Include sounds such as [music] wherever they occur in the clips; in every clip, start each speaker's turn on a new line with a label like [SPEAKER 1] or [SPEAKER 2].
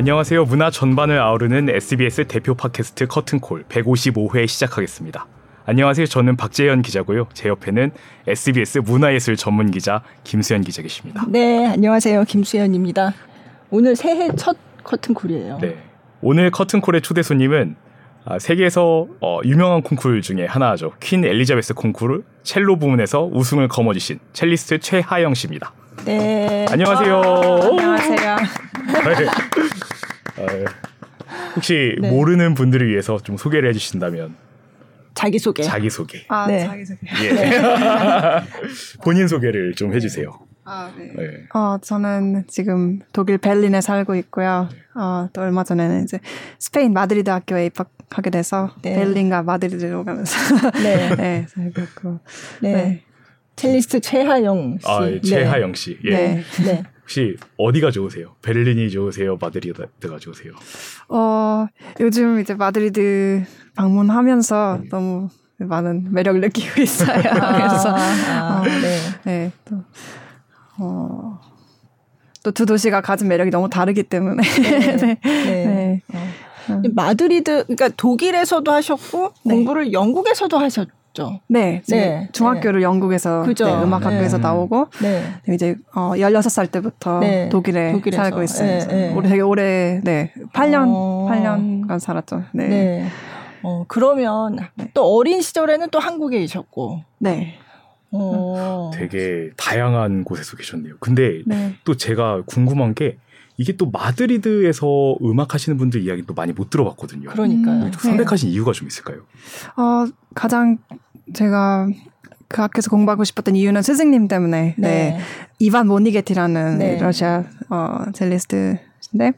[SPEAKER 1] 안녕하세요. 문화 전반을 아우르는 SBS 대표 팟캐스트 커튼콜 155회 시작하겠습니다. 안녕하세요. 저는 박재현 기자고요. 제 옆에는 SBS 문화예술 전문 기자 김수현 기자 계십니다.
[SPEAKER 2] 네, 안녕하세요. 김수현입니다. 오늘 새해 첫 커튼콜이에요.
[SPEAKER 1] 네. 오늘 커튼콜의 초대 손님은 아, 세계에서 어, 유명한 콩쿠르 중에 하나죠. 퀸 엘리자베스 콩쿠르 첼로 부문에서 우승을 거머쥐신 첼리스트 최하영 씨입니다.
[SPEAKER 2] 네.
[SPEAKER 1] 안녕하세요.
[SPEAKER 3] 아, 안녕하세요. [laughs]
[SPEAKER 1] 네. 아, 혹시 네. 모르는 분들을 위해서 좀 소개를 해주신다면
[SPEAKER 2] 자기 소개.
[SPEAKER 1] 자기 소개.
[SPEAKER 3] 아, 네. 자기 소개.
[SPEAKER 1] 예. 네. [laughs] 본인 소개를 좀 해주세요.
[SPEAKER 3] 아, 네. 네. 어, 저는 지금 독일 베를린에 살고 있고요. 어, 또 얼마 전에는 이제 스페인 마드리드 학교에 입학하게 돼서 네. 베를린과 마드리드 오가면서 [laughs] 네, [laughs] 네 살고 있고.
[SPEAKER 2] 네. 네. 첼리스트 최하영 씨.
[SPEAKER 1] 아, 예, 최하영 씨. 예. 네. 네. 혹시 어디가 좋으세요? 베를린이 좋으세요? 마드리드가 좋으세요?
[SPEAKER 3] 어, 요즘 이제 마드리드 방문하면서 네. 너무 많은 매력을 느끼고 [laughs] 있어요. 아, 그래서 아, 어, 네. 네. 또 어, 또 두 도시가 가진 매력이 너무 다르기 때문에. [laughs] 네. 네. 네.
[SPEAKER 2] 어. 마드리드, 그러니까 독일에서도 하셨고 네. 공부를 영국에서도 하셨죠.
[SPEAKER 3] 네. 네. 중학교를 네. 영국에서 네, 음악학교에서 네. 나오고 네. 이제 어 16살 때부터 독일에 독일에서. 살고 있어요. 우리 되게 오래 네. 8년 어. 8년간 살았죠. 네.
[SPEAKER 2] 어, 그러면 또 어린 시절에는 또 한국에 계셨고.
[SPEAKER 3] 네.
[SPEAKER 1] 어. 되게 다양한 곳에서 계셨네요. 근데 네. 또 제가 궁금한 게 이게 또 마드리드에서 음악 하시는 분들 이야기 또 많이 못 들어봤거든요.
[SPEAKER 2] 그러니까요.
[SPEAKER 1] 음, 선택하신 네. 이유가 좀 있을까요?
[SPEAKER 3] 어, 가장 제가 그 학교에서 공부하고 싶었던 이유는 스승님 때문에 네. 네. 이반 모니게티라는 네. 러시아 어, 첼리스트 근데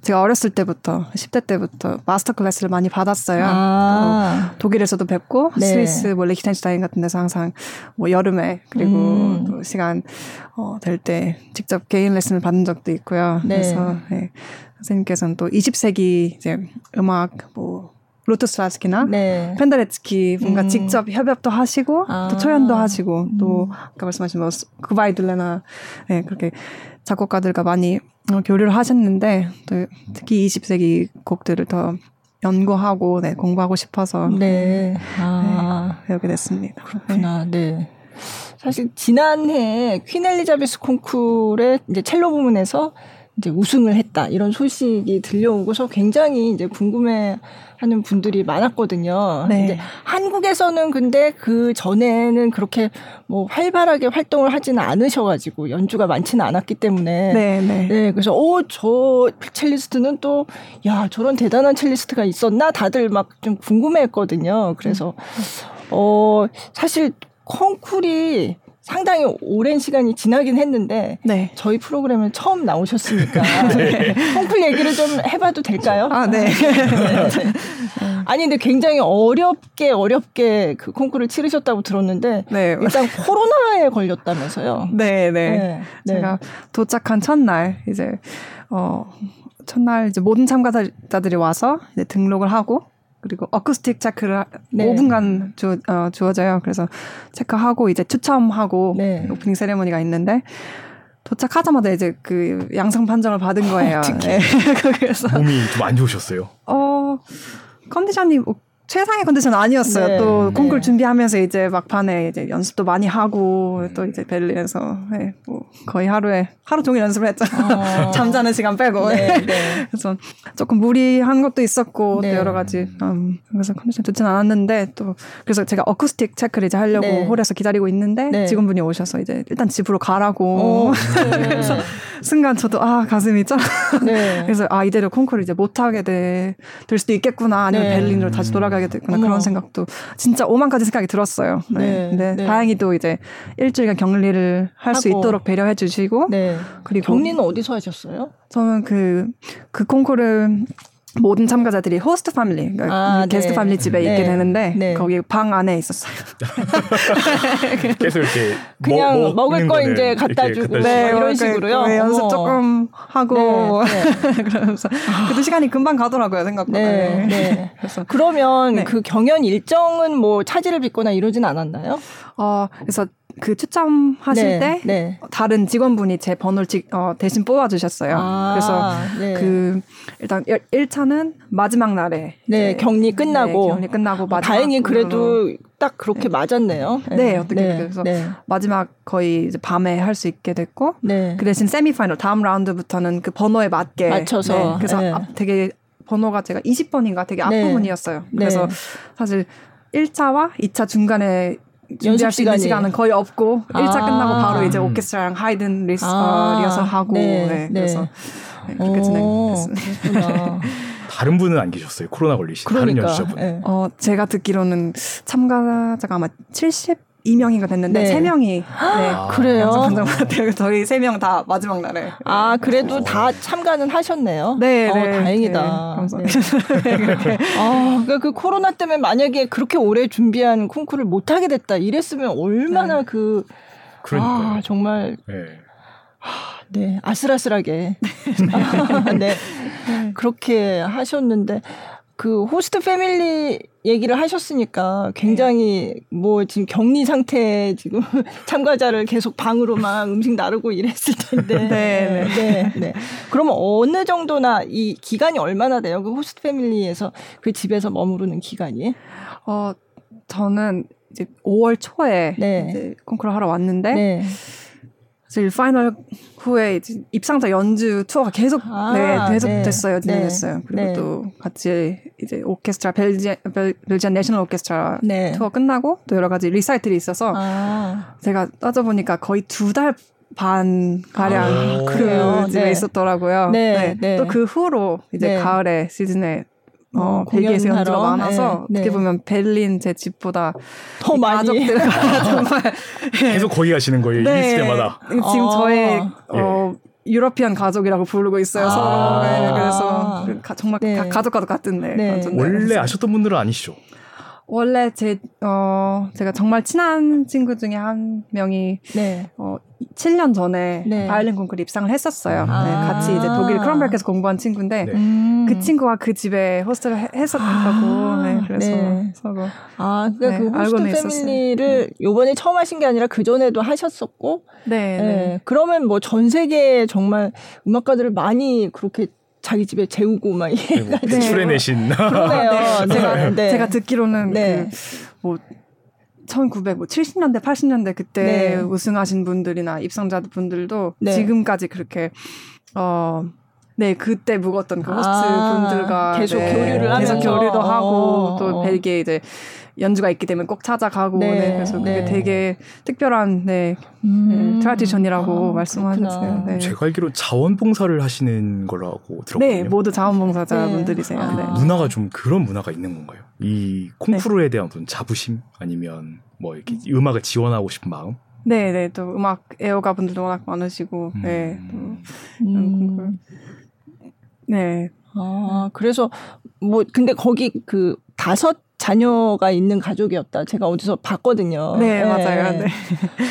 [SPEAKER 3] 제가 어렸을 때부터 10대 때부터 master class를 많이 받았어요. 아. 어, 독일에서도 뵙고 네. 스위스 뭐 리히텐슈타인 같은 데서 항상 뭐 여름에 그리고 음. 또 시간 어, 될 때 직접 개인 레슨을 받은 적도 있고요. 네. 그래서 네. 선생님께서는 또 20세기 이제 음악 뭐 로토스라스키나 네. 펜더레츠키 뭔가 음. 직접 협업도 하시고 아. 또 초연도 하시고 또 음. 아까 말씀하신 뭐 구바이둘레나 네, 그렇게 작곡가들과 많이 어, 교류를 하셨는데 또 특히 20세기 곡들을 더 연구하고 네, 공부하고 싶어서 네. 아. 네, 배우게 됐습니다.
[SPEAKER 2] 그렇구나. 네. 네. 사실 지난해 퀸 엘리자베스 콩쿠르의 이제 첼로 부문에서 이제 우승을 했다 이런 소식이 들려오고서 굉장히 이제 궁금해 하는 분들이 많았거든요. 네. 이제 한국에서는 근데 그 전에는 그렇게 뭐 활발하게 활동을 하지는 않으셔가지고 연주가 많지는 않았기 때문에 네, 네. 네 그래서 오저 첼리스트는 또 야 저런 대단한 첼리스트가 있었나 다들 막 좀 궁금해했거든요. 그래서 어 사실 콩쿨이 상당히 오랜 시간이 지나긴 했는데 네. 저희 프로그램에 처음 나오셨으니까 [laughs] 네. 콩쿨 얘기를 좀 해봐도 될까요?
[SPEAKER 3] 아, 네. 네. [laughs]
[SPEAKER 2] 아니 근데 굉장히 어렵게 어렵게 그 콩쿨을 치르셨다고 들었는데 네. 일단 코로나에 걸렸다면서요?
[SPEAKER 3] 네, 네, 네. 제가 도착한 첫날 이제 어 첫날 이제 모든 참가자들이 와서 이제 등록을 하고 그리고 어쿠스틱 체크를 네. 5분간 주, 어, 주어져요. 그래서 체크하고 이제 추첨하고 네. 오프닝 세레머니가 있는데 도착하자마자 이제 그 양성 판정을 받은 [laughs] 거예요. 어,
[SPEAKER 1] 네. [laughs] 그래서 몸이 좀 안 좋으셨어요?
[SPEAKER 3] 어 컨디션이 뭐 최상의 컨디션 아니었어요. 네, 또 네. 콩쿨 준비하면서 이제 막판에 이제 연습도 많이 하고 또 이제 벨리에서 네, 뭐 거의 하루에 하루 종일 연습을 했죠. 어. [laughs] 잠자는 시간 빼고. 네, 네. 그래서 조금 무리한 것도 있었고 또 네. 여러 가지 음, 그래서 컨디션 좋지는 않았는데 또 그래서 제가 어쿠스틱 체크를 이제 하려고 네. 홀에서 기다리고 있는데 직원분이 오셔서 이제 일단 집으로 가라고. 어, [laughs] 그래서 순간 저도 아 가슴이 쫙. 그래서 아 이대로 콩쿨 이제 못 하게 될 수도 있겠구나 아니면 벨린으로 다시 돌아가 하게 됐구나 어머. 그런 생각도 진짜 오만까지 생각이 들었어요. 네. 네. 근데 네. 다행히도 이제 일주일간 격리를 할 수 있도록 배려해 주시고 네.
[SPEAKER 2] 그리고 격리는 어디서 하셨어요?
[SPEAKER 3] 저는 그그 그 콩쿠르 모든 참가자들이 호스트 패밀리, 그러니까 아, 게스트 네. 패밀리 집에 네. 있게 되는데 네. 거기 방 안에 있었어요. [laughs]
[SPEAKER 1] 계속 이렇게
[SPEAKER 2] 그냥 뭐, 먹을 거 이제 갖다 주고 네, 이런 식으로요.
[SPEAKER 3] 네, 연습 조금 하고 네, 네. [laughs] 그러면서 그래도 시간이 금방 가더라고요 생각보다. 네, 네. [laughs]
[SPEAKER 2] 그래서 그러면 그 경연 일정은 뭐 차질을 빚거나 이러진 않았나요?
[SPEAKER 3] 어, 그래서 그 추첨하실
[SPEAKER 2] 네,
[SPEAKER 3] 때
[SPEAKER 2] 네.
[SPEAKER 3] 다른 직원분이 제 번호를 지, 어, 대신 뽑아주셨어요.
[SPEAKER 2] 아,
[SPEAKER 3] 그래서
[SPEAKER 2] 네.
[SPEAKER 3] 그 일단 1 차는 마지막 날에
[SPEAKER 2] 네, 격리 끝나고.
[SPEAKER 3] 네, 격리 끝나고 마지막
[SPEAKER 2] 다행히 그래도 딱 그렇게 맞았네요.
[SPEAKER 3] 네, 어떻게
[SPEAKER 2] 네,
[SPEAKER 3] 그래서
[SPEAKER 2] 네,
[SPEAKER 3] 마지막 거의 이제 밤에 할 수 있게 됐고
[SPEAKER 2] 네.
[SPEAKER 3] 그 대신 세미파이널 다음 라운드부터는 그 번호에 맞게
[SPEAKER 2] 맞춰서,
[SPEAKER 3] 네, 그래서
[SPEAKER 2] 네.
[SPEAKER 3] 앞- 되게 번호가 제가 20번인가 되게
[SPEAKER 2] 네.
[SPEAKER 3] 앞부분이었어요. 그래서
[SPEAKER 2] 네.
[SPEAKER 3] 사실 1차와 2차 중간에 있는
[SPEAKER 2] 시간이.
[SPEAKER 3] 시간은 거의 없고
[SPEAKER 2] 아.
[SPEAKER 3] 1차 끝나고 바로 이제 오케스트라랑 하이든 리스,
[SPEAKER 2] 아.
[SPEAKER 3] 어, 리허설 하고
[SPEAKER 2] 네,
[SPEAKER 3] 네,
[SPEAKER 2] 네.
[SPEAKER 3] 그래서 네, 그렇게
[SPEAKER 2] 오,
[SPEAKER 3] 진행됐습니다.
[SPEAKER 2] 그렇구나. [laughs]
[SPEAKER 1] 다른 분은 안 계셨어요. 코로나 걸리신 다른
[SPEAKER 2] 그러니까.
[SPEAKER 1] 연주자분.
[SPEAKER 2] 네.
[SPEAKER 3] 어, 제가 듣기로는 참가자가 아마 72명인가 됐는데
[SPEAKER 2] 네.
[SPEAKER 3] 3명이 네.
[SPEAKER 1] 아,
[SPEAKER 2] 그래요?
[SPEAKER 3] 방송 같아요. 저희 3명 다 마지막 날에.
[SPEAKER 2] 아, 그래도 다 참가는 하셨네요.
[SPEAKER 3] 네,
[SPEAKER 2] 어,
[SPEAKER 3] 네.
[SPEAKER 2] 다행이다.
[SPEAKER 3] 네, 감사합니다.
[SPEAKER 2] 네. [laughs] 아, 그러니까 그 코로나 때문에 만약에 그렇게 오래 준비한 콩쿠르를 못 하게 됐다 이랬으면 얼마나 그
[SPEAKER 1] 그러니까요.
[SPEAKER 2] 아, 정말
[SPEAKER 1] 네.
[SPEAKER 2] 네, 아슬아슬하게 [laughs] 네. 그렇게 하셨는데 그 호스트 패밀리 얘기를 하셨으니까 굉장히 뭐 지금 격리 상태 지금 [laughs] 참가자를 계속 방으로 막 음식 나르고 이랬을 텐데. [laughs]
[SPEAKER 3] 네,
[SPEAKER 2] 네. 네. 그러면 어느 정도나 이 기간이 얼마나 돼요? 그 host family에서 그 집에서 머무르는 기간이?
[SPEAKER 3] 어, 저는 이제 5월 초에
[SPEAKER 2] 네.
[SPEAKER 3] 이제 콩쿠르 하러 왔는데
[SPEAKER 2] 네.
[SPEAKER 3] 사실 final 후에 입상자 연주 투어가 계속
[SPEAKER 2] 아,
[SPEAKER 3] 네, 계속
[SPEAKER 2] 네.
[SPEAKER 3] 됐어요.
[SPEAKER 2] 네.
[SPEAKER 3] 진행됐어요. 그리고
[SPEAKER 2] 네.
[SPEAKER 3] 또 같이 이제 오케스트라 벨지 벨, Belgian National Orchestra
[SPEAKER 2] 네.
[SPEAKER 3] 투어 끝나고 또 여러 가지 리사이틀이 있어서
[SPEAKER 2] 아.
[SPEAKER 3] 제가 따져보니까 거의 두 달 반 가량
[SPEAKER 1] 아,
[SPEAKER 2] 그래요?
[SPEAKER 3] 그 집에
[SPEAKER 2] 네.
[SPEAKER 3] 있었더라고요.
[SPEAKER 2] 네, 네.
[SPEAKER 3] 또그 후로 이제
[SPEAKER 2] 네.
[SPEAKER 3] 가을에 시즌에 어,
[SPEAKER 2] 어,
[SPEAKER 3] 벨기에에서 연주가
[SPEAKER 2] 공연하러?
[SPEAKER 3] 많아서
[SPEAKER 2] 네,
[SPEAKER 3] 어떻게
[SPEAKER 2] 네.
[SPEAKER 3] 보면 베를린 제 집보다 더이
[SPEAKER 2] 많이.
[SPEAKER 3] 가족들과 [laughs] 정말
[SPEAKER 1] 계속 거기 가시는 거예요.
[SPEAKER 3] 네.
[SPEAKER 1] 있을 때마다.
[SPEAKER 3] 지금
[SPEAKER 2] 어.
[SPEAKER 3] 저의 어, 유러피안 가족이라고 부르고 있어요.
[SPEAKER 2] 아.
[SPEAKER 3] 서로. 네, 그래서 그 가, 정말
[SPEAKER 2] 네.
[SPEAKER 3] 가, 가족과도 같은 네.
[SPEAKER 2] 네.
[SPEAKER 1] 원래 아셨던 분들은 아니시죠?
[SPEAKER 3] 원래 제 어, 제가 정말 친한 친구 중에 한 명이
[SPEAKER 2] 네.
[SPEAKER 3] 어, 7년 전에
[SPEAKER 2] 네.
[SPEAKER 3] 바이올린 콩쿠르 입상을 했었어요.
[SPEAKER 1] 아.
[SPEAKER 3] 네, 같이 이제 독일 크롬벨크에서 공부한 친구인데
[SPEAKER 1] 네.
[SPEAKER 2] 음.
[SPEAKER 3] 그 친구가 그 집에 호스트를 해- 했었다고.
[SPEAKER 2] 아,
[SPEAKER 3] 네, 그래서
[SPEAKER 2] 네.
[SPEAKER 3] 서로
[SPEAKER 2] 아, 그러니까
[SPEAKER 3] 네,
[SPEAKER 2] 그 호스트. 패밀리를 요번에 처음 하신 게 아니라 그 전에도 하셨었고,
[SPEAKER 3] 네,
[SPEAKER 2] 네.
[SPEAKER 3] 네.
[SPEAKER 2] 그러면 뭐 전 세계에 정말 음악가들을 많이 그렇게 자기 집에 재우고 막 이래가지고.
[SPEAKER 1] 출해내신. [laughs]
[SPEAKER 2] 그러네요. [laughs] 네.
[SPEAKER 3] 제가
[SPEAKER 2] 네.
[SPEAKER 3] 제가 듣기로는
[SPEAKER 2] 네.
[SPEAKER 3] 그뭐 1900, 뭐 70년대, 80년대 그때
[SPEAKER 2] 네.
[SPEAKER 3] 우승하신 분들이나 입상자 분들도
[SPEAKER 2] 네.
[SPEAKER 3] 지금까지 그렇게 어. 네, 그때 묵었던 그 호스트
[SPEAKER 2] 아,
[SPEAKER 3] 분들과
[SPEAKER 2] 계속
[SPEAKER 3] 네,
[SPEAKER 2] 교류를
[SPEAKER 3] 계속
[SPEAKER 2] 하면서.
[SPEAKER 3] 교류도 하고
[SPEAKER 2] 어,
[SPEAKER 3] 또
[SPEAKER 2] 어.
[SPEAKER 3] 벨기에 이제 연주가 있기 때문에 꼭 찾아가고
[SPEAKER 2] 네,
[SPEAKER 3] 네, 그래서
[SPEAKER 2] 네.
[SPEAKER 3] 그게 되게 특별한 네,
[SPEAKER 2] 음.
[SPEAKER 3] 네, tradition이라고
[SPEAKER 2] 아,
[SPEAKER 3] 말씀하셨어요. 네.
[SPEAKER 1] 제가 알기로 자원봉사를 하시는 걸로 알고 들었거든요.
[SPEAKER 3] 네, 모두 자원봉사자분들이세요.
[SPEAKER 2] 네.
[SPEAKER 3] 네.
[SPEAKER 2] 아.
[SPEAKER 1] 문화가 좀 그런 문화가 있는 건가요? 이 콩쿠르에 대한 어떤 자부심 아니면 뭐 이렇게 음악을 지원하고 싶은 마음?
[SPEAKER 3] 네, 네, 또 음악 애호가 분들도 워낙 많으시고,
[SPEAKER 1] 음.
[SPEAKER 3] 네, 또
[SPEAKER 2] 음.
[SPEAKER 3] 네,
[SPEAKER 2] 아, 그래서 뭐 근데 거기 그 다섯 자녀가 있는 가족이었다. 제가 어디서 봤거든요.
[SPEAKER 3] 네, 맞아요. 네.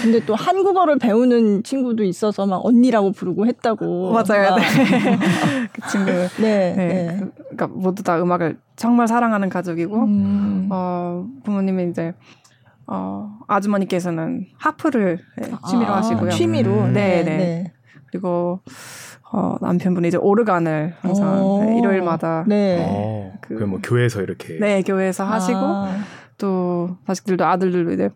[SPEAKER 2] 근데 또 한국어를 배우는 친구도 있어서 막 언니라고 부르고 했다고.
[SPEAKER 3] 맞아요.
[SPEAKER 2] 막.
[SPEAKER 3] 네. [laughs] 그 친구,
[SPEAKER 2] 네.
[SPEAKER 3] 네,
[SPEAKER 2] 네.
[SPEAKER 3] 그, 그러니까 모두 다 음악을 정말 사랑하는 가족이고,
[SPEAKER 2] 음.
[SPEAKER 3] 어 부모님이 이제 어 아주머니께서는 하프를 네, 취미로
[SPEAKER 2] 아,
[SPEAKER 3] 하시고요.
[SPEAKER 2] 취미로.
[SPEAKER 1] 음.
[SPEAKER 3] 네,
[SPEAKER 2] 네.
[SPEAKER 3] 네. 그리고 어 남편분이 이제 오르간을 항상
[SPEAKER 2] 오.
[SPEAKER 3] 네, 일요일마다
[SPEAKER 2] 네.
[SPEAKER 1] 어,
[SPEAKER 3] 그-
[SPEAKER 1] 그, 뭐 교회에서 이렇게
[SPEAKER 3] 네 교회에서 하시고
[SPEAKER 2] 아,
[SPEAKER 3] 또 자식들도 아들들도 이제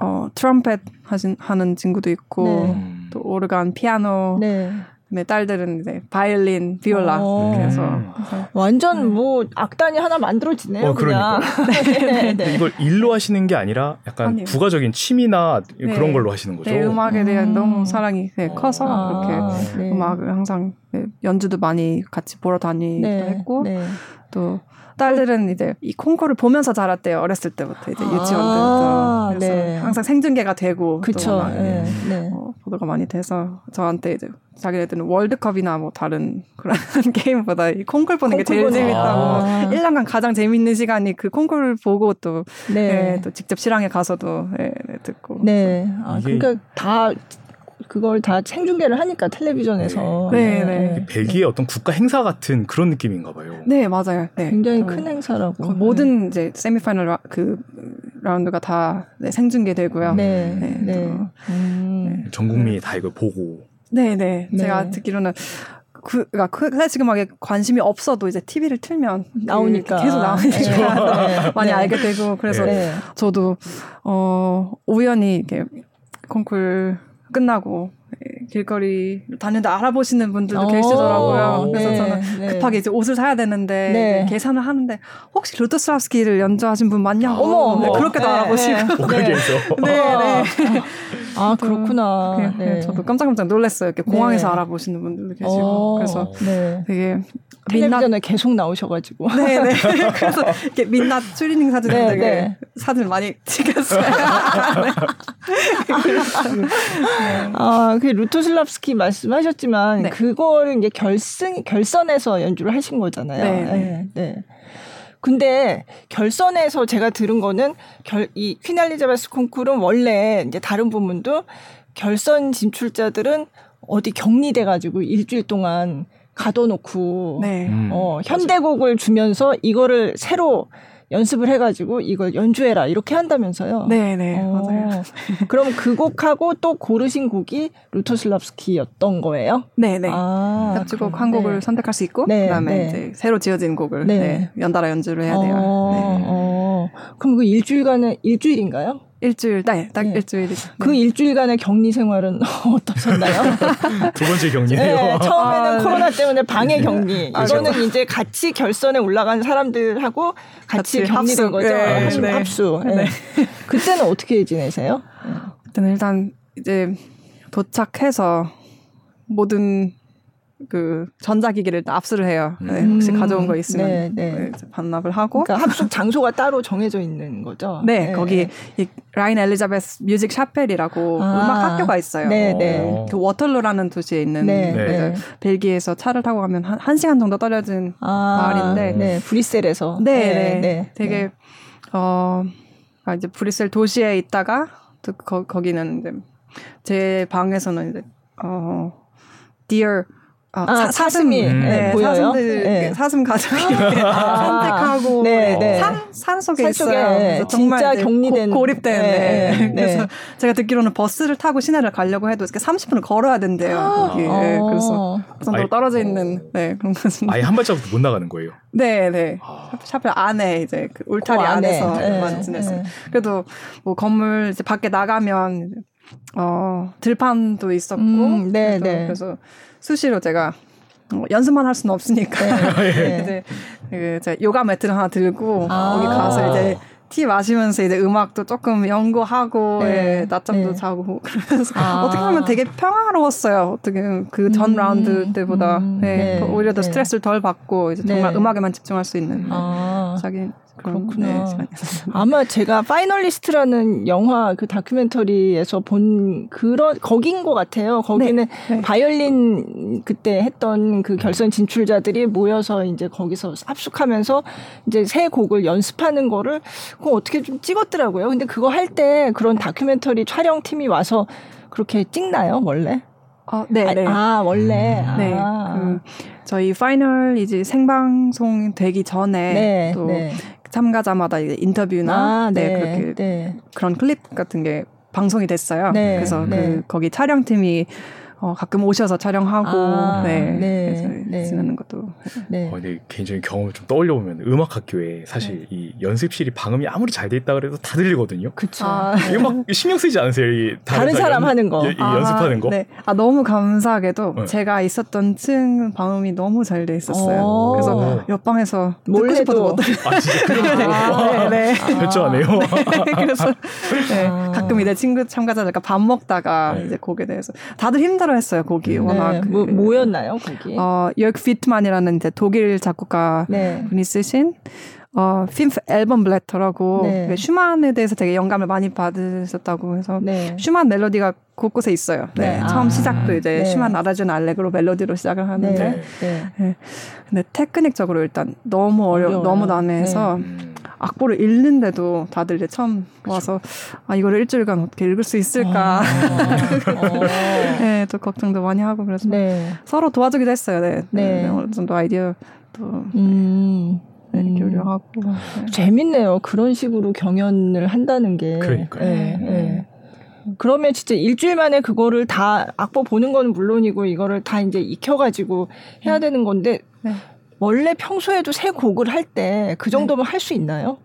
[SPEAKER 3] 어 트럼펫 하신 하는 친구도 있고
[SPEAKER 2] 네.
[SPEAKER 1] 음.
[SPEAKER 3] 또 오르간, 피아노,
[SPEAKER 2] 네.
[SPEAKER 3] 그다음에 딸들은 이제 바이올린, 비올라
[SPEAKER 2] 어.
[SPEAKER 3] 그래서
[SPEAKER 1] 음.
[SPEAKER 2] 완전 뭐 악단이 하나 만들어지네요.
[SPEAKER 1] 어,
[SPEAKER 2] 그냥. [laughs] 네, 네.
[SPEAKER 1] 이걸 일로 하시는 게 아니라 약간
[SPEAKER 3] 아니요.
[SPEAKER 1] 부가적인 취미나
[SPEAKER 3] 네.
[SPEAKER 1] 그런 걸로 하시는 거죠.
[SPEAKER 3] 네, 음악에 대한
[SPEAKER 2] 음.
[SPEAKER 3] 너무 사랑이 네, 커서
[SPEAKER 2] 아,
[SPEAKER 3] 그렇게
[SPEAKER 2] 네.
[SPEAKER 3] 음악을 항상 네, 연주도 많이 같이 보러 다니기도
[SPEAKER 2] 네.
[SPEAKER 3] 했고
[SPEAKER 2] 네.
[SPEAKER 3] 또 딸들은 이제 이 콩쿠르를 보면서 자랐대요 어렸을 때부터 이제 유치원
[SPEAKER 2] 아,
[SPEAKER 3] 때부터 그래서
[SPEAKER 2] 네.
[SPEAKER 3] 항상 생중계가 되고
[SPEAKER 2] 그쵸. 네. 네.
[SPEAKER 3] 어, 보도가 많이 돼서 저한테 이제 자기네들은 월드컵이나 뭐 다른 그런 [laughs] 게임보다 이 콩쿨 보는 게 제일 재밌다고
[SPEAKER 2] 아.
[SPEAKER 3] 1년간 가장 재밌는 시간이 그 콩쿨 보고 또,
[SPEAKER 2] 네.
[SPEAKER 3] 네, 또 직접 실황에 가서도 네, 네, 듣고
[SPEAKER 2] 네. 아, 그러니까 다 그걸 다 생중계를 하니까 텔레비전에서
[SPEAKER 3] 네, 네.
[SPEAKER 1] 벨기에 어떤 국가 행사 같은 그런 느낌인가 봐요.
[SPEAKER 3] 네 맞아요 네.
[SPEAKER 2] 굉장히
[SPEAKER 3] 어,
[SPEAKER 2] 큰 행사라고.
[SPEAKER 3] 모든 이제 세미파이널 그 라운드가 다 네, 생중계되고요.
[SPEAKER 2] 네, 네. 네. 음.
[SPEAKER 1] 전 국민이 다 이걸 보고.
[SPEAKER 3] 네, 네. 제가 듣기로는 그, 그러니까 클래식 음악에 관심이 없어도 이제 TV를 틀면
[SPEAKER 2] 나오니까
[SPEAKER 3] 계속 나오니까 네. [laughs] 많이 알게 되고 그래서 저도 어 우연히 이렇게 콘쿨 끝나고 길거리 다니는데 알아보시는 분들도 오, 계시더라고요. 그래서 네, 저는 네. 급하게 이제 옷을 사야 되는데 네. 계산을 하는데 혹시 루터스랍스키를 연주하신 분 맞냐고 어머, 네, 그렇게도 네, 알아보시고.
[SPEAKER 1] 네, 네,
[SPEAKER 3] 네. [laughs]
[SPEAKER 2] 아 그렇구나.
[SPEAKER 3] 네. 저도 깜짝깜짝 놀랐어요. 이렇게 공항에서 알아보시는 분들도 계시고 오, 그래서 되게
[SPEAKER 2] 텔레비전에 계속 나오셔가지고.
[SPEAKER 3] 네네. [laughs] [laughs] 그래서 이렇게 민낯 추리닝 사진 네, 되게 네. 사진 많이 찍었어요.
[SPEAKER 2] 아, 그 루토슬랍스키 말씀하셨지만 네. 그거를 이제 결승 결선에서 연주를 하신 거잖아요. 네. 네. 네. 근데 결선에서 제가 들은 거는 결, 이 퀸알리자베스 콩쿨은 원래 이제 다른 부분도 결선 진출자들은 어디 격리돼 가지고 일주일 동안 가둬놓고 네. 어, 음. 현대곡을 주면서 이거를 새로 연습을 해가지고 이걸 연주해라 이렇게 한다면서요.
[SPEAKER 3] 네네 네. 어, 맞아요. [laughs]
[SPEAKER 2] 그럼 그 곡하고 또 고르신 곡이 루토슬랍스키였던 거예요?
[SPEAKER 3] 네네. 아, 합주곡 한 곡을 네. 선택할 수 있고 네, 그다음에 네. 이제 새로 지어진 곡을 네. 네 연달아 연주를 해야 돼요. 어,
[SPEAKER 2] 어. 그럼 그 일주일간은 일주일인가요?
[SPEAKER 3] 일주일, 네, 딱 네. 일주일이죠.
[SPEAKER 2] 그 네. 일주일간의 격리 생활은 [laughs] 어떠셨나요? [laughs]
[SPEAKER 1] 두 번째 격리예요. 네,
[SPEAKER 2] 처음에는 아, 코로나 때문에 방해 격리. 아, 이거는 아, 이제 같이 결선에 올라간 사람들하고 같이, 같이 격리된 합수. 거죠. 네, 네. 합수. 네. 그때는 어떻게 지내세요?
[SPEAKER 3] 그때는 일단 이제 도착해서 모든 그 전자기기를 압수를 해요. 네, 음. 혹시 가져온 거 있으면 네, 네. 네 반납을 하고.
[SPEAKER 2] 그러니까 합숙 장소가 따로 정해져 있는 거죠.
[SPEAKER 3] 네, 네. 거기 이 Reine Elisabeth Music Chapelle이라고 아. 음악 학교가 있어요. 네, 네. 그 워털루라는 도시에 있는 네, 네. 벨기에에서 차를 타고 가면 한, 한 시간 정도 떨어진 아. 마을인데,
[SPEAKER 2] 네, 브뤼셀에서.
[SPEAKER 3] 네, 네, 네. 되게 어 아, 이제 브뤼셀 도시에 있다가 또 거, 거기는 이제 제 방에서는 이제 어 Dear
[SPEAKER 2] 아, 아, 사, 슴이 네, 네, 보여요.
[SPEAKER 3] 사슴들 네. 사슴 가족이 아, 산책하고 네, 네. 산, 산 속에 산 있어요.
[SPEAKER 2] 정말 진짜 격리된
[SPEAKER 3] 고, 립된 네, 네, 그래서 제가 듣기로는 버스를 타고 시내를 가려고 해도 이렇게 30분을 걸어야 된대요. 거기. 네, 그래서 그 정도로 떨어져 있는 네, 그런 것은
[SPEAKER 1] 아예 한 발자국도 못 나가는 거예요.
[SPEAKER 3] 네, 네. 아. 샤펠 안에 이제 그 울타리 그 안에서만 지냈어요. 그래도 뭐 건물 이제 밖에 나가면 어 들판도 있었고 음, 네, 그래서, 네. 그래서 수시로 제가 어, 연습만 할 수는 없으니까. 네. 이제 [laughs] 그 제가 요가 매트를 하나 들고 아~ 거기 가서 이제 티 마시면서 이제 음악도 조금 연구하고 네. 예, 낮잠도 네. 자고 [laughs] 그러면서 아~ 어떻게 보면 되게 평화로웠어요. 어떻게 그전 음~ 라운드 때보다 음~ 네. 오히려 더 네. 스트레스를 덜 받고 이제 정말 네. 음악에만 집중할 수 있는 아~ 자기
[SPEAKER 2] 그렇구나. 네, 아마 제가 파이널리스트라는 영화 그 다큐멘터리에서 본 그런 거긴 것 같아요. 거기는 네, 네. 바이올린 그때 했던 그 결선 진출자들이 모여서 이제 거기서 합숙하면서 이제 새 곡을 연습하는 거를 그거 어떻게 좀 찍었더라고요. 근데 그거 할 때 그런 다큐멘터리 촬영팀이 와서 그렇게 찍나요, 원래?
[SPEAKER 3] 어, 네, 아,
[SPEAKER 2] 네. 아, 원래. 음. 네.
[SPEAKER 3] 아. 그 저희 final 이제 생방송 되기 전에 네, 또 네. 참가자마다 이제 인터뷰나 아, 네, 네, 그렇게 네. 그런 클립 같은 게 방송이 됐어요. 네, 그래서 그 네. 거기 촬영팀이 어, 가끔 오셔서 촬영하고 아, 네, 네, 네. 지내는 것도.
[SPEAKER 1] 네. 어, 근데 개인적인 경험을 좀 떠올려 보면 음악 학교에 사실 네. 이 연습실이 방음이 아무리 잘 돼 있다 그래도 다 들리거든요.
[SPEAKER 2] 그렇죠. 아,
[SPEAKER 1] 이거 막 신경 쓰이지 않으세요? 이
[SPEAKER 2] 다른, 다른 사람 연, 하는 거, 이,
[SPEAKER 1] 아, 연습하는 거. 네.
[SPEAKER 3] 아 너무 감사하게도 네. 제가 있었던 층 방음이 너무 잘 돼 있었어요. 그래서 옆방에서 몰래 싶어도
[SPEAKER 1] 못아 진짜 [laughs] 그런 아, 네, 네. 결정하네요.
[SPEAKER 3] 네, 그래서 [laughs] 네, 아. 가끔 이제 친구 참가자들과 밥 먹다가 네. 이제 곡에 대해서 다들 힘들어. 힘들어했어요 곡이 네. 워낙
[SPEAKER 2] 뭐, 뭐였나요 곡이?
[SPEAKER 3] 어 열크 피트만이라는 이제 독일 작곡가 네. 분이 쓰신 어, 핀프 앨범 블레터라고 네. 슈만에 대해서 되게 영감을 많이 받으셨다고 해서 네. 슈만 멜로디가 곳곳에 있어요. 네. 네. 처음 아. 시작도 이제 네. 슈만 아라준 알레그로 멜로디로 시작을 하는데 네. 네. 근데 테크닉적으로 일단 너무 어려 워 너무 난해해서 음. 악보를 읽는데도 다들 이제 처음 와서 아 이거를 일주일간 어떻게 읽을 수 있을까 아, [laughs] 네, 또 걱정도 많이 하고 그래서 네. 서로 도와주기도 했어요. 네, 네. 네. 어느 정도 아이디어 또
[SPEAKER 2] 음.
[SPEAKER 3] 네,
[SPEAKER 2] 음.
[SPEAKER 3] 교류하고 네.
[SPEAKER 2] 재밌네요. 그런 식으로 경연을 한다는 게.
[SPEAKER 1] 그러니까요.
[SPEAKER 2] 예, 예. 그러면 진짜 일주일 만에 그거를 다 악보 보는 건 물론이고 이거를 다 이제 익혀가지고 해야 되는 건데
[SPEAKER 3] 네.
[SPEAKER 2] 원래 평소에도 새 곡을 할 때 그 정도면 할 수 있나요?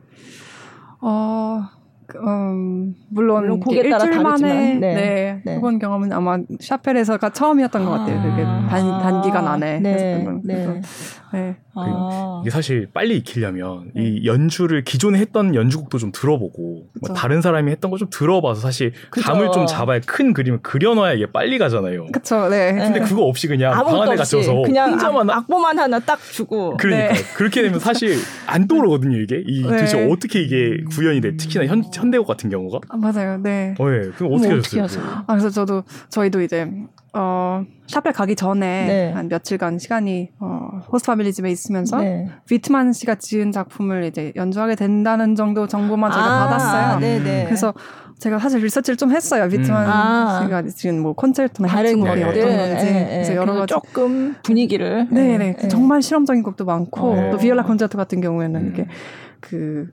[SPEAKER 3] 어, 그, 음, 물론,
[SPEAKER 2] 물론 곡에 따라
[SPEAKER 3] 일주일
[SPEAKER 2] 다르지만,
[SPEAKER 3] 만에
[SPEAKER 2] 네.
[SPEAKER 3] 네,
[SPEAKER 2] 네.
[SPEAKER 3] 해본 경험은 아마 샤펠에서가 처음이었던 것 같아요. 그게 단, 단기간 안에
[SPEAKER 2] 네,
[SPEAKER 3] 했었던 건.
[SPEAKER 2] 네.
[SPEAKER 3] 그래서, 네.
[SPEAKER 2] 아.
[SPEAKER 1] 이게 사실 빨리 익히려면 이 연주를 기존에 했던 연주곡도 좀 들어보고 뭐. 다른 사람이 했던 거 좀 들어봐서 사실
[SPEAKER 2] 그쵸.
[SPEAKER 1] 감을 좀 잡아야 큰 그림을 그려놔야 이게 빨리 가잖아요.
[SPEAKER 3] 그쵸, 네.
[SPEAKER 1] 근데
[SPEAKER 2] 네.
[SPEAKER 1] 그거 없이 그냥 방 안에 갇혀서
[SPEAKER 2] 그냥
[SPEAKER 1] 혼자만
[SPEAKER 2] 악, 악보만 하나 딱 주고
[SPEAKER 1] 그러니까
[SPEAKER 3] 네.
[SPEAKER 1] 그렇게 되면 사실 안 떠오르거든요 이게 이
[SPEAKER 3] 네.
[SPEAKER 1] 도대체 어떻게 이게 구현이 돼 특히나 현, 현대곡 같은 경우가
[SPEAKER 3] 아, 맞아요, 네.
[SPEAKER 1] 어, 예. 그럼 어떻게 하셨어요?
[SPEAKER 3] 아, 그래서 저도, 저희도 이제, 어, Chapelle 가기 전에
[SPEAKER 2] 네.
[SPEAKER 3] 한 며칠간 시간이, 어, host family 집에 있으면서
[SPEAKER 2] 네.
[SPEAKER 3] 비트만 씨가 지은 작품을 이제 연주하게 된다는 정도 정보만 저희가
[SPEAKER 2] 아,
[SPEAKER 3] 받았어요.
[SPEAKER 2] 네네.
[SPEAKER 3] 그래서 제가 사실 리서치를 좀 했어요. 비트만
[SPEAKER 1] 음.
[SPEAKER 2] 아.
[SPEAKER 3] 씨가 지은 뭐 콘체르토나
[SPEAKER 2] 다른
[SPEAKER 1] 곡들.
[SPEAKER 3] 어떤
[SPEAKER 2] 네,
[SPEAKER 3] 건지
[SPEAKER 2] 네,
[SPEAKER 3] 그래서
[SPEAKER 2] 네.
[SPEAKER 3] 여러
[SPEAKER 2] 그래서
[SPEAKER 3] 가지
[SPEAKER 2] 조금 분위기를
[SPEAKER 3] 네네
[SPEAKER 2] 네.
[SPEAKER 3] 정말 실험적인 곡도 많고
[SPEAKER 1] 네.
[SPEAKER 3] 또 비올라 콘체르토 같은 경우에는
[SPEAKER 1] 음.
[SPEAKER 3] 이렇게 그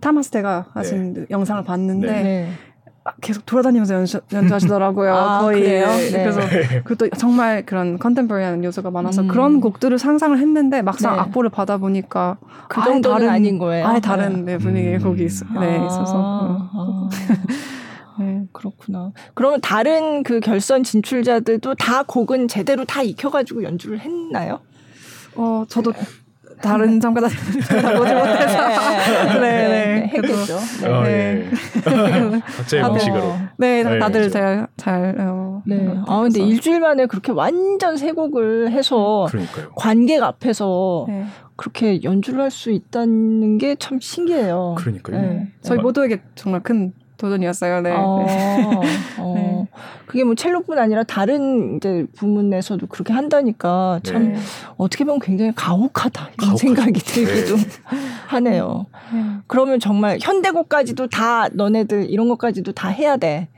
[SPEAKER 3] 타마스 테가 하신 영상을 봤는데
[SPEAKER 2] 네.
[SPEAKER 3] 아, 계속 돌아다니면서 연주, 연주하시더라고요. [laughs]
[SPEAKER 2] 아,
[SPEAKER 3] 거의
[SPEAKER 2] 그래요? 네.
[SPEAKER 3] 그래서 그것도 정말 그런 컨템포리한 요소가 많아서
[SPEAKER 2] 음.
[SPEAKER 3] 그런 곡들을 상상을 했는데 막상
[SPEAKER 2] 네.
[SPEAKER 3] 악보를 받아 보니까
[SPEAKER 2] 그
[SPEAKER 3] 아예
[SPEAKER 2] 정도는
[SPEAKER 3] 다른-
[SPEAKER 2] 아닌 거예요.
[SPEAKER 3] 아예 다른 네, 분위기의
[SPEAKER 1] 음.
[SPEAKER 3] 곡이 있, 네,
[SPEAKER 2] 아,
[SPEAKER 3] 있어서
[SPEAKER 2] 아, [laughs]
[SPEAKER 3] 네.
[SPEAKER 2] 그렇구나. 그러면 다른 그 결선 진출자들도 다 곡은 제대로 다 익혀가지고 연주를 했나요?
[SPEAKER 3] 어 저도 다른 참가자 보지 못해서 네, 네.
[SPEAKER 2] 했겠죠. 네.
[SPEAKER 1] 아,
[SPEAKER 3] 네.
[SPEAKER 1] 예. 각자의
[SPEAKER 3] 다들-
[SPEAKER 1] 방식으로.
[SPEAKER 3] 네,
[SPEAKER 1] 네,
[SPEAKER 3] 다들
[SPEAKER 1] 그렇죠.
[SPEAKER 3] 잘, 잘, 어,
[SPEAKER 2] 네. 한것아 근데. 일주일 만에 그렇게 완전 새 곡을 해서
[SPEAKER 1] 그러니까요.
[SPEAKER 2] 관객 앞에서
[SPEAKER 3] 네.
[SPEAKER 2] 그렇게 연주를 할 수 있다는 게 참 신기해요.
[SPEAKER 1] 그러니까요.
[SPEAKER 2] 네.
[SPEAKER 3] 저희
[SPEAKER 1] 어,
[SPEAKER 3] 모두에게 정말 큰 도전이었어요. 네.
[SPEAKER 2] 어,
[SPEAKER 3] 네.
[SPEAKER 2] 어.
[SPEAKER 3] 네.
[SPEAKER 2] 그게 뭐 첼로뿐 아니라 다른 이제 부문에서도 그렇게 한다니까 참
[SPEAKER 3] 네.
[SPEAKER 2] 어떻게 보면 굉장히 가혹하다 이런
[SPEAKER 1] 가혹하죠.
[SPEAKER 2] 생각이 들기도
[SPEAKER 1] 네. [laughs]
[SPEAKER 2] 하네요.
[SPEAKER 3] 네.
[SPEAKER 2] 그러면 정말 현대곡까지도 다 너네들 이런 것까지도 다 해야 돼.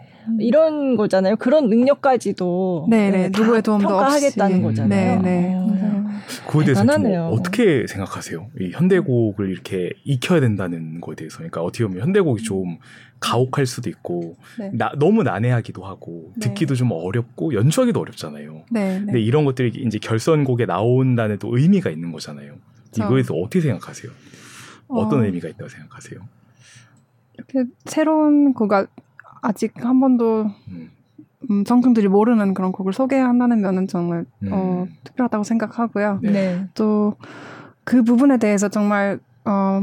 [SPEAKER 2] 이런 거잖아요. 그런 능력까지도
[SPEAKER 3] 네, 네.
[SPEAKER 2] 다
[SPEAKER 3] 누구의 도움도
[SPEAKER 2] 평가하겠다는
[SPEAKER 3] 없이.
[SPEAKER 2] 거잖아요.
[SPEAKER 3] 네, 네.
[SPEAKER 2] 어.
[SPEAKER 3] 맞아요.
[SPEAKER 1] 그거에 대해서
[SPEAKER 2] 대단하네요.
[SPEAKER 1] 어떻게 생각하세요? 이 현대곡을 이렇게 익혀야 된다는 거에 대해서. 그러니까 어떻게 보면 현대곡이 좀 가혹할 수도 있고
[SPEAKER 3] 네.
[SPEAKER 1] 나, 너무 난해하기도 하고
[SPEAKER 3] 네.
[SPEAKER 1] 듣기도 좀 어렵고 연주하기도 어렵잖아요.
[SPEAKER 3] 네,
[SPEAKER 1] 근데
[SPEAKER 3] 네.
[SPEAKER 1] 이런 것들이 이제 결선곡에 나온다는 또 의미가 있는 거잖아요.
[SPEAKER 3] 그쵸.
[SPEAKER 1] 이거에 대해서 어떻게 생각하세요? 어떤
[SPEAKER 3] 어,
[SPEAKER 1] 의미가 있다고 생각하세요?
[SPEAKER 3] 이렇게 새로운 곡가 아직 한 번도
[SPEAKER 1] 음.
[SPEAKER 3] 음, 청중들이 모르는 그런 곡을 소개한다는 면은 정말
[SPEAKER 1] 음.
[SPEAKER 3] 어, 특별하다고 생각하고요.
[SPEAKER 1] 네.
[SPEAKER 2] 네.
[SPEAKER 3] 또그 부분에 대해서 정말 어,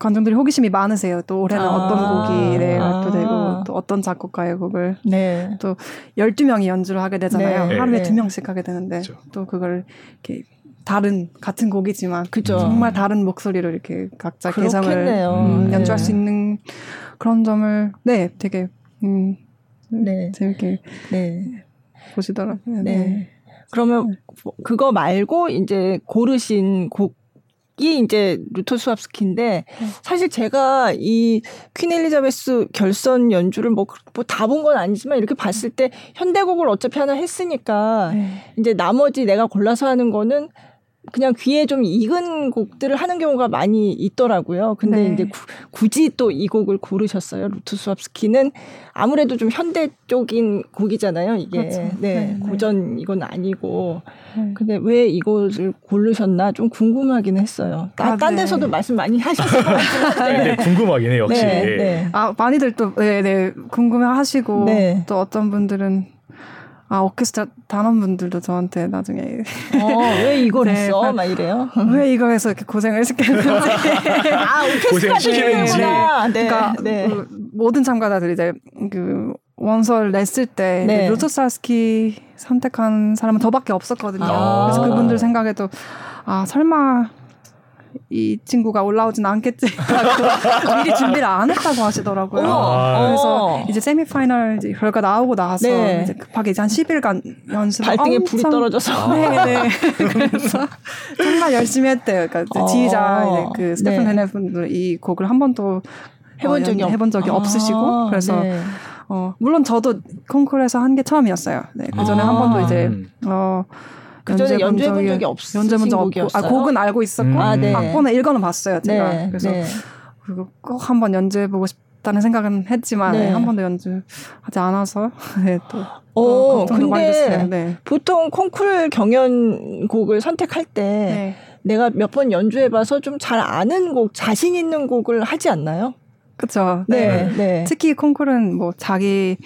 [SPEAKER 3] 관중들이 호기심이 많으세요. 또 올해는
[SPEAKER 2] 아.
[SPEAKER 3] 어떤 곡이 네,
[SPEAKER 2] 아.
[SPEAKER 3] 발표되고 또 어떤 작곡가의 곡을
[SPEAKER 2] 네.
[SPEAKER 3] 12명이 연주를 하게 되잖아요.
[SPEAKER 2] 네.
[SPEAKER 3] 하루에
[SPEAKER 2] 네.
[SPEAKER 3] 두 명씩 하게 되는데
[SPEAKER 1] 그렇죠.
[SPEAKER 3] 또 그걸 이렇게 다른 같은 곡이지만
[SPEAKER 2] 그죠.
[SPEAKER 3] 정말 다른 목소리로 이렇게 각자 개성을. 음,
[SPEAKER 2] 네.
[SPEAKER 3] 연주할 수 있는 그런 점을 네 되게 음,
[SPEAKER 2] 네.
[SPEAKER 3] 재밌게
[SPEAKER 2] 네.
[SPEAKER 3] 보시더라고요.
[SPEAKER 2] 네. 그러면 그거 말고 이제 고르신 곡 이 이제 루터 수압스키인데 사실 제가 이 퀸 엘리자베스 결선 연주를 뭐 다 본 건 아니지만 이렇게 봤을 때 현대곡을 어차피 하나 했으니까
[SPEAKER 3] 네.
[SPEAKER 2] 이제 나머지 내가 골라서 하는 거는 그냥 귀에 좀 익은 곡들을 하는 경우가 많이 있더라고요. 근데
[SPEAKER 3] 네.
[SPEAKER 2] 이제 구, 굳이 또 이 곡을 고르셨어요. 루트 수압스키는 아무래도 좀 현대 쪽인 곡이잖아요. 이게
[SPEAKER 3] 그렇죠.
[SPEAKER 2] 네,
[SPEAKER 3] 네, 네.
[SPEAKER 2] 고전 이건 아니고.
[SPEAKER 3] 네.
[SPEAKER 2] 근데 왜 이것을 고르셨나 좀 궁금하긴 했어요. 아,
[SPEAKER 3] 아,
[SPEAKER 2] 딴
[SPEAKER 3] 네.
[SPEAKER 2] 데서도 말씀 많이 하셨을 것 한데.
[SPEAKER 1] 근데 [laughs] 궁금하긴 해요, 역시.
[SPEAKER 2] 네, 네.
[SPEAKER 3] 아 많이들 또 네, 네, 궁금해하시고
[SPEAKER 2] 네.
[SPEAKER 3] 또 어떤 분들은 아 오케스트라 단원분들도 저한테 나중에
[SPEAKER 2] 어, 왜 이걸 [laughs]
[SPEAKER 3] 네,
[SPEAKER 2] 했어?
[SPEAKER 3] 막-
[SPEAKER 2] 막 이래요.
[SPEAKER 3] 왜 이거 해서 이렇게 고생을 시켰는지 [laughs]
[SPEAKER 2] 아, 오케스트라
[SPEAKER 1] 고생시키는지.
[SPEAKER 2] 때문이구나. 네.
[SPEAKER 3] 그러니까
[SPEAKER 2] 네.
[SPEAKER 3] 그 모든 참가자들이 이제 그 원서를 냈을 때
[SPEAKER 2] 네.
[SPEAKER 3] 루토사스키 선택한 사람은 저밖에 없었거든요.
[SPEAKER 2] 아.
[SPEAKER 3] 그래서 그분들 생각에도 아 설마 이 친구가 올라오진 않겠지. [laughs] 미리 준비를 안 했다고 하시더라고요.
[SPEAKER 1] 아.
[SPEAKER 3] 그래서 이제 세미파이널 이제 결과 나오고 나서
[SPEAKER 2] 네.
[SPEAKER 3] 이제 급하게 이제 한 10일간 연습
[SPEAKER 2] 발등에 불이 떨어져서.
[SPEAKER 3] 네, 네. [laughs] 그래서 정말 열심히 했대요. 그러니까 이제
[SPEAKER 2] 어.
[SPEAKER 3] 지휘자 이제 그 스테픈
[SPEAKER 2] 네.
[SPEAKER 3] 헤네분들 이 곡을 한 번도
[SPEAKER 2] 해본
[SPEAKER 3] 어,
[SPEAKER 2] 적이
[SPEAKER 3] 해본 적이
[SPEAKER 2] 아,
[SPEAKER 3] 없으시고 그래서
[SPEAKER 2] 네.
[SPEAKER 3] 어 물론 저도 콩쿠르에서 한 게 처음이었어요. 네, 그 전에
[SPEAKER 2] 아.
[SPEAKER 3] 한 번도 이제
[SPEAKER 1] 음.
[SPEAKER 3] 어
[SPEAKER 2] 그 전에 연주해 본 적이 없으신
[SPEAKER 3] 연주해 본 적 없고, 아 곡은 알고 있었고 음. 아, 네. 악보는 읽어는 봤어요 제가. 네, 그래서 네. 그리고 꼭 한번 연주해 보고 싶다는 생각은 했지만 네. 한 번도 연주하지 않아서 [laughs] 네, 또.
[SPEAKER 2] 어, 근데 네. 보통 콩쿨 경연곡을 선택할 때 네. 내가 몇 번 연주해 봐서 좀 잘 아는 곡, 자신 있는 곡을 하지 않나요?
[SPEAKER 3] 그렇죠. 네. 네. 특히 콩쿨은 뭐 자기의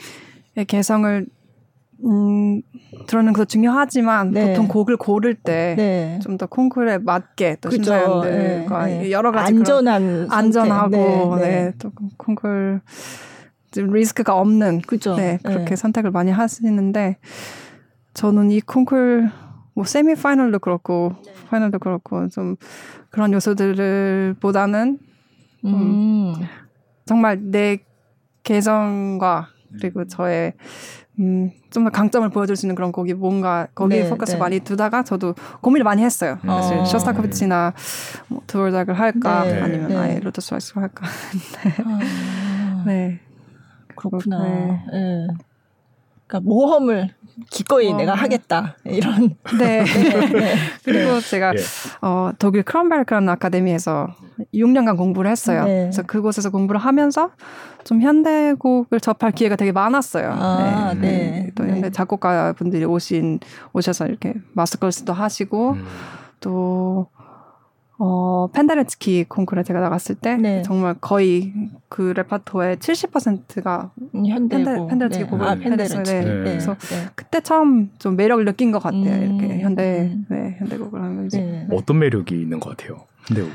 [SPEAKER 3] 개성을 음, 들어는 것도 중요하지만 네. 보통 곡을 고를 때 좀더 네. 콩쿨에 맞게 또 심사위원들과 네. 여러 가지
[SPEAKER 2] 안전한
[SPEAKER 3] 안전하고 네, 네. 또 콩쿨 리스크가 없는 그죠. 네, 그렇게 선택을 많이 하시는데 저는 이 콩쿨 뭐 세미 파이널도 그렇고 파이널도 그렇고 좀 그런 요소들을 보다는 음. 정말 내 개성과 그리고 저의 음, 좀 더 강점을 보여줄 수 있는 그런 곡이 뭔가 거기에 네, 포커스 네. 많이 두다가 저도 고민을 많이 했어요. 음. 사실 어. 쇼스타코비치나 뭐 드보르작을 할까 네, 아니면 네. 아예 루토스와프스키를 할까.
[SPEAKER 2] 아. [laughs] 네. 그렇구나. 네. 네. 그러니까 모험을 기꺼이 어. 내가 하겠다 이런.
[SPEAKER 3] 네. 네. [laughs] 네. 그리고 제가 예. 어, 독일 크론베르크라는 아카데미에서 6년간 공부를 했어요. 네. 그래서 그곳에서 공부를 하면서 좀 현대곡을 접할 기회가 되게 많았어요. 아, 네. 네. 또 현대 작곡가 분들이 오신 오셔서 이렇게 마스터 클래스도 하시고 음. 또 어, 펜데르츠키 콩쿠르에 제가 나갔을 때 네. 정말 거의 그 레파토의 70%가 현대 펜데르츠키 네. 곡을 아, 펜데르츠키. 네. 네. 그래서 네. 그때 처음 좀 매력을 느낀 것 같아요. 음. 이렇게 현대 음. 네, 현대곡을 하면서 네.
[SPEAKER 1] 어떤 매력이 있는 것 같아요. 현대곡에.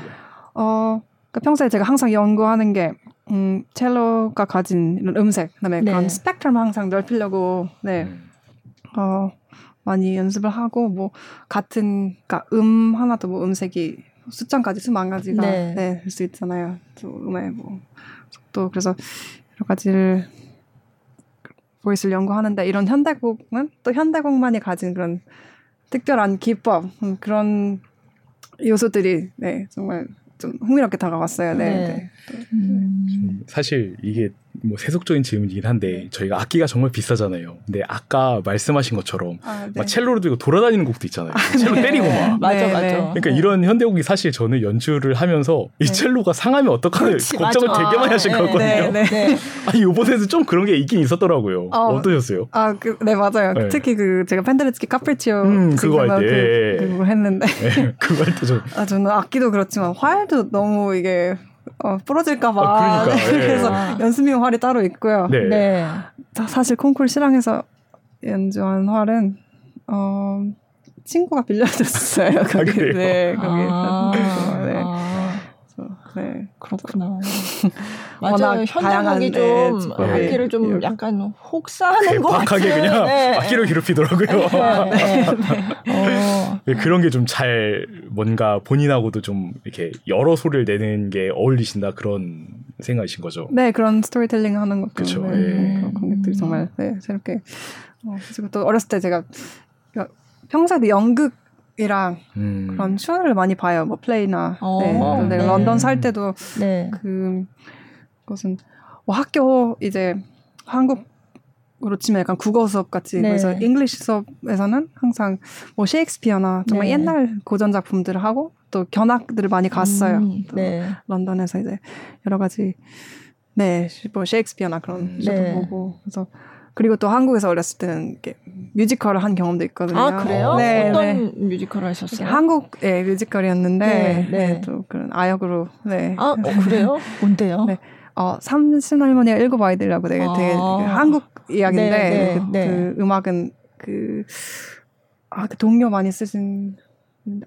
[SPEAKER 3] 어, 그러니까 평소에 제가 항상 연구하는 게 음, 첼로가 가진 이런 음색, 그다음에 그런 스펙트럼 항상 넓히려고 네. 음. 어, 많이 연습을 하고 뭐 같은 그러니까 음 하나도 뭐 음색이 숫자까지 수만 가지가 네. 네, 될 수 있잖아요. 또 음의 뭐 속도 그래서 여러 가지를 보이스를 연구하는데 이런 현대곡은 또 현대곡만이 가진 그런 특별한 기법 음, 그런 요소들이 네 정말 좀 흥미롭게 다가왔어요. 네. 네. 네.
[SPEAKER 1] 음. 사실 이게 뭐 세속적인 질문이긴 한데 네. 저희가 악기가 정말 비싸잖아요. 근데 아까 말씀하신 것처럼 아, 네. 막 첼로를 들고 돌아다니는 곡도 있잖아요. 아, 첼로 네. 때리고 막.
[SPEAKER 2] 맞아, 맞아.
[SPEAKER 1] 그러니까 이런 현대곡이 사실 저는 연주를 하면서 이 첼로가 상하면 어떡하나 걱정을 맞아. 되게 많이 하실 거거든요. [laughs] 아니 이번에도 좀 그런 게 있긴 있었더라고요. 어, 떠셨어요
[SPEAKER 3] 아, 그, 네 맞아요. 특히 그 제가 펜데르츠키 카프리치오 음,
[SPEAKER 1] 그거 할 때.
[SPEAKER 3] 그, 그거 했는데. [laughs]
[SPEAKER 1] 그거 할때 좀.
[SPEAKER 3] 아 저는 악기도 그렇지만 활도 너무 이게 어, 부러질까봐. 아, 그러니까, [laughs] 네. 그래서 아. 연습용 활이 따로 있고요. 네. 네. 사실 콩쿨 실황에서 연주한 활은 어, 친구가 빌려줬어요.
[SPEAKER 1] 아, 거기. 아,
[SPEAKER 3] 네, 거기. 아, 네.
[SPEAKER 2] 네. 그렇구나. 맞아요. 현대곡이 좀 네. 악기를 좀 네. 약간 혹사하는 것 같아요.
[SPEAKER 1] 그냥 네. 악기를 괴롭히더라고요. 네. 네. [laughs] 어. 네, 그런 게 좀 잘 뭔가 본인하고도 좀 이렇게 여러 소리를 내는 게 어울리신다 그런 생각이신 거죠.
[SPEAKER 3] 네, 그런 스토리텔링 하는 것도
[SPEAKER 1] 그렇죠.
[SPEAKER 3] 네, 네. 그런 관객들이 정말 네, 새롭게. 어, 그리고 또 어렸을 때 제가 평소에도 연극 이랑 음. 그런 슈를 많이 봐요. 뭐 플레이나. 어, 네. 네. 런던 살 때도 네. 그 그것은 뭐 학교 이제 한국 으로 치면 약간 국어 수업 같이 네. 그래서 English 수업에서는 항상 뭐 셰익스피어나 정말 네. 옛날 고전 작품들을 하고 또 견학들을 많이 갔어요. 음, 네. 런던에서 이제 여러 가지 네, 뭐 셰익스피어나 그런 쇼도 네. 보고 그래서 그리고 또 한국에서 어렸을 때는 이렇게 뮤지컬을 한 경험도 있거든요.
[SPEAKER 2] 아 그래요? 네, 어떤 네. 뮤지컬을 하셨어요?
[SPEAKER 3] 한국의 뮤지컬이었는데 네, 네. 네. 또 그런 아역으로 네.
[SPEAKER 2] 아 어, 그래요? [laughs] 뭔데요? 네.
[SPEAKER 3] 어 삼신 할머니가 일곱 아이들이라고 되게 아. 되게 한국 이야기인데 네, 그, 그 음악은 그 아, 그 동료 많이 쓰신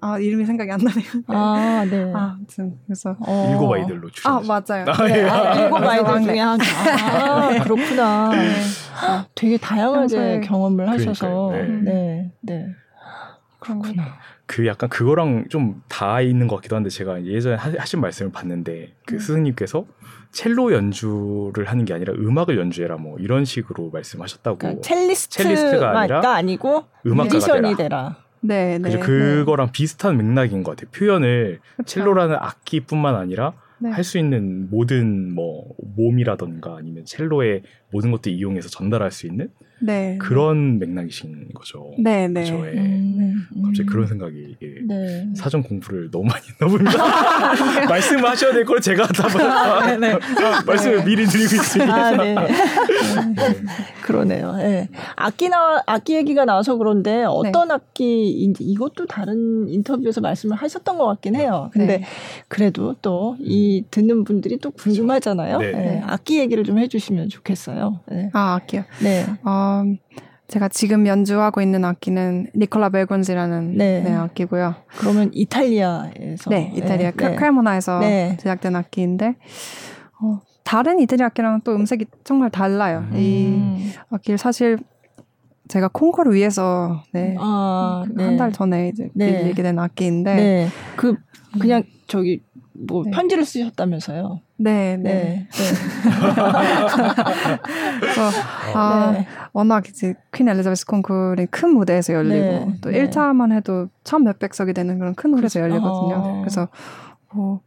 [SPEAKER 3] 아 이름이 생각이 안 나네요.
[SPEAKER 2] 아 네.
[SPEAKER 3] 아, 아무튼 그래서
[SPEAKER 1] 어. 일곱 아이들로 출연.
[SPEAKER 3] 아 맞아요.
[SPEAKER 2] 아, 네. 아, 일곱 아이들 중에 한. 아 [laughs] 그렇구나. 네. 아, 되게 다양하게 평소에... 경험을 하셔서. 네. 네. 네.
[SPEAKER 1] 그렇구나. 그 약간 그거랑 좀다 있는 것 같기도 한데 제가 예전에 하신 말씀을 봤는데 그 음. 스승님께서 첼로 연주를 하는 게 아니라 음악을 연주해라 뭐 이런 식으로 말씀하셨다고.
[SPEAKER 2] 그러니까 첼리스트가, 첼리스트가 아니라 아니고 음악가가 되라.
[SPEAKER 3] 네,
[SPEAKER 1] 네. 그거랑 네. 비슷한 맥락인 것 같아요. 표현을 그쵸. 첼로라는 악기뿐만 아니라 네. 할수 있는 모든 뭐 몸이라던가 아니면 첼로의 모든 것들 이용해서 전달할 수 있는
[SPEAKER 3] 네.
[SPEAKER 1] 그런 맥락이신 거죠.
[SPEAKER 3] 네, 네.
[SPEAKER 1] 그렇죠. 예.
[SPEAKER 2] 음, 음.
[SPEAKER 1] 갑자기 그런 생각이 예.
[SPEAKER 2] 네.
[SPEAKER 1] 사전 공부를 너무 많이 했나 봅니다. 말씀하셔야 될 걸 제가 다
[SPEAKER 3] 네, 네.
[SPEAKER 1] 말씀을 미리 드리고 있습니다.
[SPEAKER 2] 아, 네. 그러네요. 예. 악기 나 악기 얘기가 나와서 그런데 어떤 악기 인지 이것도 다른 인터뷰에서 말씀을 하셨던 것 같긴 해요. 근데
[SPEAKER 3] 네.
[SPEAKER 2] 그래도 또 이 듣는 분들이 또 궁금하잖아요.
[SPEAKER 1] 네.
[SPEAKER 2] 예. 악기 얘기를 좀 해주시면 좋겠어요. 네.
[SPEAKER 3] 아, 악기요.
[SPEAKER 2] 네.
[SPEAKER 3] 어, 제가 지금 연주하고 있는 악기는 니콜라 벨곤지라는
[SPEAKER 2] 네.
[SPEAKER 3] 네, 악기고요.
[SPEAKER 2] 그러면 이탈리아에서
[SPEAKER 3] 네, 이탈리아
[SPEAKER 2] 네.
[SPEAKER 3] 크 크레모나에서
[SPEAKER 2] 네.
[SPEAKER 3] 제작된 악기인데 어, 다른 이탈리아 악기랑 또 음색이 정말 달라요. 이
[SPEAKER 2] 음.
[SPEAKER 3] 악기를 사실 제가 콩쿠르 위해서 네,
[SPEAKER 2] 아, 네.
[SPEAKER 3] 한달 전에 이제
[SPEAKER 2] 네.
[SPEAKER 3] 빌리게 된 악기인데
[SPEAKER 2] 네. 그 그냥 저기 뭐
[SPEAKER 3] 네.
[SPEAKER 2] 편지를 쓰셨다면서요.
[SPEAKER 3] 네, 네.
[SPEAKER 2] 네.
[SPEAKER 3] 그래서 아,
[SPEAKER 2] 네.
[SPEAKER 3] 워낙 이제 퀸 엘리자베스 콩쿠르이 큰 무대에서 열리고
[SPEAKER 2] 네,
[SPEAKER 3] 또
[SPEAKER 2] 네.
[SPEAKER 3] 1차만 해도 천 몇백 석이 되는 그런 큰 무대에서
[SPEAKER 2] 그렇죠.
[SPEAKER 3] 열리거든요.
[SPEAKER 2] 어.
[SPEAKER 3] 그래서 뭐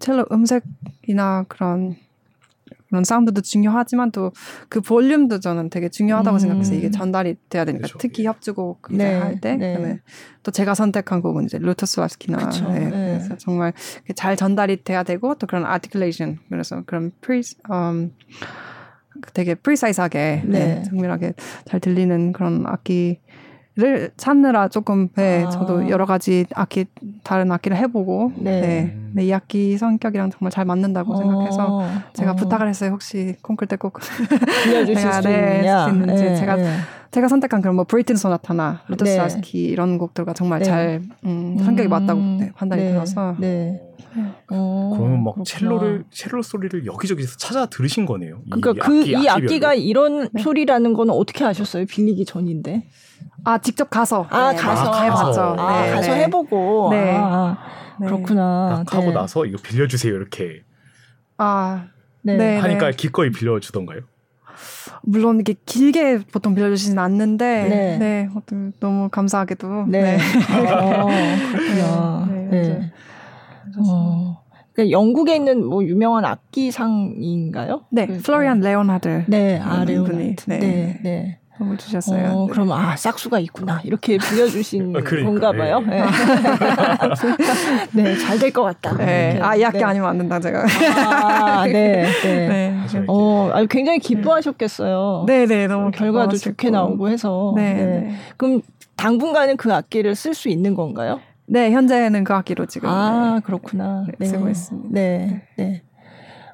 [SPEAKER 3] 첼로 음색이나 그런 그런 사운드도 중요하지만 또 그 볼륨도 저는 되게 중요하다고
[SPEAKER 2] 음.
[SPEAKER 3] 생각해서 이게 전달이 돼야 되니까
[SPEAKER 1] 그렇죠.
[SPEAKER 3] 특히 협주곡
[SPEAKER 2] 네,
[SPEAKER 3] 할때
[SPEAKER 2] 네.
[SPEAKER 3] 또 제가 선택한 곡은 이제 루토스와프스키나 네,
[SPEAKER 2] 네.
[SPEAKER 3] 그래서 정말 잘 전달이 돼야 되고 또 그런 articulation 그래서 그런 pre- 음, 되게 precise하게
[SPEAKER 2] 네.
[SPEAKER 3] 네, 정밀하게 잘 들리는 그런 악기 를 찾느라 조금 네,
[SPEAKER 2] 아.
[SPEAKER 3] 저도 여러 가지 악기 다른 악기를 해보고
[SPEAKER 2] 네.
[SPEAKER 3] 네. 네, 이 악기 성격이랑 정말 잘 맞는다고 생각해서
[SPEAKER 2] 어,
[SPEAKER 3] 제가
[SPEAKER 2] 어.
[SPEAKER 3] 부탁을 했어요. 혹시 콩쿨 때 꼭
[SPEAKER 2] 빌려주실
[SPEAKER 3] 제가,
[SPEAKER 2] 수 [laughs]
[SPEAKER 3] 네? 쓸수 있는지
[SPEAKER 2] 네,
[SPEAKER 3] 제가
[SPEAKER 2] 네.
[SPEAKER 3] 제가 선택한 그런 뭐 브리튼 소나타나
[SPEAKER 2] 네.
[SPEAKER 3] 루터스 라스키 이런 곡들과 정말
[SPEAKER 2] 네.
[SPEAKER 3] 잘 음, 성격이 맞다고
[SPEAKER 2] 음,
[SPEAKER 3] 네, 판단이
[SPEAKER 2] 네,
[SPEAKER 3] 들어서
[SPEAKER 2] 네. 어,
[SPEAKER 1] 그러면 막
[SPEAKER 2] 그렇구나.
[SPEAKER 1] 첼로를 첼로 소리를 여기저기서 찾아 들으신 거네요. 이
[SPEAKER 2] 그러니까 그이
[SPEAKER 1] 악기,
[SPEAKER 2] 악기가
[SPEAKER 1] 악기별로.
[SPEAKER 2] 이런
[SPEAKER 3] 네.
[SPEAKER 2] 소리라는 거는 어떻게 아셨어요? 빌리기 전인데.
[SPEAKER 3] 아 직접 가서
[SPEAKER 2] 아,
[SPEAKER 3] 네,
[SPEAKER 2] 가서
[SPEAKER 1] 아,
[SPEAKER 3] 해봤죠.
[SPEAKER 2] 아,
[SPEAKER 3] 네,
[SPEAKER 2] 가서
[SPEAKER 3] 네.
[SPEAKER 2] 해보고.
[SPEAKER 3] 네.
[SPEAKER 2] 아,
[SPEAKER 3] 네.
[SPEAKER 2] 그렇구나.
[SPEAKER 1] 딱 하고
[SPEAKER 2] 네.
[SPEAKER 1] 나서 이거 빌려주세요 이렇게
[SPEAKER 3] 아
[SPEAKER 2] 네.
[SPEAKER 3] 네.
[SPEAKER 1] 하니까 기꺼이 빌려주던가요?
[SPEAKER 3] 물론 이렇게 길게 보통 빌려주지는 않는데
[SPEAKER 2] 네.
[SPEAKER 3] 네, 어떤 너무 감사하게도
[SPEAKER 2] 네.
[SPEAKER 3] 네.
[SPEAKER 2] 어, 그렇구나.
[SPEAKER 3] 네,
[SPEAKER 2] 네. 어. 그러니까 영국에 있는 뭐 유명한 악기상인가요?
[SPEAKER 3] 네,
[SPEAKER 2] 그,
[SPEAKER 3] 플로리안 레오나드
[SPEAKER 2] 네, 아,
[SPEAKER 3] 음,
[SPEAKER 2] 레오나드. 네,
[SPEAKER 3] 네.
[SPEAKER 2] 네.
[SPEAKER 3] 선물 주셨어요.
[SPEAKER 2] 어,
[SPEAKER 3] 네.
[SPEAKER 2] 그럼 아 싹수가 있구나 이렇게 빌려주신 [laughs]
[SPEAKER 1] 아, 그러니까,
[SPEAKER 2] 건가 봐요.
[SPEAKER 1] 예.
[SPEAKER 2] 네, [laughs] 네 잘 될 것 같다.
[SPEAKER 3] 네. 아, 이 학기
[SPEAKER 2] 네.
[SPEAKER 3] 아니면 안 된다, 제가.
[SPEAKER 2] 아, 네, 네. [laughs]
[SPEAKER 3] 네.
[SPEAKER 1] 맞아요.
[SPEAKER 2] 어, 아니, 굉장히 기뻐하셨겠어요.
[SPEAKER 3] 네, 네, 너무
[SPEAKER 2] 결과도. 좋게 나오고 해서.
[SPEAKER 3] 네.
[SPEAKER 2] 그럼 당분간은 그 악기를 쓸 수 있는 건가요?
[SPEAKER 3] 네, 현재는 그 학기로 지금.
[SPEAKER 2] 아,
[SPEAKER 3] 네.
[SPEAKER 2] 그렇구나.
[SPEAKER 3] 네, 쓰고 있습니다.
[SPEAKER 2] 네, 네.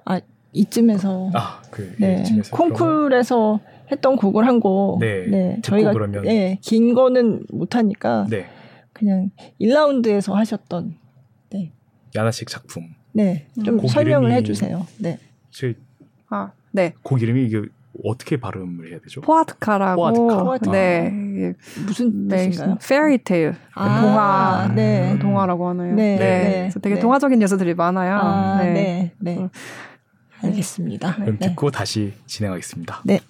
[SPEAKER 2] 아, 이쯤에서.
[SPEAKER 1] 아, 그
[SPEAKER 2] 네.
[SPEAKER 1] 이쯤에서
[SPEAKER 2] 콩쿨에서 했던 곡을 한 곡.
[SPEAKER 1] 네, 듣고
[SPEAKER 2] 저희가
[SPEAKER 1] 그러면-
[SPEAKER 2] 네, 긴 거는 못 하니까
[SPEAKER 1] 네
[SPEAKER 2] 그냥 1라운드에서 하셨던
[SPEAKER 1] 야나식 작품.
[SPEAKER 2] 네.
[SPEAKER 1] 좀곡
[SPEAKER 2] 설명을
[SPEAKER 1] 이름이-
[SPEAKER 2] 해 주세요. 네.
[SPEAKER 1] 제곡
[SPEAKER 3] 아, 네.
[SPEAKER 1] 이름이 이게 어떻게 발음을 해야 되죠?
[SPEAKER 3] 포아트카라고.
[SPEAKER 1] 포아트카.
[SPEAKER 2] 포아트카.
[SPEAKER 3] 네. 이게
[SPEAKER 2] 무슨
[SPEAKER 3] 네,
[SPEAKER 2] 뜻인가요?
[SPEAKER 3] 페리테일.
[SPEAKER 2] 아,
[SPEAKER 3] 동화.
[SPEAKER 2] 네.
[SPEAKER 3] 동화라고 하나요?
[SPEAKER 2] 네,
[SPEAKER 1] 네.
[SPEAKER 3] 그래서 되게
[SPEAKER 2] 네.
[SPEAKER 3] 동화적인 요소들이 많아요.
[SPEAKER 2] 아, 네.
[SPEAKER 3] 네.
[SPEAKER 2] 네.
[SPEAKER 3] 음.
[SPEAKER 2] 알겠습니다.
[SPEAKER 1] 그럼
[SPEAKER 2] 네.
[SPEAKER 1] 듣고 다시 진행하겠습니다.
[SPEAKER 2] 네.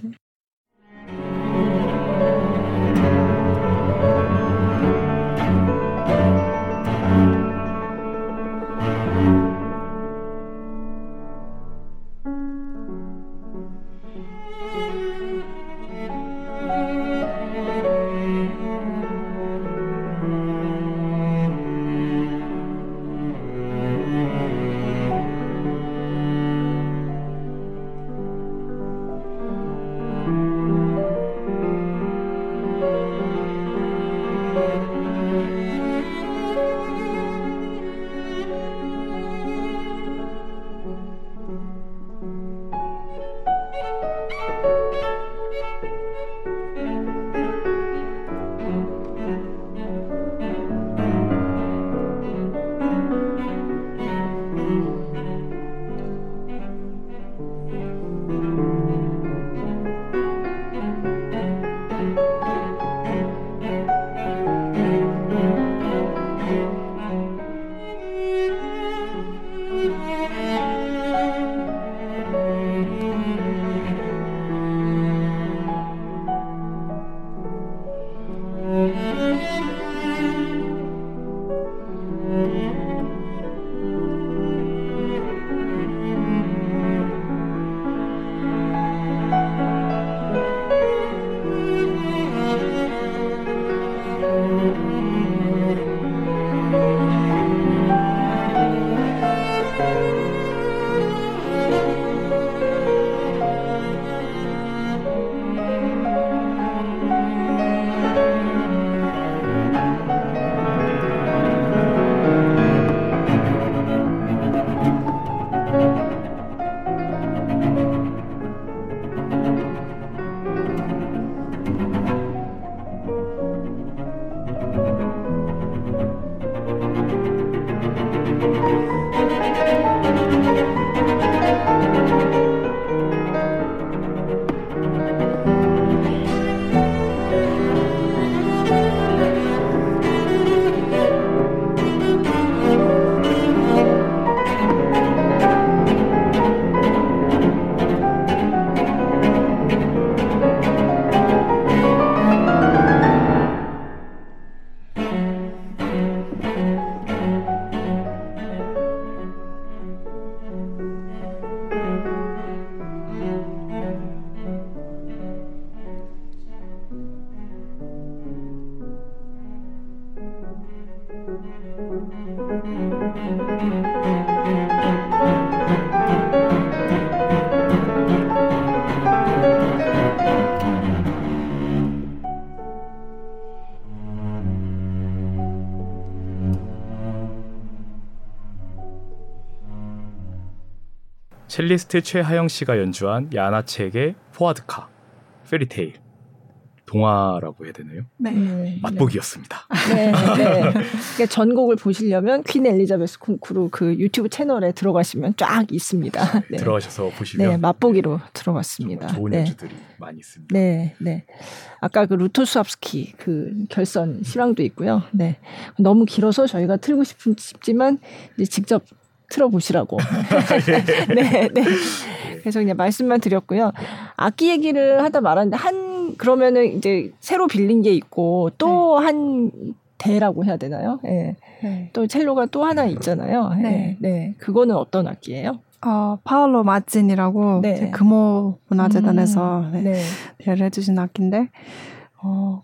[SPEAKER 1] 첼리스트 최하영 씨가 연주한 야나첵의 포하드카, fairy tale, 동화라고 해야 되나요?
[SPEAKER 3] 네.
[SPEAKER 2] 네.
[SPEAKER 1] 맛보기였습니다.
[SPEAKER 2] 네, 네. 그러니까 전곡을 보시려면 퀸 엘리자베스 콩쿠르 그 유튜브 채널에 들어가시면 쫙 있습니다. 네.
[SPEAKER 1] 들어가셔서 보시면
[SPEAKER 2] 네, 맛보기로 들어갔습니다.
[SPEAKER 1] 좋은
[SPEAKER 2] 네.
[SPEAKER 1] 연주들이 많이 있습니다.
[SPEAKER 2] 네, 네. 아까 그 루토스와프스키 그 결선 실황도 있고요. 네. 너무 길어서 저희가 틀고 싶, 싶지만 이제 직접 틀어보시라고. [laughs] [laughs] 네, 네. 그래서 그냥 말씀만 드렸고요. 악기 얘기를 하다 말았는데 한 그러면은 이제 새로 빌린 게 있고 또한 대라고 해야 되나요? 예.
[SPEAKER 3] 네.
[SPEAKER 2] 또 첼로가 또 하나 있잖아요. 예.
[SPEAKER 3] 네.
[SPEAKER 2] 네. 그거는 어떤 악기예요?
[SPEAKER 3] 어, 파울로 마진이라고
[SPEAKER 2] 네.
[SPEAKER 3] 금호 문화재단에서
[SPEAKER 2] 음,
[SPEAKER 3] 네,
[SPEAKER 2] 네.
[SPEAKER 3] 대여를 해주신 악기인데 어,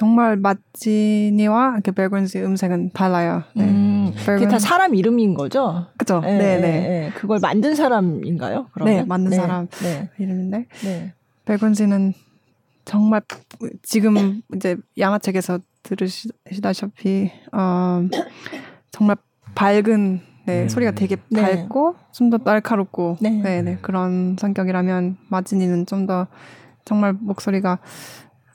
[SPEAKER 3] 정말 마진이와 이렇게 벨건스 음색은 달라요. 네.
[SPEAKER 2] 음, 그게 다 사람 이름인 거죠?
[SPEAKER 3] 그죠?
[SPEAKER 2] 네,
[SPEAKER 3] 네,
[SPEAKER 2] 네.
[SPEAKER 3] 네.
[SPEAKER 2] 네. 그걸 만든 사람인가요? 그러면?
[SPEAKER 3] 네, 만든
[SPEAKER 2] 네,
[SPEAKER 3] 사람.
[SPEAKER 2] 네,
[SPEAKER 3] 이름인데
[SPEAKER 2] 네.
[SPEAKER 3] 벨건스는 정말 지금 이제 양아책에서 들으시다시피 어, 정말 밝은 네,
[SPEAKER 1] 음.
[SPEAKER 3] 소리가 되게
[SPEAKER 2] 네.
[SPEAKER 3] 밝고 좀 더 날카롭고
[SPEAKER 2] 네.
[SPEAKER 3] 네. 네, 그런 성격이라면 마진이는 좀 더 정말 목소리가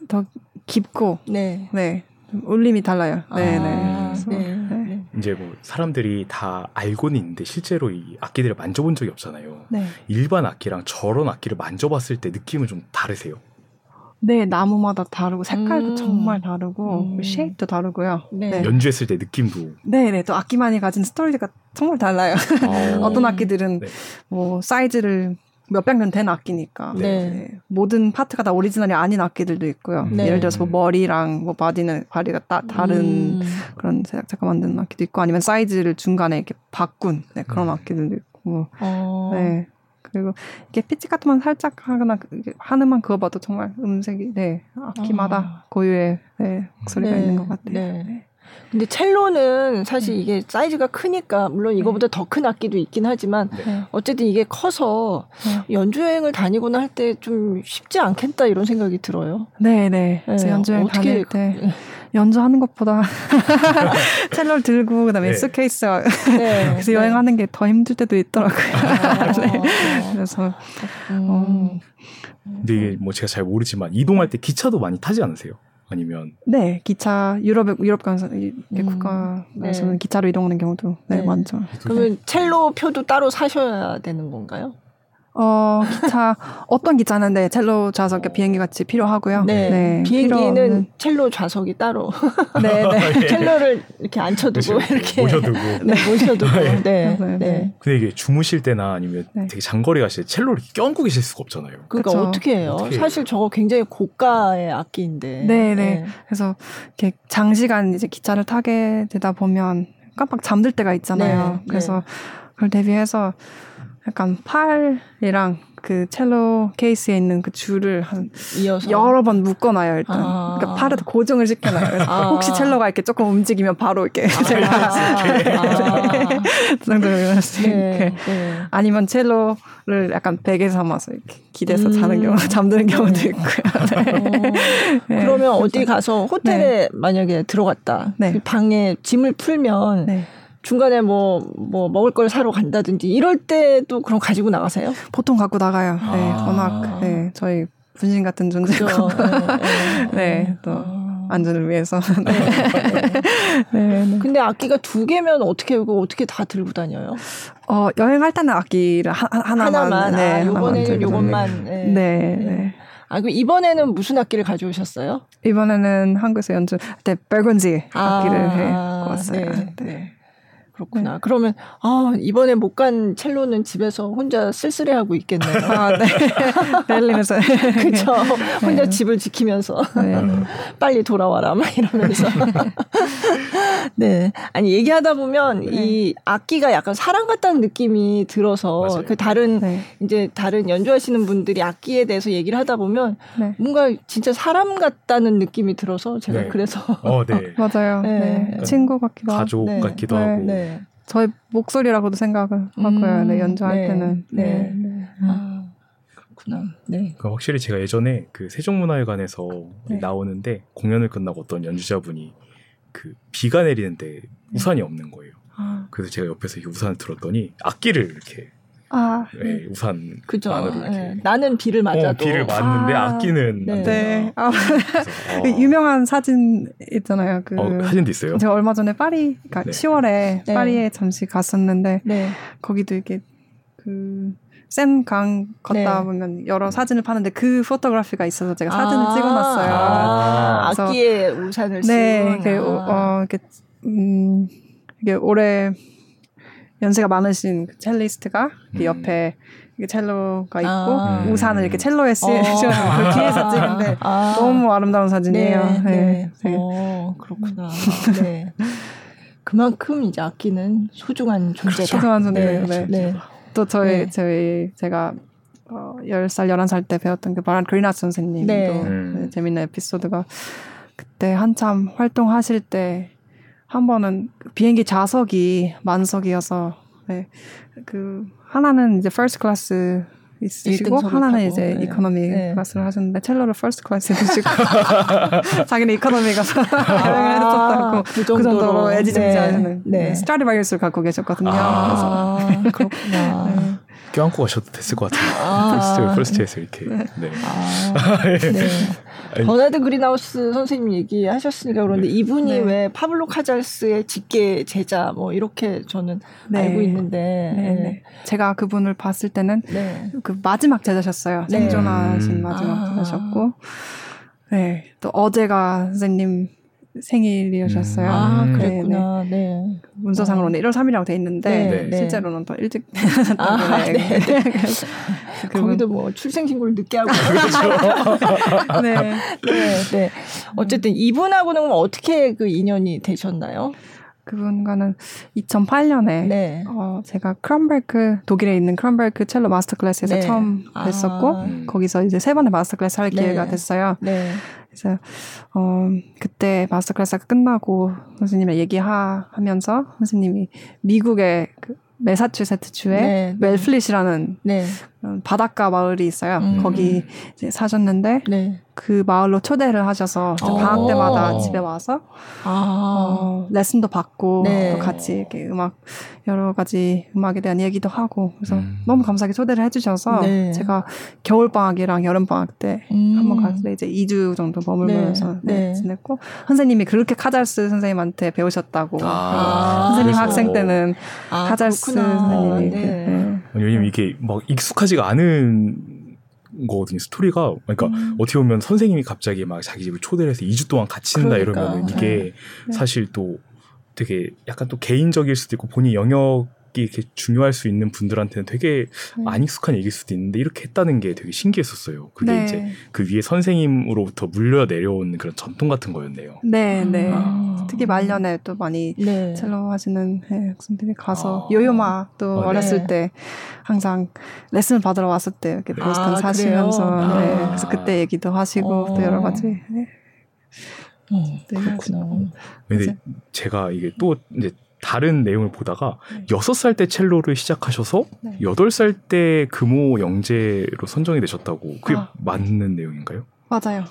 [SPEAKER 3] 더 깊고
[SPEAKER 2] 네.
[SPEAKER 3] 네, 좀 울림이 달라요. 네,
[SPEAKER 2] 아,
[SPEAKER 3] 네. 그래서,
[SPEAKER 2] 네.
[SPEAKER 3] 네.
[SPEAKER 1] 이제 뭐 사람들이 다 알고는 있는데 실제로 이 악기들을 만져본 적이 없잖아요.
[SPEAKER 3] 네.
[SPEAKER 1] 일반 악기랑 저런 악기를 만져봤을 때 느낌은 좀 다르세요.
[SPEAKER 3] 네, 나무마다 다르고 색깔도
[SPEAKER 2] 음.
[SPEAKER 3] 정말 다르고
[SPEAKER 2] 음.
[SPEAKER 3] 쉐입도 다르고요.
[SPEAKER 2] 네.
[SPEAKER 3] 네.
[SPEAKER 1] 연주했을 때 느낌도
[SPEAKER 3] 네, 네. 또 악기만이 가진 스토리가 정말 달라요.
[SPEAKER 1] 어, [laughs]
[SPEAKER 3] 어떤 악기들은
[SPEAKER 1] 네.
[SPEAKER 3] 뭐 사이즈를 몇백 년 된 악기니까
[SPEAKER 2] 네.
[SPEAKER 3] 네. 모든 파트가 다 오리지널이 아닌 악기들도 있고요.
[SPEAKER 2] 네.
[SPEAKER 3] 예를 들어서 뭐 머리랑 뭐 body는 body가 따, 다른
[SPEAKER 2] 음.
[SPEAKER 3] 그런 제작자가 만든 악기도 있고 아니면 사이즈를 중간에 이렇게 바꾼 네, 그런
[SPEAKER 1] 음.
[SPEAKER 3] 악기들도 있고
[SPEAKER 2] 어.
[SPEAKER 3] 네. 그리고 이게 피치 같은 건 살짝 하거나 그- 한 음만 그어봐도 정말 음색이 네 악기마다
[SPEAKER 2] 아.
[SPEAKER 3] 고유의 네, 목소리가
[SPEAKER 2] 네.
[SPEAKER 3] 있는 것 같아요.
[SPEAKER 2] 네. 근데 첼로는 사실
[SPEAKER 3] 네.
[SPEAKER 2] 이게 사이즈가 크니까 물론 이거보다 더 큰 악기도 있긴 하지만
[SPEAKER 3] 네.
[SPEAKER 2] 어쨌든 이게 커서 연주 여행을 다니거나 할 때 좀 쉽지 않겠다 이런 생각이 들어요.
[SPEAKER 3] 네, 네.
[SPEAKER 2] 네,
[SPEAKER 3] 연주 여행
[SPEAKER 2] 어떻게
[SPEAKER 3] 다닐 때 연주하는 것보다 [laughs] 첼로를 들고 그다음에
[SPEAKER 1] 네.
[SPEAKER 3] 스케이스
[SPEAKER 2] 네.
[SPEAKER 3] 그래서 여행하는 게 더 힘들 때도 있더라고요.
[SPEAKER 2] 아, [laughs]
[SPEAKER 3] 네. 그래서
[SPEAKER 2] 음.
[SPEAKER 1] 근데 이게 뭐 제가 잘 모르지만 이동할 때 기차도 많이 타지 않으세요? 아니면
[SPEAKER 3] 네 기차 유럽에 유럽 가서 이
[SPEAKER 2] 음,
[SPEAKER 3] 국가에서는
[SPEAKER 2] 네.
[SPEAKER 3] 기차로 이동하는 경우도 네,
[SPEAKER 2] 네.
[SPEAKER 3] 많죠.
[SPEAKER 2] 그러면 첼로 표도 따로 사셔야 되는 건가요?
[SPEAKER 3] 어 기차 어떤 기차는 네 첼로 좌석 비행기 같이 필요하고요.
[SPEAKER 2] 네.
[SPEAKER 3] 필요
[SPEAKER 2] 비행기는
[SPEAKER 3] 없는-
[SPEAKER 2] 첼로 좌석이 따로 [laughs]
[SPEAKER 3] 네, 네. [laughs]
[SPEAKER 2] 첼로를 이렇게 앉혀두고 이렇게
[SPEAKER 1] 모셔두고. [laughs]
[SPEAKER 2] 네, 모셔두고 네.
[SPEAKER 3] 맞아요.
[SPEAKER 2] 네.
[SPEAKER 1] 근데 이게 주무실 때나 아니면
[SPEAKER 3] 네.
[SPEAKER 1] 되게 장거리 가실 때 첼로를 껴안고 계실 수가 없잖아요.
[SPEAKER 2] 그러니까
[SPEAKER 3] 그쵸.
[SPEAKER 2] 어떻게 해요?
[SPEAKER 1] 어떻게 해요?
[SPEAKER 2] 사실 저거 굉장히 고가의 악기인데.
[SPEAKER 3] 네, 네. 그래서 이렇게 장시간 이제 기차를 타게 되다 보면 깜빡 잠들 때가 있잖아요.
[SPEAKER 2] 네,
[SPEAKER 3] 그래서 그걸 대비해서 약간 팔이랑 그 첼로 케이스에 있는 그 줄을 한
[SPEAKER 2] 이어서
[SPEAKER 3] 여러 번 묶어놔요 일단.
[SPEAKER 2] 아.
[SPEAKER 3] 그러니까 팔에다 고정을 시켜놔요.
[SPEAKER 2] 아.
[SPEAKER 3] 혹시 첼로가 이렇게 조금 움직이면 바로 이렇게 [laughs] 제가
[SPEAKER 2] 아, [laughs]
[SPEAKER 3] 그 있게.
[SPEAKER 2] 네, 네.
[SPEAKER 3] 아니면 첼로를 약간 베개 삼아서 이렇게 기대서
[SPEAKER 2] 음.
[SPEAKER 3] 자는 경우, 잠드는 경우도
[SPEAKER 2] 네.
[SPEAKER 3] 있고요. 네.
[SPEAKER 2] 어,
[SPEAKER 3] 네. [laughs]
[SPEAKER 2] 그러면 어디 가서 호텔에 만약에 들어갔다.
[SPEAKER 3] 네.
[SPEAKER 2] 그 방에 짐을 풀면
[SPEAKER 3] 네.
[SPEAKER 2] 중간에 뭐, 뭐 먹을 걸 사러 간다든지 이럴 때도 그럼 가지고 나가세요?
[SPEAKER 3] 보통 갖고 나가요. 네,
[SPEAKER 1] 아.
[SPEAKER 3] 워낙 네, 저희 분신 같은 존재고
[SPEAKER 2] 그죠? 네, [laughs]
[SPEAKER 3] 네, 또
[SPEAKER 2] 아.
[SPEAKER 3] 안전을 위해서.
[SPEAKER 2] 네, 네. [laughs]
[SPEAKER 3] 네, 네.
[SPEAKER 2] 근데 악기가 두 개면 어떻게 이거 어떻게 다 들고 다녀요?
[SPEAKER 3] 어, 여행할 때는 악기를 하, 하- 하나만,
[SPEAKER 2] 하나만.
[SPEAKER 3] 네,
[SPEAKER 2] 아, 요번에는 요것만. 네.
[SPEAKER 3] 네, 네.
[SPEAKER 2] 아, 그 이번에는 무슨 악기를 가져오셨어요?
[SPEAKER 3] 이번에는 한국에서 연주 때 벨건지 악기를
[SPEAKER 2] 아,
[SPEAKER 3] 해 왔어요.
[SPEAKER 2] 네,
[SPEAKER 3] 네.
[SPEAKER 2] 네. 그렇구나. 그러면 아 이번에 못 간 첼로는 집에서 혼자 쓸쓸해하고 있겠네요.
[SPEAKER 3] 아, 네. [laughs] 베를린에서.
[SPEAKER 2] 그렇죠. 혼자 집을 지키면서
[SPEAKER 3] 네. [laughs]
[SPEAKER 2] 빨리 돌아와라 막 이러면서. [laughs] 네. 아니 얘기하다 보면
[SPEAKER 3] 네.
[SPEAKER 2] 이 악기가 약간 사람 같다는 느낌이 들어서
[SPEAKER 1] 맞아요.
[SPEAKER 2] 그 다른
[SPEAKER 3] 네.
[SPEAKER 2] 이제 다른 연주하시는 분들이 악기에 대해서 얘기를 하다 보면
[SPEAKER 3] 네.
[SPEAKER 2] 뭔가 진짜 사람 같다는 느낌이 들어서 제가
[SPEAKER 1] 네.
[SPEAKER 2] 그래서
[SPEAKER 1] 어, 네.
[SPEAKER 3] 맞아요.
[SPEAKER 2] 네.
[SPEAKER 3] 네. 친구 같기도 하고.
[SPEAKER 1] 가족
[SPEAKER 2] 네.
[SPEAKER 1] 같기도
[SPEAKER 3] 네.
[SPEAKER 1] 하고.
[SPEAKER 2] 네.
[SPEAKER 3] 저희 목소리라고도 생각을 하고요.
[SPEAKER 2] 음,
[SPEAKER 3] 네, 연주할
[SPEAKER 2] 네.
[SPEAKER 3] 때는.
[SPEAKER 2] 네.
[SPEAKER 3] 네. 네.
[SPEAKER 2] 아, 그렇구나. 네.
[SPEAKER 1] 그러니까 확실히 제가 예전에 그 세종문화회관에서
[SPEAKER 3] 네.
[SPEAKER 1] 나오는데 공연을 끝나고 어떤 연주자분이 그 비가 내리는데 우산이 없는 거예요.
[SPEAKER 3] 아,
[SPEAKER 1] 그래서 제가 옆에서 이 우산을 들었더니 악기를 이렇게
[SPEAKER 3] 아,
[SPEAKER 1] 네, 우산
[SPEAKER 2] 그죠.
[SPEAKER 1] 안으로 이렇게.
[SPEAKER 2] 네. 나는 비를 맞아도
[SPEAKER 1] 어, 비를 맞는데
[SPEAKER 3] 아,
[SPEAKER 1] 악기는
[SPEAKER 2] 네.
[SPEAKER 1] 안
[SPEAKER 3] 네. 아,
[SPEAKER 1] 그래서,
[SPEAKER 3] 그
[SPEAKER 1] 어.
[SPEAKER 3] 유명한 사진 있잖아요. 그
[SPEAKER 1] 어, 사진도 있어요.
[SPEAKER 3] 제가 얼마 전에 파리, 그러니까
[SPEAKER 1] 네.
[SPEAKER 3] 10월에
[SPEAKER 2] 네.
[SPEAKER 3] 파리에 잠시 갔었는데
[SPEAKER 2] 네.
[SPEAKER 3] 거기도 이렇게 그 센강 걷다
[SPEAKER 2] 네.
[SPEAKER 3] 보면 여러 사진을 파는데 그 포토그래피가 있어서 제가 사진을
[SPEAKER 2] 아,
[SPEAKER 3] 찍어놨어요.
[SPEAKER 2] 아,
[SPEAKER 3] 그래서-
[SPEAKER 2] 악기에 우산을 쓰고.
[SPEAKER 3] 네, 이렇게 어 이렇게 음 이게 올해 연세가 많으신 그 첼리스트가
[SPEAKER 1] 음.
[SPEAKER 3] 옆에 이게 첼로가 있고
[SPEAKER 2] 아.
[SPEAKER 3] 우산을 이렇게 첼로에 쓰-
[SPEAKER 2] 어.
[SPEAKER 3] 씌워서 그 뒤에서 찍은데
[SPEAKER 2] 아.
[SPEAKER 3] 너무 아름다운 사진이에요.
[SPEAKER 2] 네, 네.
[SPEAKER 3] 네. 네.
[SPEAKER 2] 어, 그렇구나. 네. 그만큼 이제 악기는 소중한 존재다.
[SPEAKER 3] 소중한 존재예요,
[SPEAKER 2] 네.
[SPEAKER 3] 네.
[SPEAKER 2] 네.
[SPEAKER 3] 또 저희
[SPEAKER 2] 네.
[SPEAKER 3] 저희 제가 어, 10살, 11살 때 배웠던 그 버나드 그린하우스 선생님도
[SPEAKER 2] 네.
[SPEAKER 1] 음.
[SPEAKER 3] 네, 재밌는 에피소드가 그때 한참 활동하실 때 한 번은 비행기 좌석이 만석이어서 네, 그 하나는 이제 first class 있으시고 하나는 이제
[SPEAKER 2] 네.
[SPEAKER 3] economy
[SPEAKER 2] 네.
[SPEAKER 3] class를 하셨는데 첼로를 first class 해주시고 [laughs] 자기는 economy 가서 여행을 했었다고 그그 정도로
[SPEAKER 2] 네.
[SPEAKER 3] 애지중지하시는
[SPEAKER 2] 네.
[SPEAKER 3] 스트라디바리우스를 갖고 계셨거든요.
[SPEAKER 1] 아.
[SPEAKER 3] 그래서
[SPEAKER 2] 아, 그렇구나.
[SPEAKER 3] 네.
[SPEAKER 1] 껴안고 가셔도 됐을 것 같아요.
[SPEAKER 2] 아.
[SPEAKER 1] first, first에서 [laughs] 이렇게. 네.
[SPEAKER 2] 아, [laughs] 네.
[SPEAKER 1] 아니,
[SPEAKER 2] 버나드 그린하우스 선생님 얘기하셨으니까 그런데 이분이
[SPEAKER 3] 네.
[SPEAKER 2] 왜 파블로 카잘스의 직계 제자 뭐 이렇게 저는
[SPEAKER 3] 네.
[SPEAKER 2] 알고 있는데
[SPEAKER 3] 네, 네. 제가 그분을 봤을 때는
[SPEAKER 2] 네.
[SPEAKER 3] 그 마지막 제자셨어요.
[SPEAKER 2] 네.
[SPEAKER 3] 생존하신
[SPEAKER 1] 음.
[SPEAKER 3] 마지막
[SPEAKER 2] 아.
[SPEAKER 3] 제자셨고, 네. 또 어제가 선생님 생일이셨어요.
[SPEAKER 2] 아
[SPEAKER 1] 음.
[SPEAKER 2] 그랬구나. 네.
[SPEAKER 3] 문서상으로는 1월 3일이라고 돼 있는데
[SPEAKER 2] 네,
[SPEAKER 1] 네.
[SPEAKER 3] 실제로는 더 일찍
[SPEAKER 2] 아,
[SPEAKER 3] 때문에
[SPEAKER 2] 네. [laughs] [laughs] 거기도 뭐 출생신고를 늦게 하고 [laughs]
[SPEAKER 3] 네.
[SPEAKER 2] 네, 네. 어쨌든 이분하고는 그럼 어떻게 그 인연이 되셨나요?
[SPEAKER 3] 그분과는 2008년에
[SPEAKER 2] 네.
[SPEAKER 3] 어, 제가 크론베르크 독일에 있는 크론베르크 첼로 master class에서
[SPEAKER 2] 네.
[SPEAKER 3] 처음
[SPEAKER 2] 아.
[SPEAKER 3] 뵀었고
[SPEAKER 1] 음.
[SPEAKER 3] 거기서 이제 세 번의 master class 할
[SPEAKER 2] 네.
[SPEAKER 3] 기회가 됐어요.
[SPEAKER 2] 네.
[SPEAKER 3] 그래서 어 그때 마스터 클래스가 끝나고 선생님이랑 얘기하면서 선생님이 미국의 그 메사추세츠 주에
[SPEAKER 2] 네, 네.
[SPEAKER 3] 웰플릿이라는
[SPEAKER 2] 네.
[SPEAKER 3] 어, 바닷가 마을이 있어요.
[SPEAKER 2] 음.
[SPEAKER 3] 거기 이제 사셨는데
[SPEAKER 2] 네.
[SPEAKER 3] 그 마을로 초대를 하셔서
[SPEAKER 2] 오.
[SPEAKER 3] 방학 때마다 집에 와서
[SPEAKER 2] 아.
[SPEAKER 3] 어, 레슨도 받고
[SPEAKER 2] 네.
[SPEAKER 3] 또 같이 이렇게 음악 여러 가지 음악에 대한 얘기도 하고 그래서
[SPEAKER 1] 음.
[SPEAKER 3] 너무 감사하게 초대를 해주셔서
[SPEAKER 2] 네.
[SPEAKER 3] 제가 겨울 방학이랑 여름 방학 때
[SPEAKER 2] 음.
[SPEAKER 3] 한번 갔을 때 이제 2주 정도 머물면서
[SPEAKER 2] 네.
[SPEAKER 3] 네,
[SPEAKER 2] 네.
[SPEAKER 3] 지냈고 선생님이 그렇게 카잘스 선생님한테 배우셨다고
[SPEAKER 2] 아.
[SPEAKER 3] 선생님
[SPEAKER 1] 그래서-
[SPEAKER 3] 학생 때는
[SPEAKER 2] 아,
[SPEAKER 3] 카잘스. 선생님이 그-.
[SPEAKER 1] 왜냐면 이게 막 익숙하지가 않은 거거든요. 스토리가. 그러니까
[SPEAKER 2] 음.
[SPEAKER 1] 어떻게 보면 선생님이 갑자기 막 자기 집을 초대를 해서 2주 동안 같이 있다
[SPEAKER 2] 그러니까.
[SPEAKER 1] 이러면 이게
[SPEAKER 3] 네.
[SPEAKER 1] 사실 또 되게 약간 또 개인적일 수도 있고 본인 영역 이 이렇게 중요할 수 있는 분들한테는 되게
[SPEAKER 3] 네.
[SPEAKER 1] 안 익숙한 얘기일 수도 있는데 이렇게 했다는 게 되게 신기했었어요. 그게
[SPEAKER 3] 네.
[SPEAKER 1] 이제 그 위에 선생님으로부터 물려 내려온 그런 전통 같은 거였네요.
[SPEAKER 3] 네, 네.
[SPEAKER 2] 아.
[SPEAKER 3] 특히 말년에 또 많이
[SPEAKER 2] 네.
[SPEAKER 3] 첼로 하시는 네, 학생들이 가서
[SPEAKER 1] 아.
[SPEAKER 3] 요요마 또
[SPEAKER 1] 아,
[SPEAKER 3] 어렸을
[SPEAKER 2] 네.
[SPEAKER 3] 때 항상 레슨을 받으러 왔을 때 이렇게
[SPEAKER 1] 네.
[SPEAKER 3] 보스턴
[SPEAKER 2] 아,
[SPEAKER 3] 사시면서? 네,
[SPEAKER 1] 아.
[SPEAKER 3] 그래서 그때 얘기도 하시고
[SPEAKER 2] 어.
[SPEAKER 3] 또 여러 가지 네.
[SPEAKER 2] 어,
[SPEAKER 3] 네,
[SPEAKER 2] 그렇구나.
[SPEAKER 1] 근데
[SPEAKER 3] 맞아요.
[SPEAKER 1] 제가 이게 또 이제 다른 내용을 보다가
[SPEAKER 3] 네.
[SPEAKER 1] 여섯 살 때 첼로를 시작하셔서
[SPEAKER 3] 네.
[SPEAKER 1] 여덟 살 때 금호 영재로 선정이 되셨다고 그게
[SPEAKER 3] 아.
[SPEAKER 1] 맞는 내용인가요?
[SPEAKER 3] 맞아요.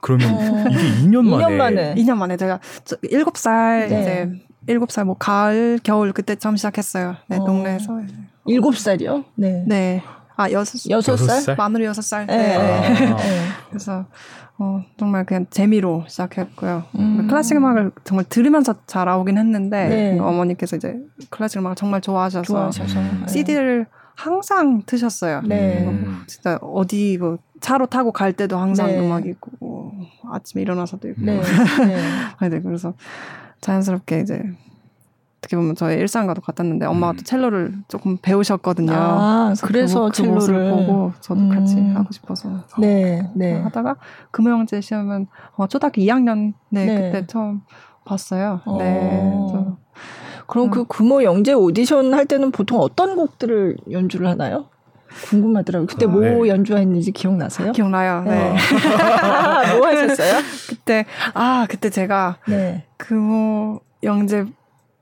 [SPEAKER 1] 그러면
[SPEAKER 2] 어.
[SPEAKER 1] 이게 2년 만에,
[SPEAKER 2] 2년 만에.
[SPEAKER 3] 2년 만에 제가 저 7살
[SPEAKER 2] 네.
[SPEAKER 3] 이제 7살 뭐 가을 겨울 그때 처음 시작했어요. 네,
[SPEAKER 2] 어.
[SPEAKER 3] 동네에서.
[SPEAKER 2] 일곱 살이요? 네.
[SPEAKER 3] 네. 아, 여섯
[SPEAKER 2] 여섯 살?
[SPEAKER 1] 살?
[SPEAKER 3] 만으로 여섯 살.
[SPEAKER 2] 네.
[SPEAKER 3] 네.
[SPEAKER 1] 아.
[SPEAKER 2] 네.
[SPEAKER 3] 그래서 어, 정말 그냥 재미로 시작했고요.
[SPEAKER 2] 음.
[SPEAKER 3] 클래식 음악을 정말 들으면서 자라오긴 했는데
[SPEAKER 2] 네.
[SPEAKER 3] 어머니께서 이제 클래식 음악을 정말 좋아하셔서
[SPEAKER 2] 좋아하셔서.
[SPEAKER 1] 음.
[SPEAKER 3] CD를 항상 트셨어요.
[SPEAKER 2] 네.
[SPEAKER 1] 음.
[SPEAKER 3] 진짜 어디 뭐 차로 타고 갈 때도 항상
[SPEAKER 2] 네.
[SPEAKER 3] 음악이 있고 뭐 아침에 일어나서도 있고
[SPEAKER 2] 네. [laughs] 네.
[SPEAKER 3] 네, 그래서 자연스럽게 이제 어떻게 보면 저의 일상과도 같았는데 엄마가
[SPEAKER 1] 음.
[SPEAKER 3] 또 첼로를 조금 배우셨거든요.
[SPEAKER 2] 아, 그래서
[SPEAKER 3] 그, 모- 그 모습을
[SPEAKER 2] 첼로를.
[SPEAKER 3] 보고 저도 같이
[SPEAKER 2] 음.
[SPEAKER 3] 하고 싶어서
[SPEAKER 2] 네. 네.
[SPEAKER 3] 하다가 금호영재 시험은 어, 초등학교 2학년 네,
[SPEAKER 2] 네.
[SPEAKER 3] 그때 처음 봤어요.
[SPEAKER 2] 어.
[SPEAKER 3] 네. 그래서
[SPEAKER 2] 그럼 그 구모 영재 오디션 할 때는 보통 어떤 곡들을 연주를 하나요? 궁금하더라고요. 그때
[SPEAKER 1] 아,
[SPEAKER 2] 뭐
[SPEAKER 1] 네.
[SPEAKER 2] 연주했는지 기억나세요?
[SPEAKER 3] 기억나요. 네.
[SPEAKER 2] 네. [laughs] 뭐 하셨어요? [laughs]
[SPEAKER 3] 그때 아 그때 제가
[SPEAKER 2] 네.
[SPEAKER 3] 금호 영재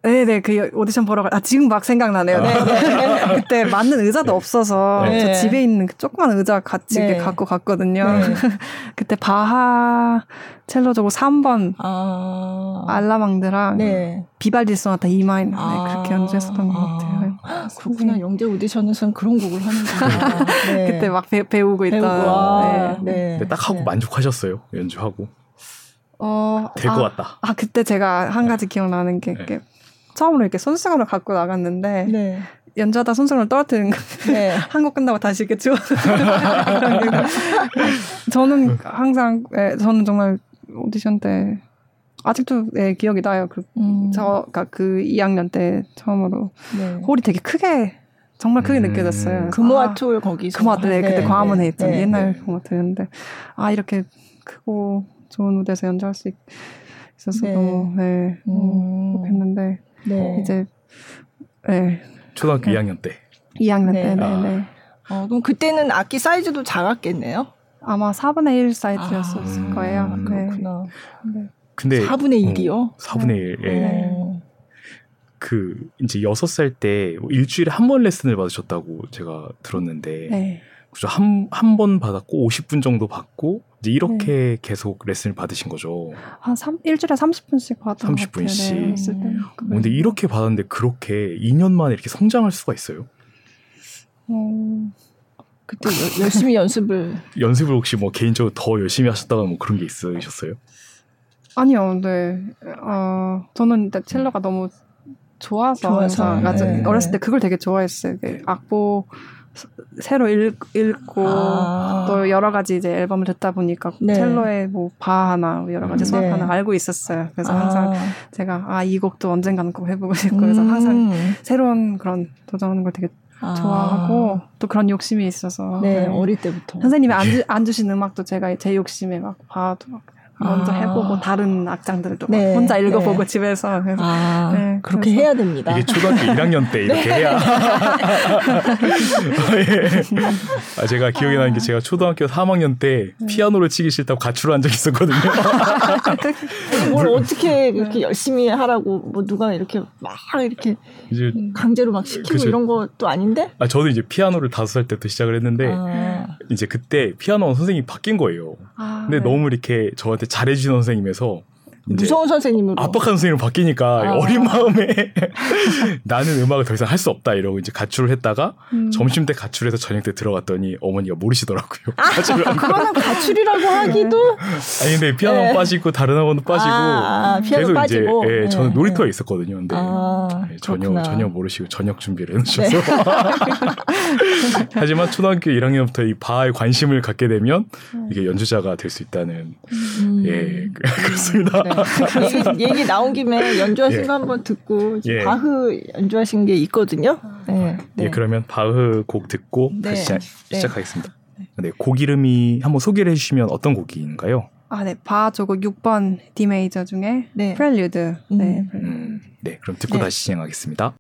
[SPEAKER 3] 네네 그 오디션 보러 가. 아 지금 막 생각나네요. 네, 네. 그때 맞는 의자도 없어서
[SPEAKER 2] 네.
[SPEAKER 3] 저 집에 있는 그 조그만 의자 같이
[SPEAKER 2] 네.
[SPEAKER 3] 이렇게 갖고 갔거든요.
[SPEAKER 2] 네. [laughs]
[SPEAKER 3] 그때 바하 첼로 저고 3번
[SPEAKER 2] 아.
[SPEAKER 3] 알라망드랑
[SPEAKER 2] 네.
[SPEAKER 3] 비발디 소나타 2마인 네,
[SPEAKER 2] 아.
[SPEAKER 3] 그렇게 연주했었던 것
[SPEAKER 2] 아.
[SPEAKER 3] 같아요.
[SPEAKER 2] 그렇구나. 영재 오디션에서는 그런 곡을 하는구나. [laughs]
[SPEAKER 3] 네. 그때 막 배, 배우고 있던.
[SPEAKER 2] 아,
[SPEAKER 1] 네. 네. 딱 하고 네. 만족하셨어요? 연주하고? 어, 될것
[SPEAKER 3] 아,
[SPEAKER 1] 같다.
[SPEAKER 3] 아, 그때 제가 한 가지 기억나는 게, 네. 처음으로 이렇게 손수건을 갖고 나갔는데, 네. 연주하다 손수건을 떨어뜨린 거. 네. [laughs] 한곡 끝나고 다시 이렇게 주워. 저는 항상, 예, 저는 정말 오디션 때 아직도 예, 기억이 나요. 그, 음. 저, 그니까 그 2학년 때 처음으로 네. 홀이 되게 크게 정말 크게 음. 느껴졌어요.
[SPEAKER 2] 금호아톨 아, 거기서.
[SPEAKER 3] 금호아톨, 네, 그때 네, 광화문에 네, 있던 네, 옛날 금호아톨이었는데, 아, 이렇게 크고 좋은 무대에서 연주할 수 있, 어서 너무, 네, 음. 했는데, 이제, 네.
[SPEAKER 1] 초등학교 2학년 때.
[SPEAKER 3] 2학년 때, 네, 네. 아.
[SPEAKER 2] 어, 그럼 그때는 악기 사이즈도 작았겠네요?
[SPEAKER 3] 아마 4분의 1 사이즈였을 아, 거예요. 네.
[SPEAKER 2] 그렇구나.
[SPEAKER 1] 네. 근데
[SPEAKER 2] 4분의 1이요? 어,
[SPEAKER 1] 4분의 1. 예. 네. 그 이제 6살 때뭐 일주일에 한 번 레슨을 받으셨다고 제가 들었는데 네. 그죠 한 한 번 받았고 50분 정도 받고 이제 이렇게 네. 계속 레슨을 받으신 거죠.
[SPEAKER 3] 한 3, 일주일에 30분씩 받았던
[SPEAKER 1] 30분씩. 네, 음. 근데 이렇게 받았는데 그렇게 2년 만에 이렇게 성장할 수가 있어요?
[SPEAKER 2] 음, 그때 열심히 연습을 [laughs]
[SPEAKER 1] 연습을 혹시 뭐 개인적으로 더 열심히 하셨다가 뭐 그런 게 있으셨어요?
[SPEAKER 3] 아니요, 네. 어, 저는 첼로가 너무 좋아서, 좋아서 네. 어렸을 때 그걸 되게 좋아했어요. 악보 새로 읽, 읽고 아. 또 여러 가지 이제 앨범을 듣다 보니까 네. 첼로의 뭐 바 하나 여러 가지 수학 네. 하나 알고 있었어요. 그래서 아. 항상 제가 아 이 곡도 언젠가는 꼭 해보고 싶고 그래서 항상 음. 새로운 그런 도전하는 걸 되게 아. 좋아하고 또 그런 욕심이 있어서
[SPEAKER 2] 네, 네. 어릴 때부터
[SPEAKER 3] 선생님이 안, 주, 안 주신 음악도 제가 제 욕심에 막 봐도 막 먼저 아. 해보고 다른 악장들도 네. 혼자 읽어보고 네. 집에서
[SPEAKER 2] 그래서 아, 네, 그렇게 그래서. 해야 됩니다.
[SPEAKER 1] 이게 초등학교 1학년 때 이렇게 네. 해야. [laughs] 예. 아, 제가 기억이 나는 게 제가 초등학교 3학년 때 네. 피아노를 치기 싫다고 가출을 한 적이 있었거든요. [laughs]
[SPEAKER 2] 뭘 어떻게 그렇게 열심히 하라고 뭐 누가 이렇게 막 이렇게 이제 강제로 막 시키고 그쵸. 이런 것도 아닌데?
[SPEAKER 1] 아 저도 이제 피아노를 다섯 살 때부터 시작을 했는데 아. 이제 그때 피아노 선생님이 바뀐 거예요. 아, 근데 네. 너무 이렇게 저한테 잘해주는 선생님에서
[SPEAKER 2] 무서운 선생님으로
[SPEAKER 1] 압박하는 선생님으로 바뀌니까 아. 어린 마음에 [laughs] 나는 음악을 더 이상 할 수 없다 이러고 이제 가출을 했다가 음. 점심 때 가출해서 저녁 때 들어갔더니 어머니가 모르시더라고요.
[SPEAKER 2] 아, [laughs] 그거는 가출이라고 하기도
[SPEAKER 1] 아니 근데 피아노 네. 빠지고 다른 학원도 빠지고 아, 아, 계속 빠지고. 이제 예, 네. 저는 놀이터에 있었거든요. 근데 아, 예, 전혀 전혀 모르시고 저녁 준비를 해주셔서 네. [laughs] 하지만 초등학교 1학년부터 이 바에 관심을 갖게 되면 이게 연주자가 될 수 있다는 음. 예 그렇습니다. 네.
[SPEAKER 2] 얘기, 얘기, 나온 김에 연주하신 예. 거 한번 듣고 예. 바흐 연주하신 게 있거든요. 네.
[SPEAKER 1] 네. 예, 그러면 바흐 곡 듣고 네. 다시 네. 시작하겠습니다. 네, 곡 이름이 한번 소개를 해주시면 어떤 곡인가요?
[SPEAKER 3] 아, 네. 바조곡 6번 D 메이저 중에 네. 프렐류드. 음. 네.
[SPEAKER 1] 음, 네, 그럼 듣고 네. 다시 진행하겠습니다.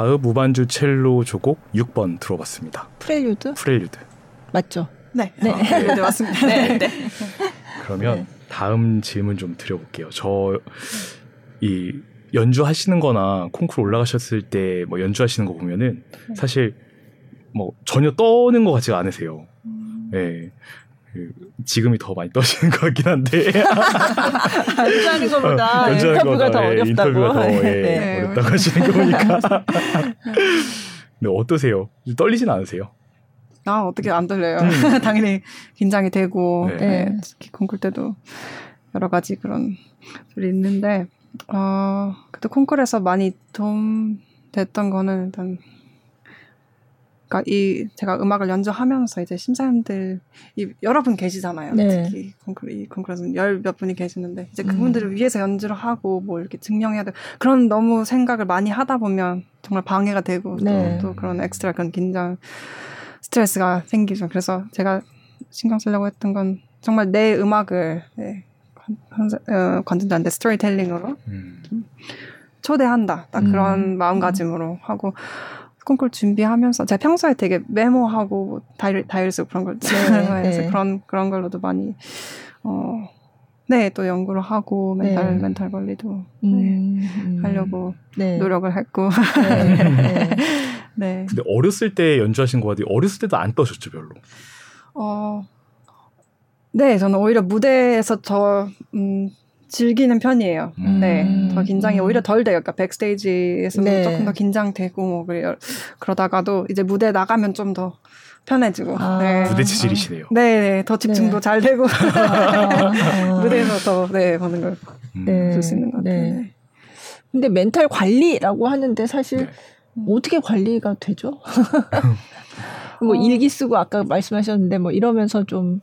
[SPEAKER 1] 바흐 무반주 첼로 조곡 6번 들어봤습니다.
[SPEAKER 2] 프렐류드?
[SPEAKER 1] 프렐류드.
[SPEAKER 2] 맞죠?
[SPEAKER 3] 네. 네. 아, 네, 맞습니다. 네. 네.
[SPEAKER 1] 그러면 네. 다음 질문 좀 드려볼게요. 저 이 연주하시는 거나 콩쿠르 올라가셨을 때 뭐 연주하시는 거 보면은 네. 사실 뭐 전혀 떠는 것 같지가 않으세요. 음. 네. 그 지금이 더 많이 떠시는 것 같긴 한데 [laughs]
[SPEAKER 2] 연주하는 것보다 어, 인터뷰가 더 예, 어렵다고
[SPEAKER 1] 인터뷰가 더 예, 네. 어렵다고 하시는 거 보니까 [laughs] 네, 어떠세요? 떨리진 않으세요?
[SPEAKER 3] 아 어떻게 안 떨려요? 음. [laughs] 당연히 긴장이 되고 네. 네. 특히 콩쿨 때도 여러 가지 그런 소리 있는데 어 그때 콩쿨에서 많이 도움 됐던 거는 일단 그러니까 이 제가 음악을 연주하면서 이제 심사위원들 이 여러 분 계시잖아요. 네. 특히 콩쿠르 이 콩쿠르에서는 열 몇 분이 계시는데 이제 그분들을 음. 위해서 연주를 하고 뭐 이렇게 증명해야 돼 그런 너무 생각을 많이 하다 보면 정말 방해가 되고 네. 또, 또 그런 엑스트라 그런 긴장 스트레스가 생기죠. 그래서 제가 신경 쓰려고 했던 건 정말 내 음악을 네, 어, 관전자한테 스토리텔링으로 음. 초대한다. 딱 그런 음. 마음가짐으로 하고 콩쿨 준비하면서 제가 평소에 되게 메모하고 다이어리, 다이어리 쓰고 그런 걸 네, 네. [laughs] 그런 그런 걸로도 많이 어 네, 또 연구를 하고 멘탈 네. 멘탈 관리도 음, 네, 음. 하려고 네. 노력을 했고. 네. 네. [laughs]
[SPEAKER 1] 네. 근데 어렸을 때 연주하신 거 같아요. 어렸을 때도 안 떠셨죠, 별로. 어.
[SPEAKER 3] 네, 저는 오히려 무대에서 저 음, 즐기는 편이에요. 음. 네. 더 긴장이 오히려 덜 돼요. 그러니까 백스테이지에서 네. 조금 더 긴장되고 뭐 그래요. 그러다가도 이제 무대 나가면 좀 더 편해지고.
[SPEAKER 1] 아. 네. 무대 체질이시네요.
[SPEAKER 3] 네, 네. 더 집중도 네. 잘 되고 [laughs] [laughs] 무대에서 더 네, 보는 걸 네. 볼수 있는 것 같아요. 네. 네.
[SPEAKER 2] 근데 멘탈 관리라고 하는데 사실 네. 어떻게 관리가 되죠? [laughs] 뭐 어. 일기 쓰고 아까 말씀하셨는데 뭐 이러면서 좀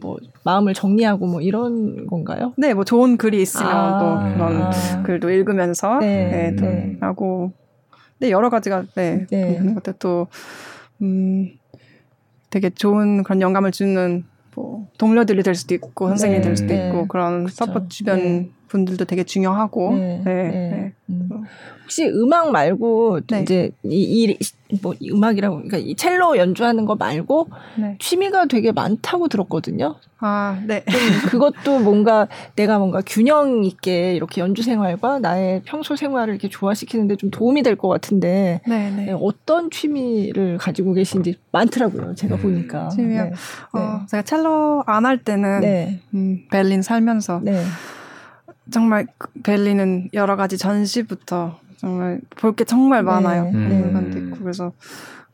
[SPEAKER 2] 뭐 마음을 정리하고 뭐 이런 건가요?
[SPEAKER 3] 네, 뭐 좋은 글이 있으면 아, 또 그런 아. 글도 읽으면서 네, 네, 네. 하고 네 여러 가지가 네, 네. 그런 것들 또 음, 되게 좋은 그런 영감을 주는 뭐 동료들이 될 수도 있고 선생님이 네, 될 수도 네. 있고 그런 그쵸. support 주변 네. 분들도 되게 중요하고 네, 네, 네. 네. 음.
[SPEAKER 2] 혹시 음악 말고
[SPEAKER 3] 네.
[SPEAKER 2] 이제 이, 이, 뭐 음악이라고 그러니까 이 첼로 연주하는 거 말고
[SPEAKER 3] 네.
[SPEAKER 2] 취미가 되게 많다고 들었거든요.
[SPEAKER 3] 아, 네.
[SPEAKER 2] 좀 그것도 뭔가 내가 뭔가 균형 있게 이렇게 연주 생활과 나의 평소 생활을 이렇게 조화시키는데 좀 도움이 될 것 같은데
[SPEAKER 3] 네, 네.
[SPEAKER 2] 네, 어떤 취미를 가지고 계신지 많더라고요. 제가
[SPEAKER 1] 음.
[SPEAKER 2] 보니까.
[SPEAKER 3] 취미요?
[SPEAKER 2] 네.
[SPEAKER 3] 어, 제가 첼로 안 할 때는
[SPEAKER 2] 네.
[SPEAKER 3] 음, 베를린 살면서
[SPEAKER 2] 네.
[SPEAKER 3] 정말 그 베를린은 여러 가지 전시부터 정말 볼 게 정말 많아요.
[SPEAKER 2] 네.
[SPEAKER 1] 네.
[SPEAKER 3] 공간도 있고 그래서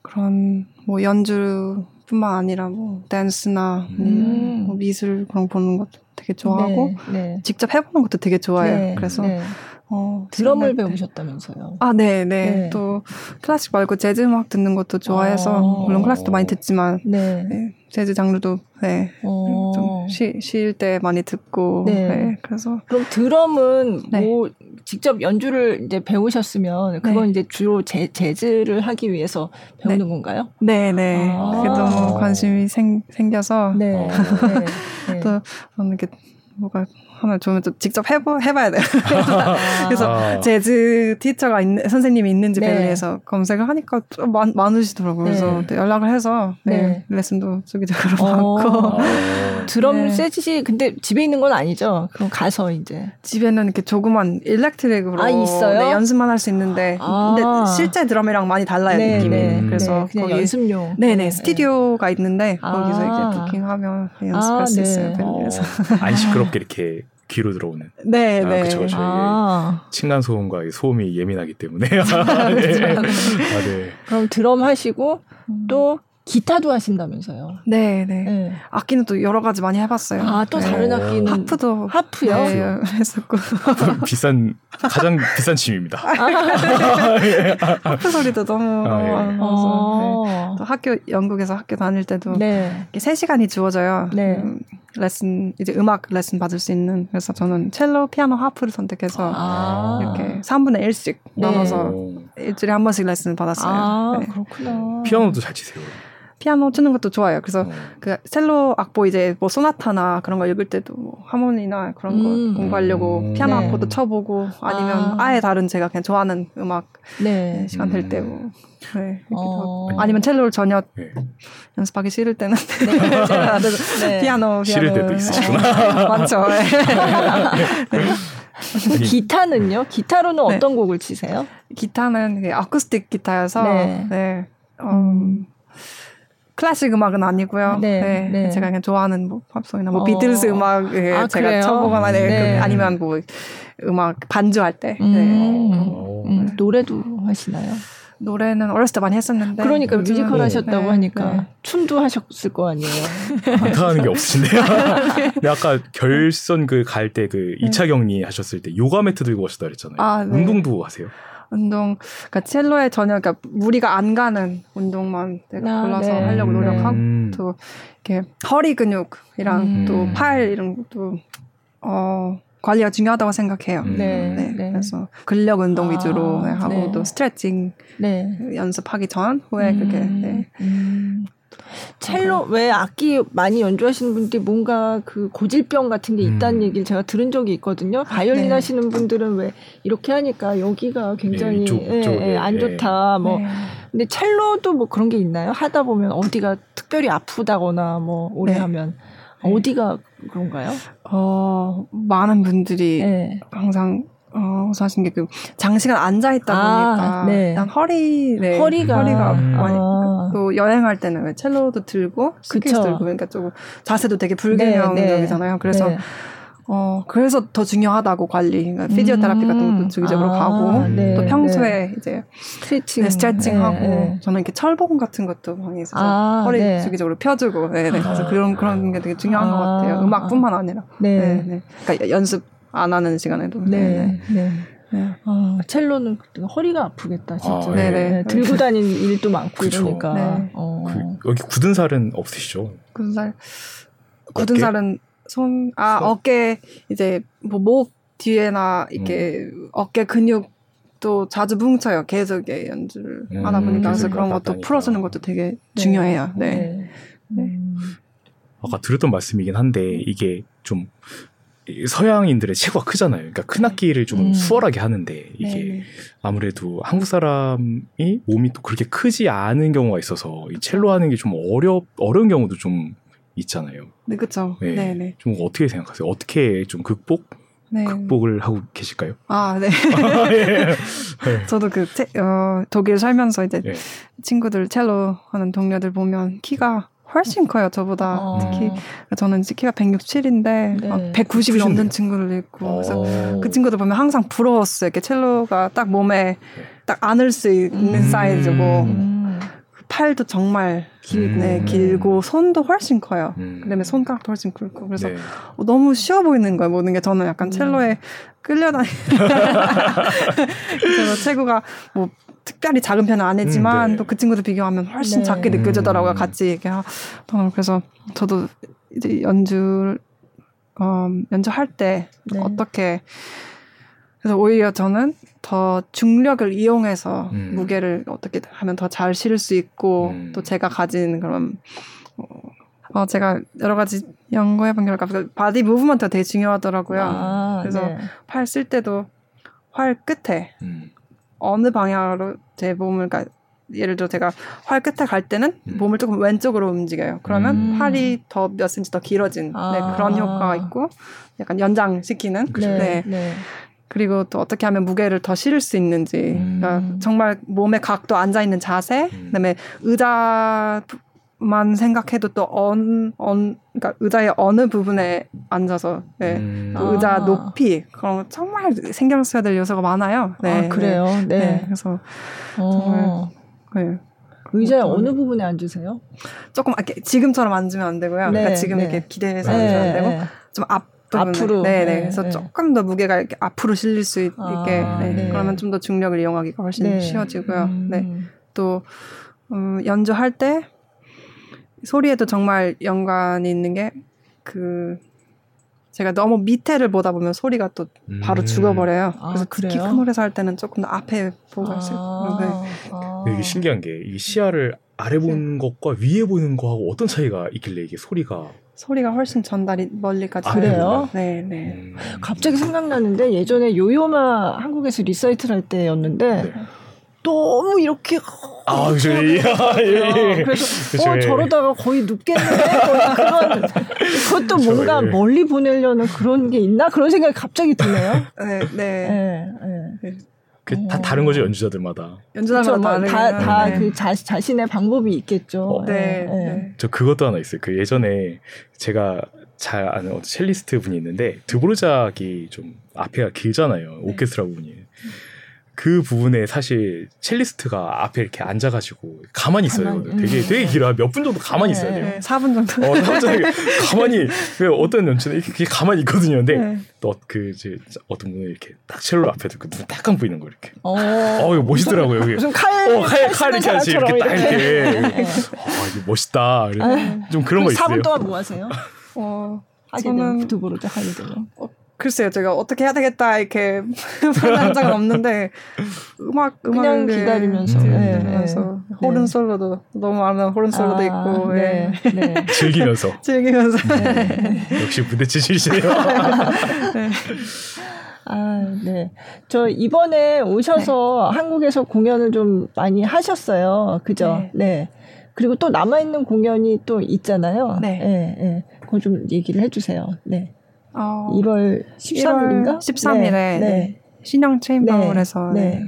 [SPEAKER 3] 그런 뭐 연주뿐만 아니라 뭐 댄스나
[SPEAKER 2] 음.
[SPEAKER 3] 뭐 미술 그런 거 보는 것도 되게 좋아하고
[SPEAKER 2] 네. 네.
[SPEAKER 3] 직접 해보는 것도 되게 좋아해요.
[SPEAKER 2] 네.
[SPEAKER 3] 그래서
[SPEAKER 2] 네.
[SPEAKER 3] 어,
[SPEAKER 2] 드럼을 배우셨다면서요.
[SPEAKER 3] 아, 네, 네,
[SPEAKER 2] 네.
[SPEAKER 3] 또 클래식 말고 재즈 음악 듣는 것도 좋아해서
[SPEAKER 2] 어.
[SPEAKER 3] 물론 클래식도 많이 듣지만
[SPEAKER 2] 네.
[SPEAKER 3] 네, 재즈 장르도 네,
[SPEAKER 2] 어.
[SPEAKER 3] 좀쉴 때 많이 듣고
[SPEAKER 2] 네.
[SPEAKER 3] 네. 그래서
[SPEAKER 2] 그럼 드럼은
[SPEAKER 3] 네.
[SPEAKER 2] 뭐 직접 연주를 이제 배우셨으면 그건
[SPEAKER 3] 네.
[SPEAKER 2] 이제 주로 재, 재즈를 하기 위해서 배우는 건가요?
[SPEAKER 3] 네, 네.
[SPEAKER 2] 아.
[SPEAKER 3] 그게 너무 관심이 생, 생겨서
[SPEAKER 2] 네.
[SPEAKER 1] 어. [laughs]
[SPEAKER 2] 네. 네.
[SPEAKER 3] 또 저는 이렇게 뭐가 하나 좋으면 좀 직접 해보, 해봐야 돼요. [laughs] 그래서
[SPEAKER 1] 아.
[SPEAKER 3] 재즈 티처가 있는, 선생님이 있는지
[SPEAKER 2] 네.
[SPEAKER 3] 벨리에서 검색을 하니까 좀 많, 많으시더라고요.
[SPEAKER 2] 네.
[SPEAKER 3] 그래서 또 연락을 해서 네,
[SPEAKER 2] 네.
[SPEAKER 3] 레슨도 주기적으로
[SPEAKER 2] 어.
[SPEAKER 3] 받고
[SPEAKER 1] 어.
[SPEAKER 2] 드럼
[SPEAKER 3] 네.
[SPEAKER 2] 셋이 근데 집에 있는 건 아니죠? 그럼 가서 이제
[SPEAKER 3] 집에는 이렇게 조그만 일렉트릭으로
[SPEAKER 2] 아, 있어요?
[SPEAKER 3] 네, 연습만 할 수 있는데
[SPEAKER 2] 아.
[SPEAKER 3] 근데 실제 드럼이랑 많이 달라요
[SPEAKER 2] 네,
[SPEAKER 3] 느낌이.
[SPEAKER 2] 네.
[SPEAKER 3] 그래서
[SPEAKER 2] 네,
[SPEAKER 3] 거기
[SPEAKER 2] 연습용.
[SPEAKER 3] 네네 스튜디오가 있는데
[SPEAKER 2] 아.
[SPEAKER 3] 거기서 이제 부킹하면 연습할
[SPEAKER 2] 아,
[SPEAKER 3] 수
[SPEAKER 2] 네.
[SPEAKER 3] 있어요.
[SPEAKER 1] 어,
[SPEAKER 3] 벨리에서.
[SPEAKER 1] 안 시끄럽게 이렇게 귀로 들어오는
[SPEAKER 3] 네,
[SPEAKER 1] 아,
[SPEAKER 3] 네.
[SPEAKER 1] 그쵸, 그쵸.
[SPEAKER 2] 아,
[SPEAKER 1] 층간 소음과 이 소음이 예민하기 때문에 [laughs] [laughs] 네. 아, 네.
[SPEAKER 2] 그럼 드럼 하시고
[SPEAKER 3] 음.
[SPEAKER 2] 또 기타도 하신다면서요?
[SPEAKER 3] 네, 네.
[SPEAKER 2] 네.
[SPEAKER 3] 악기는 또 여러 가지 많이 해봤어요.
[SPEAKER 2] 아, 또
[SPEAKER 3] 네.
[SPEAKER 2] 다른
[SPEAKER 1] 어.
[SPEAKER 2] 악기는
[SPEAKER 3] 하프도
[SPEAKER 2] 하프요?
[SPEAKER 3] 네, 했었고
[SPEAKER 1] 비싼 가장 비싼 취미입니다. [laughs]
[SPEAKER 3] 하프 소리도 너무
[SPEAKER 1] 아, 예.
[SPEAKER 3] 네.
[SPEAKER 2] 어.
[SPEAKER 3] 또 학교 영국에서 학교 다닐 때도
[SPEAKER 2] 네.
[SPEAKER 3] 이렇게 3시간이 주어져요.
[SPEAKER 2] 네.
[SPEAKER 3] 음, 레슨 이제 음악 레슨 받을 수 있는 그래서 저는 첼로, 피아노, 하프를 선택해서
[SPEAKER 2] 아.
[SPEAKER 3] 이렇게 3분의 1씩
[SPEAKER 2] 네.
[SPEAKER 3] 나눠서
[SPEAKER 1] 어,
[SPEAKER 3] 일주일에 한 번씩 레슨 받았어요.
[SPEAKER 2] 아,
[SPEAKER 3] 네.
[SPEAKER 2] 그렇구나.
[SPEAKER 1] 피아노도 잘 치세요.
[SPEAKER 3] 피아노 치는 것도 좋아요. 그래서
[SPEAKER 1] 어.
[SPEAKER 3] 그 셀로 악보 이제 뭐 소나타나 그런 거 읽을 때도 뭐 하모니나 그런 거
[SPEAKER 2] 음.
[SPEAKER 3] 공부하려고
[SPEAKER 1] 음.
[SPEAKER 3] 피아노
[SPEAKER 2] 네.
[SPEAKER 3] 악보도 쳐보고 아니면
[SPEAKER 2] 아.
[SPEAKER 3] 아. 예 다른 제가 그냥 좋아하는 음악
[SPEAKER 2] 네.
[SPEAKER 3] 네, 시간 될때 뭐. 네, 이렇게
[SPEAKER 2] 어.
[SPEAKER 3] 더- 아니면 첼로를 전혀
[SPEAKER 1] 네.
[SPEAKER 3] 연습하기 싫을 때는
[SPEAKER 2] 네. [laughs]
[SPEAKER 3] 제가
[SPEAKER 2] 네.
[SPEAKER 3] 피아노, 피아노
[SPEAKER 1] 싫을 때도 있으시구나.
[SPEAKER 3] 네, 많죠. 네. [laughs]
[SPEAKER 2] 기타는요? 기타로는
[SPEAKER 3] 네.
[SPEAKER 2] 어떤 곡을 치세요?
[SPEAKER 3] 기타는 아쿠스틱 기타여서
[SPEAKER 2] 네.
[SPEAKER 3] 네. 어,
[SPEAKER 2] 음.
[SPEAKER 3] 클래식 음악은 아니고요.
[SPEAKER 2] 네,
[SPEAKER 3] 네,
[SPEAKER 2] 네.
[SPEAKER 3] 제가 그냥 좋아하는 뭐 팝송이나 뭐
[SPEAKER 2] 어.
[SPEAKER 3] 비틀스 음악 예,
[SPEAKER 2] 아,
[SPEAKER 3] 제가
[SPEAKER 2] 그래요?
[SPEAKER 3] 쳐보거나 네,
[SPEAKER 2] 네.
[SPEAKER 3] 그- 아니면 뭐 음악 반주할 때 네.
[SPEAKER 2] 음.
[SPEAKER 1] 어.
[SPEAKER 2] 음, 노래도 하시나요?
[SPEAKER 3] 노래는 어렸을 때 많이 했었는데
[SPEAKER 2] 그러니까 뮤지컬 하셨다고
[SPEAKER 3] 네,
[SPEAKER 2] 하니까
[SPEAKER 3] 네.
[SPEAKER 2] 춤도 하셨을 거 아니에요. [laughs]
[SPEAKER 1] 기타하는 게 없으신데요. 근데 아까 결선 그 갈 때그 이차 격리 하셨을 때 요가 매트 들고 오셨다 그랬잖아요.
[SPEAKER 3] 아, 네.
[SPEAKER 1] 운동도 하세요?
[SPEAKER 3] 운동 그러니까 첼로에 전혀 그러니까 무리가 안 가는 운동만 내가
[SPEAKER 2] 아,
[SPEAKER 3] 골라서
[SPEAKER 2] 네.
[SPEAKER 3] 하려고 노력하고
[SPEAKER 1] 음.
[SPEAKER 3] 또 이렇게 허리 근육이랑
[SPEAKER 2] 음.
[SPEAKER 3] 또팔 이런 것도 어 관리가 중요하다고 생각해요.
[SPEAKER 1] 음.
[SPEAKER 2] 네.
[SPEAKER 3] 네,
[SPEAKER 2] 네.
[SPEAKER 3] 그래서 근력 운동
[SPEAKER 2] 아,
[SPEAKER 3] 위주로 네, 하고
[SPEAKER 2] 네.
[SPEAKER 3] 또 스트레칭
[SPEAKER 2] 네.
[SPEAKER 3] 연습하기 전 후에 그렇게
[SPEAKER 2] 음,
[SPEAKER 3] 네.
[SPEAKER 2] 음. 첼로 왜 악기 많이 연주하시는 분들이 뭔가 그 고질병 같은 게 있다는
[SPEAKER 1] 음.
[SPEAKER 2] 얘기를 제가 들은 적이 있거든요. 바이올린
[SPEAKER 3] 네.
[SPEAKER 2] 하시는 분들은 왜 이렇게 하니까 여기가 굉장히
[SPEAKER 1] 네, 이쪽,
[SPEAKER 2] 예,
[SPEAKER 1] 이쪽에,
[SPEAKER 2] 예, 안
[SPEAKER 1] 네.
[SPEAKER 2] 좋다. 뭐
[SPEAKER 3] 네.
[SPEAKER 2] 근데 첼로도 뭐 그런 게 있나요? 하다 보면 어디가 특별히 아프다거나 뭐 오래
[SPEAKER 3] 네.
[SPEAKER 2] 하면
[SPEAKER 3] 네.
[SPEAKER 2] 어디가 그런가요?
[SPEAKER 3] 어 많은 분들이
[SPEAKER 2] 네.
[SPEAKER 3] 항상 어 호소하신 게 그 장시간 앉아 있다
[SPEAKER 2] 아,
[SPEAKER 3] 보니까
[SPEAKER 2] 네.
[SPEAKER 3] 일단 허리 네,
[SPEAKER 2] 허리가
[SPEAKER 3] 허리가
[SPEAKER 1] 음.
[SPEAKER 3] 많이
[SPEAKER 2] 아.
[SPEAKER 3] 또 여행할 때는 왜 첼로도 들고
[SPEAKER 2] 그쵸.
[SPEAKER 3] 들고 그러니까 조금 자세도 되게 불균형적이잖아요. 그래서
[SPEAKER 2] 네.
[SPEAKER 3] 어 그래서 더 중요하다고 관리, 그러니까 physiotherapy 같은 것도
[SPEAKER 2] 음.
[SPEAKER 3] 주기적으로
[SPEAKER 2] 아,
[SPEAKER 3] 가고
[SPEAKER 2] 네,
[SPEAKER 3] 또 평소에
[SPEAKER 2] 네.
[SPEAKER 3] 이제
[SPEAKER 2] 스트레칭,
[SPEAKER 3] 네, 스트레칭하고
[SPEAKER 2] 네, 네.
[SPEAKER 3] 저는 이렇게 철봉 같은 것도 방에 있어서
[SPEAKER 2] 아,
[SPEAKER 3] 허리
[SPEAKER 2] 네.
[SPEAKER 3] 주기적으로 펴주고 네, 네. 그래서
[SPEAKER 1] 아.
[SPEAKER 3] 그런 그런 게 되게 중요한 것
[SPEAKER 2] 아.
[SPEAKER 3] 같아요. 음악뿐만 아니라
[SPEAKER 2] 네.
[SPEAKER 3] 네, 네. 그러니까 연습 안 하는 시간에도
[SPEAKER 2] 네.
[SPEAKER 3] 네,
[SPEAKER 2] 네.
[SPEAKER 3] 네. 네.
[SPEAKER 2] 아, 첼로는 허리가 아프겠다, 진짜.
[SPEAKER 1] 아,
[SPEAKER 3] 네,
[SPEAKER 2] 네,
[SPEAKER 3] 네.
[SPEAKER 2] 들고 다니는 일도 많고
[SPEAKER 1] 그쵸.
[SPEAKER 2] 이러니까.
[SPEAKER 3] 네.
[SPEAKER 2] 어.
[SPEAKER 1] 그, 여기 굳은 살은 없으시죠?
[SPEAKER 3] 굳은 살 굳은
[SPEAKER 1] 어깨?
[SPEAKER 3] 살은 손 아
[SPEAKER 1] 손?
[SPEAKER 3] 어깨 이제 뭐 목 뒤에나 이렇게
[SPEAKER 1] 음.
[SPEAKER 3] 어깨 근육도 자주 뭉쳐요. 계속 예, 연주를
[SPEAKER 1] 음,
[SPEAKER 3] 하다 보니까 그래서 그런 것도
[SPEAKER 1] 갔다
[SPEAKER 3] 풀어주는. 것도 되게
[SPEAKER 2] 네.
[SPEAKER 3] 중요해요. 네.
[SPEAKER 2] 네. 음.
[SPEAKER 1] 아까 들었던 말씀이긴 한데 이게 좀 서양인들의 체구가 크잖아요. 그러니까 큰 악기를 좀
[SPEAKER 2] 음.
[SPEAKER 1] 수월하게 하는데 이게
[SPEAKER 3] 네.
[SPEAKER 1] 아무래도 한국 사람이 몸이 또 그렇게 크지 않은 경우가 있어서 이 첼로 하는 게 좀 어려 어려운 경우도 좀 있잖아요.
[SPEAKER 3] 네, 그쵸.
[SPEAKER 1] 네.
[SPEAKER 3] 네, 네.
[SPEAKER 1] 좀 어떻게 생각하세요? 어떻게 좀 극복
[SPEAKER 3] 네.
[SPEAKER 1] 극복을 하고 계실까요?
[SPEAKER 3] 아, 네. [laughs]
[SPEAKER 1] 예.
[SPEAKER 3] 저도 그, 체, 어, 독일 살면서 이제
[SPEAKER 1] 네.
[SPEAKER 3] 친구들 첼로 하는 동료들 보면 키가 훨씬 커요, 저보다.
[SPEAKER 2] 어.
[SPEAKER 3] 특히 저는 이제 키가 167인데
[SPEAKER 2] 네.
[SPEAKER 3] 190이
[SPEAKER 1] 크신데요?
[SPEAKER 3] 넘는 친구들 있고. 그래서
[SPEAKER 1] 어.
[SPEAKER 3] 그 친구들 보면 항상 부러웠어요. 이렇게 첼로가 딱 몸에 딱 안을 수 있는
[SPEAKER 2] 음.
[SPEAKER 3] 사이즈고
[SPEAKER 2] 음.
[SPEAKER 3] 팔도 정말
[SPEAKER 1] 음.
[SPEAKER 3] 네, 길고 손도 훨씬 커요.
[SPEAKER 1] 음.
[SPEAKER 3] 그다음에 손가락도 훨씬 굵고 그래서
[SPEAKER 1] 네.
[SPEAKER 3] 어, 너무 쉬워 보이는 거예요 모든 게 저는 약간
[SPEAKER 2] 음.
[SPEAKER 3] 첼로에 끌려다니 [laughs] [laughs] 그래서 체구가 뭐 특별히 작은 편은 아니지만
[SPEAKER 1] 음, 네.
[SPEAKER 3] 또 그 친구들 비교하면 훨씬
[SPEAKER 2] 네.
[SPEAKER 3] 작게 느껴지더라고요
[SPEAKER 1] 음.
[SPEAKER 3] 같이 이렇게 하- 하면 그래서 저도 이제 연주 어, 연주할 때
[SPEAKER 2] 네.
[SPEAKER 3] 어떻게 그래서 오히려 저는 더 중력을 이용해서
[SPEAKER 1] 음.
[SPEAKER 3] 무게를 어떻게 하면 더 잘 실을 수 있고
[SPEAKER 1] 음.
[SPEAKER 3] 또 제가 가진 그런 어, 어, 제가 여러 가지 연구해본 결과 그 body movement가 되게 중요하더라고요.
[SPEAKER 2] 아,
[SPEAKER 3] 그래서
[SPEAKER 2] 네.
[SPEAKER 3] 팔쓸 때도 활 끝에
[SPEAKER 1] 음.
[SPEAKER 3] 어느 방향으로 제 몸을 가, 예를 들어 제가 활 끝에 갈 때는
[SPEAKER 1] 음.
[SPEAKER 3] 몸을 조금 왼쪽으로 움직여요. 그러면
[SPEAKER 2] 음.
[SPEAKER 3] 팔이 더 몇 센치 더 길어진
[SPEAKER 2] 아.
[SPEAKER 3] 네, 그런 효과가 있고 약간 연장시키는
[SPEAKER 2] 네.
[SPEAKER 3] 네.
[SPEAKER 2] 네.
[SPEAKER 3] 그리고 또 어떻게 하면 무게를 더 실을 수 있는지
[SPEAKER 2] 음.
[SPEAKER 3] 그러니까 정말 몸의 각도 앉아 있는 자세
[SPEAKER 1] 음.
[SPEAKER 3] 그다음에 의자 만 생각해도 또 언, 언, 그러니까 의자의 어느 부분에 앉아서 네.
[SPEAKER 1] 음.
[SPEAKER 3] 또
[SPEAKER 2] 아.
[SPEAKER 3] 의자 높이 그런 거 정말 신경 써야 될 요소가 많아요. 네,
[SPEAKER 2] 아, 그래요?
[SPEAKER 3] 네.
[SPEAKER 2] 네.
[SPEAKER 3] 네, 그래서
[SPEAKER 2] 어.
[SPEAKER 3] 네.
[SPEAKER 2] 의자의
[SPEAKER 3] 어떤-
[SPEAKER 2] 어느 부분에 앉으세요?
[SPEAKER 3] 조금 이렇게 지금처럼 앉으면 안 되고요.
[SPEAKER 2] 네,
[SPEAKER 3] 그러니까 지금
[SPEAKER 2] 네.
[SPEAKER 3] 이렇게 기대해서 앉으면 안 되고
[SPEAKER 2] 네.
[SPEAKER 3] 좀 앞. 부분에.
[SPEAKER 2] 앞으로.
[SPEAKER 3] 네,
[SPEAKER 2] 네,
[SPEAKER 3] 네. 그래서
[SPEAKER 2] 네.
[SPEAKER 3] 조금 더 무게가 이렇게 앞으로 실릴 수 있,
[SPEAKER 2] 아,
[SPEAKER 3] 게 네.
[SPEAKER 2] 네.
[SPEAKER 3] 그러면 좀 더 중력을 이용하기가 훨씬
[SPEAKER 2] 네.
[SPEAKER 3] 쉬워지고요.
[SPEAKER 2] 음.
[SPEAKER 3] 네. 또 음, 연주할 때 소리에도 정말 연관이 있는 게 그 제가 너무 밑에를 보다 보면 소리가 또 바로
[SPEAKER 1] 음.
[SPEAKER 3] 죽어버려요.
[SPEAKER 2] 아,
[SPEAKER 3] 그래서 특히
[SPEAKER 2] 그래요?
[SPEAKER 3] 큰 노래에서 할 때는 조금 더 앞에 보고 있어요. 네.
[SPEAKER 2] 아.
[SPEAKER 1] 근데 이게 신기한 게 이 시야를 아래 보는 것과 위에 보는 거하고 어떤 차이가 있길래 이게 소리가
[SPEAKER 3] 소리가 훨씬 전달이 멀리까지
[SPEAKER 1] 아,
[SPEAKER 2] 그래요?
[SPEAKER 3] 네, 네.
[SPEAKER 1] 음.
[SPEAKER 2] 갑자기 생각나는데 예전에 요요마 한국에서 리사이틀 할 때였는데
[SPEAKER 1] 네.
[SPEAKER 2] 너무 이렇게
[SPEAKER 1] 아, 그죠. 예, 예.
[SPEAKER 2] 어, 그래서
[SPEAKER 1] 그쵸,
[SPEAKER 2] 어
[SPEAKER 1] 예.
[SPEAKER 2] 저러다가 거의 눕겠는데 그런 그것도
[SPEAKER 1] 그쵸,
[SPEAKER 2] 뭔가
[SPEAKER 1] 예.
[SPEAKER 2] 멀리 보내려는 그런 게 있나 그런 생각이 갑자기 드네요.
[SPEAKER 3] 네, 네.
[SPEAKER 2] 예, 예.
[SPEAKER 1] 그다 다른 거죠 연주자들마다.
[SPEAKER 3] 연주자마다
[SPEAKER 2] 그쵸,
[SPEAKER 3] 다르긴
[SPEAKER 2] 다,
[SPEAKER 3] 한데.
[SPEAKER 2] 다그 자신의 방법이 있겠죠.
[SPEAKER 1] 어.
[SPEAKER 3] 네,
[SPEAKER 2] 예, 예.
[SPEAKER 3] 네.
[SPEAKER 1] 저 그것도 하나 있어요. 그 예전에 제가 잘 아는 첼리스트 분이 있는데 드보르작이 좀 앞에가 길잖아요. 오케스트라 부분이. 그 부분에 사실 첼리스트가 앞에 이렇게 앉아가지고 가만히 있어야 되거든요. 되게
[SPEAKER 2] 음.
[SPEAKER 1] 되게 길어요. 몇분 정도 가만히 있어야 돼요.
[SPEAKER 3] 네, 4분 정도.
[SPEAKER 1] 어, 갑자기 가만히 왜 어떤 연주는 이렇게 가만히 있거든요. 근데
[SPEAKER 3] 네.
[SPEAKER 1] 또그 이제 어떤 분은 이렇게 딱 첼로 앞에 두고 눈딱 감고 있는 거 이렇게.
[SPEAKER 2] 어,
[SPEAKER 1] 어 이거 멋있더라고요. 이게.
[SPEAKER 2] 무슨 칼,
[SPEAKER 1] 어, 칼, 칼 이렇게 하지, 이렇게 딱 이렇게.
[SPEAKER 2] 예.
[SPEAKER 1] 아, 이거 멋있다. 이렇게. 좀 그런 거 있어요.
[SPEAKER 2] 4분 동안 뭐 하세요? [laughs]
[SPEAKER 3] 어, 저는
[SPEAKER 2] 두부로도 하게 되면.
[SPEAKER 3] 글쎄요, 제가 어떻게 해야 되겠다 이렇게 [laughs] 판단한 적은 없는데 음악
[SPEAKER 2] 그냥
[SPEAKER 3] 음악을
[SPEAKER 2] 기다리면서.
[SPEAKER 3] 네,
[SPEAKER 2] 네,
[SPEAKER 3] 들으면서
[SPEAKER 2] 네.
[SPEAKER 3] 호른
[SPEAKER 2] 네.
[SPEAKER 3] 솔로도 너무 아름다운 호른 솔로도
[SPEAKER 2] 아,
[SPEAKER 3] 있고
[SPEAKER 2] 네,
[SPEAKER 3] 예.
[SPEAKER 2] 네. [laughs]
[SPEAKER 1] 즐기면서.
[SPEAKER 3] 즐기면서 [laughs]
[SPEAKER 1] 역시 부대 치시네요.
[SPEAKER 2] 아, 네. 저 이번에 오셔서 한국에서 공연을 좀 많이 하셨어요. 그죠? 네. 그리고 또 남아있는 공연이 또 있잖아요.
[SPEAKER 3] 네.
[SPEAKER 2] 예, 예. 그거 좀 얘기를 해주세요. 네.
[SPEAKER 3] 어,
[SPEAKER 2] 1월 13일인가?
[SPEAKER 3] 13일에
[SPEAKER 2] 네. 네.
[SPEAKER 3] 신영 체인바울에서
[SPEAKER 2] 네.
[SPEAKER 3] 네.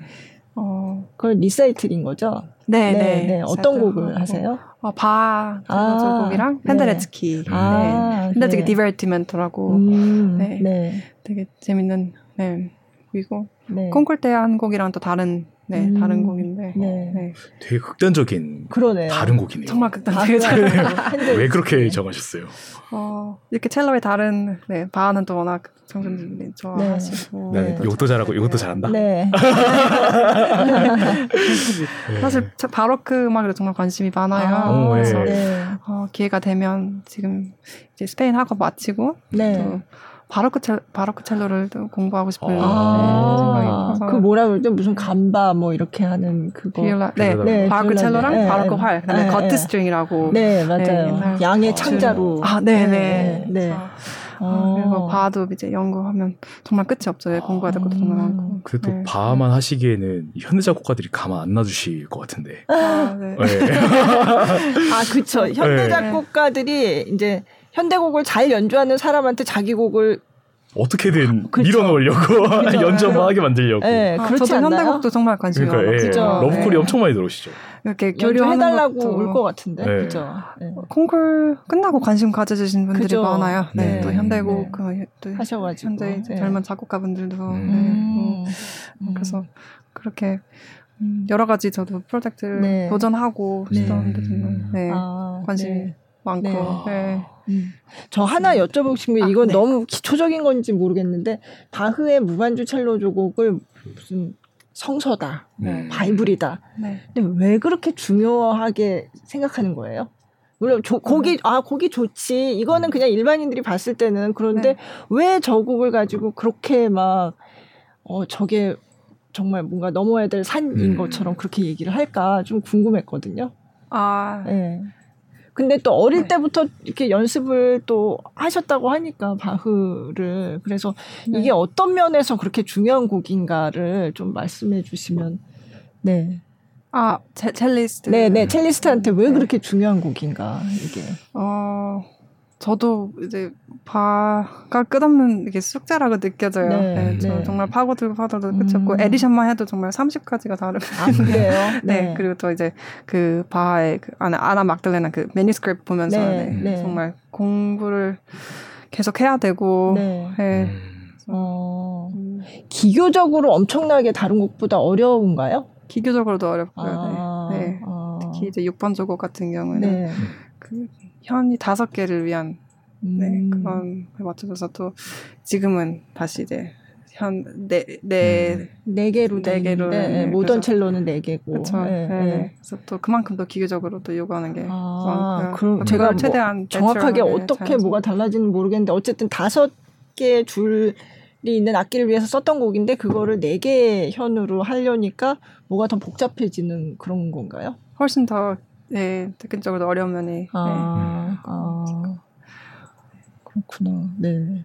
[SPEAKER 3] 어,
[SPEAKER 2] 그걸 리사이틀인 거죠?
[SPEAKER 3] 네, 네.
[SPEAKER 2] 어떤
[SPEAKER 3] 리사이틀
[SPEAKER 2] 곡을
[SPEAKER 3] 하고.
[SPEAKER 2] 하세요?
[SPEAKER 3] 어, 바
[SPEAKER 2] 아,
[SPEAKER 3] 곡이랑
[SPEAKER 2] 네.
[SPEAKER 3] 펜데레츠키.
[SPEAKER 2] 아,
[SPEAKER 3] 네. 펜데레츠키
[SPEAKER 2] 네.
[SPEAKER 3] 디벨티멘토라고
[SPEAKER 2] 음,
[SPEAKER 3] 네.
[SPEAKER 2] 네.
[SPEAKER 3] 되게 재밌는 네. 곡이고
[SPEAKER 2] 네.
[SPEAKER 3] 콩쿨 때 한 곡이랑 또 다른 네,
[SPEAKER 2] 음,
[SPEAKER 3] 다른 곡인데
[SPEAKER 2] 네.
[SPEAKER 3] 네.
[SPEAKER 1] 되게 극단적인
[SPEAKER 2] 그러네요.
[SPEAKER 1] 다른 곡이네요.
[SPEAKER 3] 정말
[SPEAKER 2] 아,
[SPEAKER 3] 극단적이잖아요. [laughs]
[SPEAKER 2] 근데
[SPEAKER 1] 왜 그렇게 정하셨어요?
[SPEAKER 3] 어, 이렇게 첼로의 다른 네, 바는 또 워낙 청중들이 좋아하시고
[SPEAKER 1] 나는
[SPEAKER 2] 네.
[SPEAKER 1] 이것도 잘하고 이것도 잘한다.
[SPEAKER 2] 네.
[SPEAKER 1] 네. [laughs]
[SPEAKER 3] 사실 저 바로크 음악에 정말 관심이 많아요.
[SPEAKER 2] 아,
[SPEAKER 1] 오, 예.
[SPEAKER 3] 그래서
[SPEAKER 2] 네.
[SPEAKER 3] 어, 기회가 되면 지금 이제 스페인 학업 마치고
[SPEAKER 2] 네.
[SPEAKER 3] 또 바로크 첼 바로크 첼로를 또 공부하고 싶은 네, 생각이
[SPEAKER 2] 아, 그 뭐라 그러죠? 무슨 감바 뭐 이렇게 하는 그거.
[SPEAKER 3] 비올라 네.
[SPEAKER 2] 네,
[SPEAKER 3] 바로크. 첼로랑
[SPEAKER 2] 네,
[SPEAKER 3] 바로크
[SPEAKER 2] 네.
[SPEAKER 3] 활 그다음에
[SPEAKER 2] 네,
[SPEAKER 3] gut
[SPEAKER 2] 네.
[SPEAKER 3] string이라고
[SPEAKER 2] 네, 맞아요.
[SPEAKER 3] 네,
[SPEAKER 2] 양의
[SPEAKER 1] 아,
[SPEAKER 2] 창자로.
[SPEAKER 3] 아, 네네.
[SPEAKER 2] 네.
[SPEAKER 3] 그래서 어. 그리고 바흐도 이제 연구하면 정말 끝이 없죠. 예, 공부해야 될 것도 정말 많고.
[SPEAKER 1] 그래도 네. 바만 하시기에는 현대 작곡가들이 가만 안 놔주실 것 같은데. 아, 네.
[SPEAKER 2] 네. [laughs] 아 그쵸. 현대 네. 작곡가들이 이제 현대곡을 잘 연주하는 사람한테 자기 곡을
[SPEAKER 1] 어떻게든 아, 밀어넣으려고 [laughs] [laughs] 연주하게 만들려고.
[SPEAKER 3] 네, 아, 그렇지 저도 현대곡도 정말 관심이
[SPEAKER 1] 그러니까, 예, 러브콜이 네. 엄청 많이 들어오시죠.
[SPEAKER 2] 이렇게 교류해달라고 올 것 같은데, 네. 그죠? 네.
[SPEAKER 3] 콩쿨 끝나고 관심 가져주신 분들이 그죠? 많아요. 네, 네. 또 현대곡 네. 그, 또
[SPEAKER 2] 하셔가지고
[SPEAKER 3] 현재 네. 젊은 작곡가분들도 음. 뭐, 그래서 그렇게 음, 여러 가지 저도 프로젝트를 도전하고 싶었는데 정말 아, 관심이 많고. 네.
[SPEAKER 2] 음. 저 하나 여쭤보고 싶은 게 아, 이건 네. 너무 기초적인 건지 모르겠는데 바흐의 무반주 첼로 조곡을 무슨 성서다, 네. 바이블이다. 네. 근데 왜 그렇게 중요하게 생각하는 거예요? 물론 조, 곡이 아 곡이 좋지 이거는 그냥 일반인들이 봤을 때는 그런데 네. 왜저 곡을 가지고 그렇게 막 어 저게 정말 뭔가 넘어야 될 산인 음. 것처럼 그렇게 얘기를 할까 좀 궁금했거든요. 아, 네. 근데 또 어릴 네. 때부터 이렇게 연습을 또 하셨다고 하니까 바흐를 그래서 네. 이게 어떤 면에서 그렇게 중요한 곡인가를 좀 말씀해 주시면 네.
[SPEAKER 3] 아, 첼리스트.
[SPEAKER 2] 네, 네. 첼리스트한테 왜 네. 그렇게 중요한 곡인가, 이게. 어,
[SPEAKER 3] 저도 이제 바흐가 끝없는 이게 숙제라고 느껴져요. 네, 네, 네. 정말 파고들고 파고들고 끝이 없고 음. edition만 해도 정말 30가지가 다르고.
[SPEAKER 2] 아, 그래요? [laughs]
[SPEAKER 3] 네. 네. 그리고 또 이제 그 바흐의 그 아나 아나 막달레나 그 manuscript 보면서 네, 네, 정말 공부를 계속 해야 되고. 네. 네.
[SPEAKER 2] 어, 음. 기교적으로 엄청나게 다른 곡보다 어려운가요?
[SPEAKER 3] 기교적으로도 어렵고요. 아, 네. 아. 특히 이제 6번 조곡 같은 경우에는 그 현이 다섯 개를 위한 네, 음. 그런 걸 맞춰서 또 지금은 다시 이제 현네네 네,
[SPEAKER 2] 네 개로
[SPEAKER 3] 네 개로
[SPEAKER 2] 네, 네, 모던 첼로는 네 개고
[SPEAKER 3] 그렇죠. 네, 네. 그래서 또 그만큼 더 기계적으로 또 요구하는 게
[SPEAKER 2] 아, 그럼 제가 뭐 최대한 정확하게 어떻게 뭐가 달라지는 모르겠는데 어쨌든 다섯 개 줄이 있는 악기를 위해서 썼던 곡인데 그거를 네 개 현으로 하려니까 뭐가 더 복잡해지는 그런 건가요?
[SPEAKER 3] 훨씬 더 네, 특근적으로 어려운 면이. 아, 네. 아,
[SPEAKER 2] 그렇구나. 네. 네.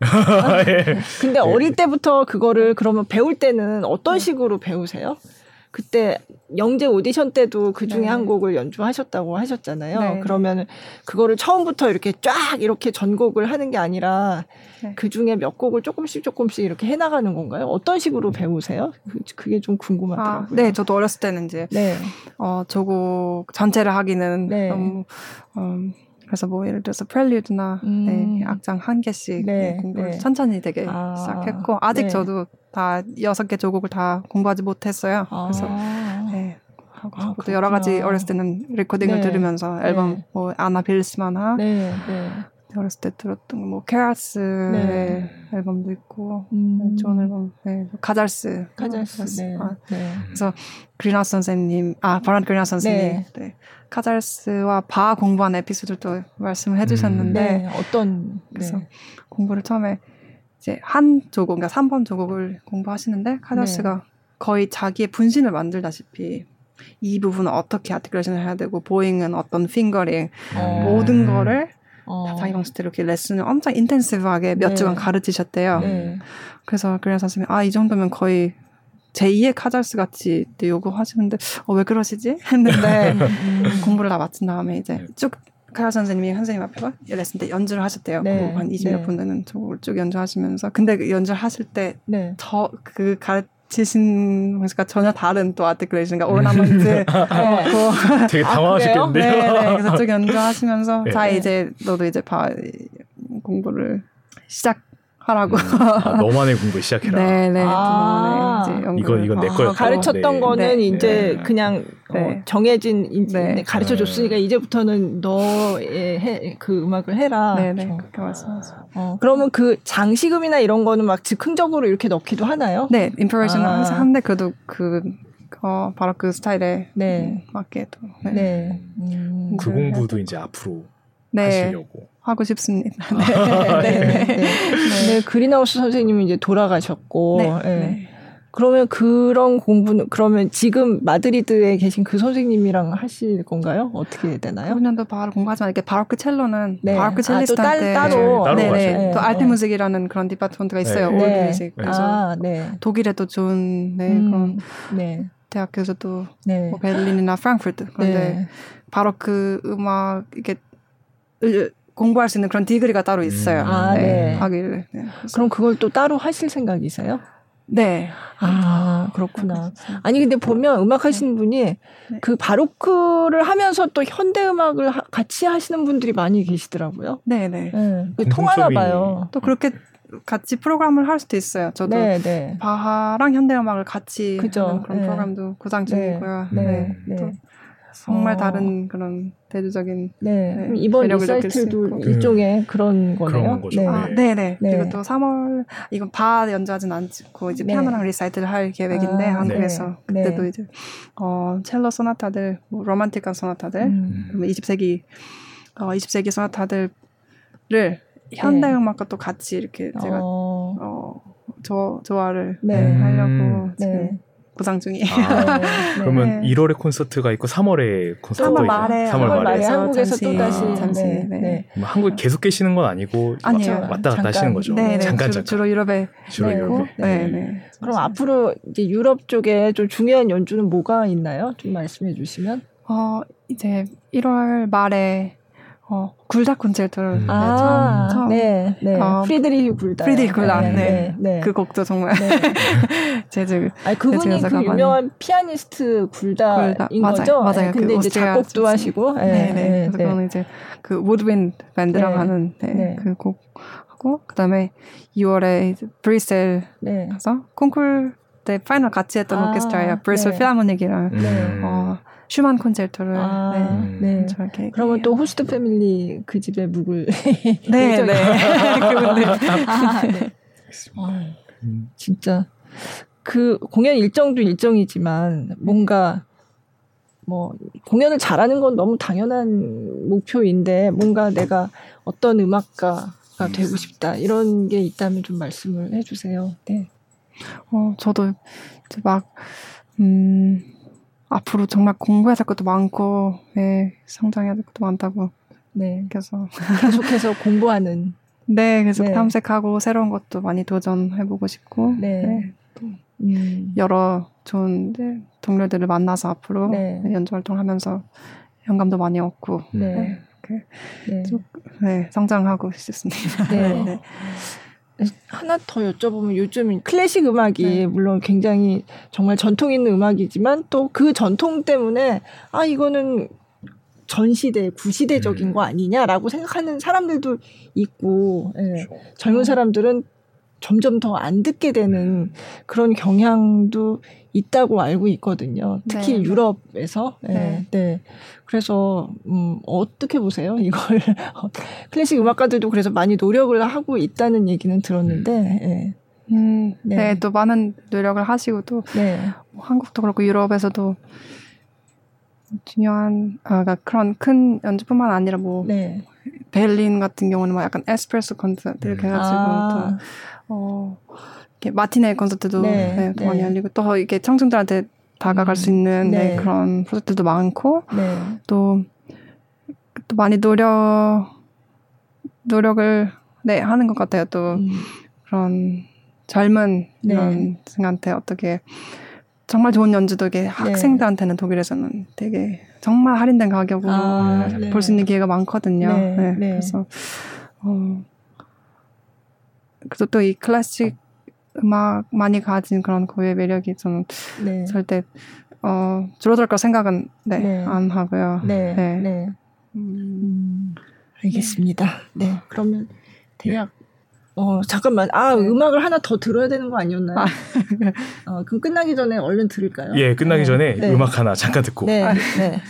[SPEAKER 2] [laughs] 근데 네. 어릴 때부터 그거를 그러면 배울 때는 어떤 네. 식으로 배우세요? 그때 영재 오디션 때도 그 중에 네. 한 곡을 연주하셨다고 하셨잖아요. 네. 그러면 그거를 처음부터 이렇게 쫙 이렇게 전곡을 하는 게 아니라 네. 그 중에 몇 곡을 조금씩 조금씩 이렇게 해나가는 건가요? 어떤 식으로 배우세요? 그, 게 좀 궁금하더라고요. 아,
[SPEAKER 3] 네, 저도 어렸을 때는 이제 네. 어, 조곡 전체를 하기는 네. 너무 음, 그래서 뭐 예를 들어서 프렐류드나 음. 네, 악장 한 개씩 네, 공부를 네. 천천히 되게 아. 시작했고 아직 네. 저도 다 여섯 개 조곡을 다 공부하지 못했어요. 아. 그래서 네. 하고 아, 또 여러 가지 어렸을 때는 레코딩을 네. 들으면서 앨범 네. 뭐 아너 빌스마나 네. 네. 어렸을 때 들었던 뭐 케라스 네. 앨범도 있고 음. 네, 좋은 앨범 네. 가잘스
[SPEAKER 2] 가잘스 네. 아, 네.
[SPEAKER 3] 그래서 그리나 선생님 아 바란 그리나 선생님 네. 네. 카잘스와 바 공부한 에피소드도 말씀을 해주셨는데 음.
[SPEAKER 2] 네. 어떤
[SPEAKER 3] 그래서 공부를 처음에 이제 한 조곡, 그러니까 3번 조곡을 공부하시는데 카자스가 네. 거의 자기의 분신을 만들다시피 이 부분은 어떻게 아티클레이션을 해야 되고 보잉은 어떤 핑거링 어. 모든 거를 어. 다 자기 방식대로 이렇게 레슨을 엄청 인텐시브하게 몇 네. 주간 가르치셨대요. 네. 그래서 그래서 선생님이 아이 정도면 거의 제2의 카잘스 같이 요구하시는데 어, 왜 그러시지? 했는데 [laughs] 음. 공부를 다 마친 다음에 이제 네. 쭉 카잘스 선생님이 선생님 앞에서 레슨 때 연주를 하셨대요. 네. 한 20몇 네. 분 되는 저걸 쭉 연주하시면서. 근데 그 연주를 하실 때, 네. 저, 그 가르치신 방식과 전혀 다른 또 articulation, 그러니까 ornament. [laughs] 네.
[SPEAKER 1] 그 되게 당황하셨겠는데요. 아,
[SPEAKER 3] 네, 네. 그래서 쭉 연주하시면서, 네. 자, 이제, 너도 이제 봐, 공부를 시작 하라고. 음,
[SPEAKER 1] 아, 너만의 공부 시작해라.
[SPEAKER 3] 네네. 아,
[SPEAKER 1] 이건 이건 내 아, 거였
[SPEAKER 2] 가르쳤던 네. 거는 네. 이제 네. 그냥 어, 네. 정해진 이제 네. 가르쳐 줬으니까 네. 이제부터는 너의 해, 그 음악을 해라.
[SPEAKER 3] 네네. 그렇죠. 그렇게 말씀하죠.
[SPEAKER 2] 어, 그러면 그 장식음이나 이런 거는 막 즉흥적으로 이렇게 넣기도 하나요?
[SPEAKER 3] 네, 인프레이션은 아. 항상 한데 그래도 그 어, 바로 그 스타일에 네. 맞게 또. 네. 네.
[SPEAKER 1] 음, 그 공부도 이제 앞으로 하시려고.
[SPEAKER 3] 하고 싶습니다.
[SPEAKER 2] 네. 네. 네. 네. 네. 그린하우스 선생님이 이제 돌아가셨고, 네. 그러면 그런 공부는 그러면 지금 마드리드에 계신 그 선생님이랑 하실 건가요? 어떻게 되나요?
[SPEAKER 3] 9년도 바로 공부하지만 이렇게 바로크 첼로는 네. 바로크 첼리스트한테
[SPEAKER 2] 아, 따로
[SPEAKER 1] 네, 네,
[SPEAKER 3] 네. 또 Alte Musik이라는 그런 department가 있어요. old
[SPEAKER 2] 네.
[SPEAKER 3] music.
[SPEAKER 2] 그래서 아, 네.
[SPEAKER 3] 독일에도 좋은 네,
[SPEAKER 2] 음,
[SPEAKER 3] 그런
[SPEAKER 2] 네.
[SPEAKER 3] 대학교에서도
[SPEAKER 2] 네.
[SPEAKER 3] 뭐 베를린이나 프랑크푸르트 그런데
[SPEAKER 2] 네.
[SPEAKER 3] 바로크 음악 이게 공부할 수 있는 그런 디그리가 따로 있어요.
[SPEAKER 1] 음.
[SPEAKER 2] 아, 네.
[SPEAKER 3] 하기를. 네. 그래서
[SPEAKER 2] 그럼 그걸 또 따로 하실 생각이세요?
[SPEAKER 3] 네.
[SPEAKER 2] 아, 그렇구나. 아니, 근데 보면 음악 하시는 분이 그 바로크를 하면서 또 현대 음악을 하- 같이 하시는 분들이 많이 계시더라고요.
[SPEAKER 3] 네, 네.
[SPEAKER 2] 네. 그 통하나 봐요.
[SPEAKER 3] 또 그렇게 같이 프로그램을 할 수도 있어요. 저도
[SPEAKER 2] 네, 네.
[SPEAKER 3] 바하랑 현대 음악을 같이
[SPEAKER 2] 그죠.
[SPEAKER 3] 하는 그런
[SPEAKER 2] 네.
[SPEAKER 3] 프로그램도 구상 중이고요.
[SPEAKER 2] 네,
[SPEAKER 3] 네. 정말
[SPEAKER 2] 어.
[SPEAKER 3] 다른 그런 대대적인
[SPEAKER 2] 네.
[SPEAKER 3] 네.
[SPEAKER 2] 이번
[SPEAKER 3] 매력을 느낄 수
[SPEAKER 2] 리사이틀도
[SPEAKER 3] 있고.
[SPEAKER 2] 일종의 그런 거네요.
[SPEAKER 1] 그런 거죠.
[SPEAKER 2] 네.
[SPEAKER 3] 아,
[SPEAKER 1] 네.
[SPEAKER 3] 네, 네.
[SPEAKER 2] 네.
[SPEAKER 3] 그리고 또 3월 이건 바흐 연주하진 않고 이제
[SPEAKER 2] 네.
[SPEAKER 3] 피아노랑 리사이틀을 할 계획인데
[SPEAKER 2] 아,
[SPEAKER 3] 한국에서
[SPEAKER 2] 네.
[SPEAKER 3] 그때도
[SPEAKER 2] 네.
[SPEAKER 3] 이제 어 첼로 소나타들, 뭐 로만틱한 소나타들,
[SPEAKER 2] 음.
[SPEAKER 3] 그리고 20세기 어 20세기 소나타들을 현대 음악과 또 같이 이렇게 제가
[SPEAKER 2] 어,
[SPEAKER 3] 어 조, 조화를
[SPEAKER 2] 네.
[SPEAKER 3] 네, 하려고
[SPEAKER 1] 음.
[SPEAKER 3] 지금
[SPEAKER 2] 네.
[SPEAKER 3] 구상 중이에요.
[SPEAKER 1] 아,
[SPEAKER 2] 네. [laughs]
[SPEAKER 1] 그러면
[SPEAKER 3] 네.
[SPEAKER 1] 1월에 콘서트가 있고 3월에 콘서트도
[SPEAKER 3] 3월
[SPEAKER 1] 있고
[SPEAKER 3] 말에
[SPEAKER 1] 3월
[SPEAKER 2] 3월 말에 한국에서 또 다시
[SPEAKER 3] 잠시,
[SPEAKER 2] 네.
[SPEAKER 3] 네.
[SPEAKER 2] 네.
[SPEAKER 1] 뭐 한국에 계속 계시는 건 아니고
[SPEAKER 3] 아니에요.
[SPEAKER 1] 왔다 갔다
[SPEAKER 2] 잠깐.
[SPEAKER 1] 하시는 거죠.
[SPEAKER 3] 네, 네.
[SPEAKER 1] 잠깐
[SPEAKER 3] 주로,
[SPEAKER 1] 잠깐.
[SPEAKER 3] 주로 유럽에
[SPEAKER 1] 주로
[SPEAKER 2] 네.
[SPEAKER 1] 유럽에.
[SPEAKER 3] 네, 네.
[SPEAKER 2] 그럼 앞으로 이제 유럽 쪽에 좀 중요한 연주는 뭐가 있나요? 좀 말씀해 주시면.
[SPEAKER 3] 어, 이제 1월 말에 어, 굴다 콘체르토를
[SPEAKER 1] 음.
[SPEAKER 3] 네,
[SPEAKER 2] 아,
[SPEAKER 3] 처음, 처음
[SPEAKER 2] 네, 네.
[SPEAKER 3] 어,
[SPEAKER 2] 프리드리히 굴다.
[SPEAKER 3] 프리드리히 굴다,
[SPEAKER 2] 네,
[SPEAKER 3] 네.
[SPEAKER 2] 네. 네.
[SPEAKER 3] 그 곡도 정말
[SPEAKER 2] 네. [laughs]
[SPEAKER 3] 제주
[SPEAKER 2] 아니 그분이 그
[SPEAKER 3] 가만히.
[SPEAKER 2] 유명한 피아니스트 굴다인
[SPEAKER 3] 굴다. 맞아요,
[SPEAKER 2] 거죠?
[SPEAKER 3] 맞아요.
[SPEAKER 2] 네, 근데
[SPEAKER 3] 그
[SPEAKER 2] 이제 작곡도. 하시고. 네,
[SPEAKER 3] 네, 네.
[SPEAKER 2] 네,
[SPEAKER 3] 그래서
[SPEAKER 2] 네.
[SPEAKER 3] 그거는 이제 그 밴드라고
[SPEAKER 2] 네.
[SPEAKER 3] 하는 네,
[SPEAKER 2] 네.
[SPEAKER 3] 그 곡 하고 그다음에 2월에 이제 브뤼셀
[SPEAKER 2] 네.
[SPEAKER 3] 가서 콩쿨 때 final 같이 했던
[SPEAKER 2] 아,
[SPEAKER 3] 오케스트라예요. 브뤼셀
[SPEAKER 2] 네.
[SPEAKER 3] 필하모닉이랑
[SPEAKER 1] 음.
[SPEAKER 3] 어, 슈만 콘체르토를
[SPEAKER 2] 아,
[SPEAKER 3] 네.
[SPEAKER 2] 네.
[SPEAKER 3] 저렇게
[SPEAKER 2] 그러면 또 host family 그 집에 묵을 [laughs]
[SPEAKER 3] 네, 네. [laughs] 그분들
[SPEAKER 2] 아, 네. 아,
[SPEAKER 1] 음.
[SPEAKER 2] 진짜 그 공연 일정도 일정이지만 뭔가 뭐 공연을 잘하는 건 너무 당연한 목표인데 뭔가 내가 어떤 음악가가 되고 싶다 이런 게 있다면 좀 말씀을 해주세요. 네.
[SPEAKER 3] 어, 저도 이제 막, 음, 앞으로 정말 공부해야 될 것도 많고, 네, 성장해야 될 것도 많다고
[SPEAKER 2] 네.
[SPEAKER 3] 느껴서.
[SPEAKER 2] 계속해서 [laughs] 공부하는.
[SPEAKER 3] 네, 계속
[SPEAKER 2] 네.
[SPEAKER 3] 탐색하고 새로운 것도 많이 도전해보고 싶고,
[SPEAKER 2] 네.
[SPEAKER 3] 네,
[SPEAKER 2] 음.
[SPEAKER 3] 여러 좋은 이제 동료들을 만나서 앞으로
[SPEAKER 2] 네.
[SPEAKER 3] 네, 연주 활동하면서 영감도 많이 얻고,
[SPEAKER 2] 네.
[SPEAKER 3] 네, 이렇게,
[SPEAKER 2] 네.
[SPEAKER 3] 좀, 네, 성장하고 싶습니다.
[SPEAKER 2] 네. [laughs]
[SPEAKER 3] 네.
[SPEAKER 2] 하나 더 여쭤보면 요즘 클래식 음악이
[SPEAKER 3] 네.
[SPEAKER 2] 물론 굉장히 정말 전통 있는 음악이지만 또 그 전통 때문에 아 이거는 전 시대 구시대적인
[SPEAKER 1] 음.
[SPEAKER 2] 거 아니냐라고 생각하는 사람들도 있고 예.
[SPEAKER 1] 그렇죠.
[SPEAKER 2] 젊은 사람들은 점점 더 안 듣게 되는 그런 경향도 있다고 알고 있거든요. 특히
[SPEAKER 3] 네.
[SPEAKER 2] 유럽에서. 예,
[SPEAKER 3] 네.
[SPEAKER 2] 네. 그래서 음, 어떻게 보세요? [laughs] 이걸 클래식 음악가들도 그래서 많이 노력을 하고 있다는 얘기는 들었는데. 예.
[SPEAKER 3] 음,
[SPEAKER 2] 네.
[SPEAKER 3] 네. 또 많은 노력을 하시고 또
[SPEAKER 2] 네.
[SPEAKER 3] 뭐 한국도 그렇고 유럽에서도 중요한 아 그러니까 그런 큰 연주뿐만 아니라 뭐
[SPEAKER 2] 네.
[SPEAKER 3] 베를린 같은 경우는 막 약간 에스프레소 콘서트 이렇게
[SPEAKER 1] 음.
[SPEAKER 3] 해가지고
[SPEAKER 2] 아,
[SPEAKER 3] 또 어, 이렇게 마티네 콘서트도
[SPEAKER 2] 네,
[SPEAKER 3] 네, 또
[SPEAKER 2] 네.
[SPEAKER 3] 많이 열리고 또 이게 청중들한테 다가갈
[SPEAKER 2] 음,
[SPEAKER 3] 수 있는
[SPEAKER 2] 네.
[SPEAKER 3] 네, 그런 프로젝트도 많고
[SPEAKER 2] 네.
[SPEAKER 3] 또, 또 많이 노력 노력을 네 하는 것 같아요 또
[SPEAKER 2] 음,
[SPEAKER 3] 그런 젊은
[SPEAKER 2] 네.
[SPEAKER 3] 이런 층한테 어떻게 정말 좋은 연주도 이게 학생들한테는 독일에서는 되게 정말 할인된 가격으로
[SPEAKER 2] 아, 네.
[SPEAKER 3] 볼수 있는 기회가 많거든요.
[SPEAKER 2] 네.
[SPEAKER 3] 그래서 어 그래서 또 이 클래식 음악 많이 가진 그런 고유의 매력이 저는
[SPEAKER 2] 네.
[SPEAKER 3] 절대 어 줄어들 거 생각은 네,
[SPEAKER 2] 네.
[SPEAKER 3] 안 하고요.
[SPEAKER 2] 네.
[SPEAKER 3] 네.
[SPEAKER 2] 네.
[SPEAKER 3] 음,
[SPEAKER 2] 음, 알겠습니다. 네. 그러면 대략 어 잠깐만 아 음악을 하나 더 들어야 되는 거 아니었나요?
[SPEAKER 3] 아.
[SPEAKER 2] 어 그럼 끝나기 전에 얼른 들을까요?
[SPEAKER 1] 예, 끝나기
[SPEAKER 2] 네.
[SPEAKER 1] 전에
[SPEAKER 2] 네.
[SPEAKER 1] 음악 하나 잠깐 듣고
[SPEAKER 2] 네. 네.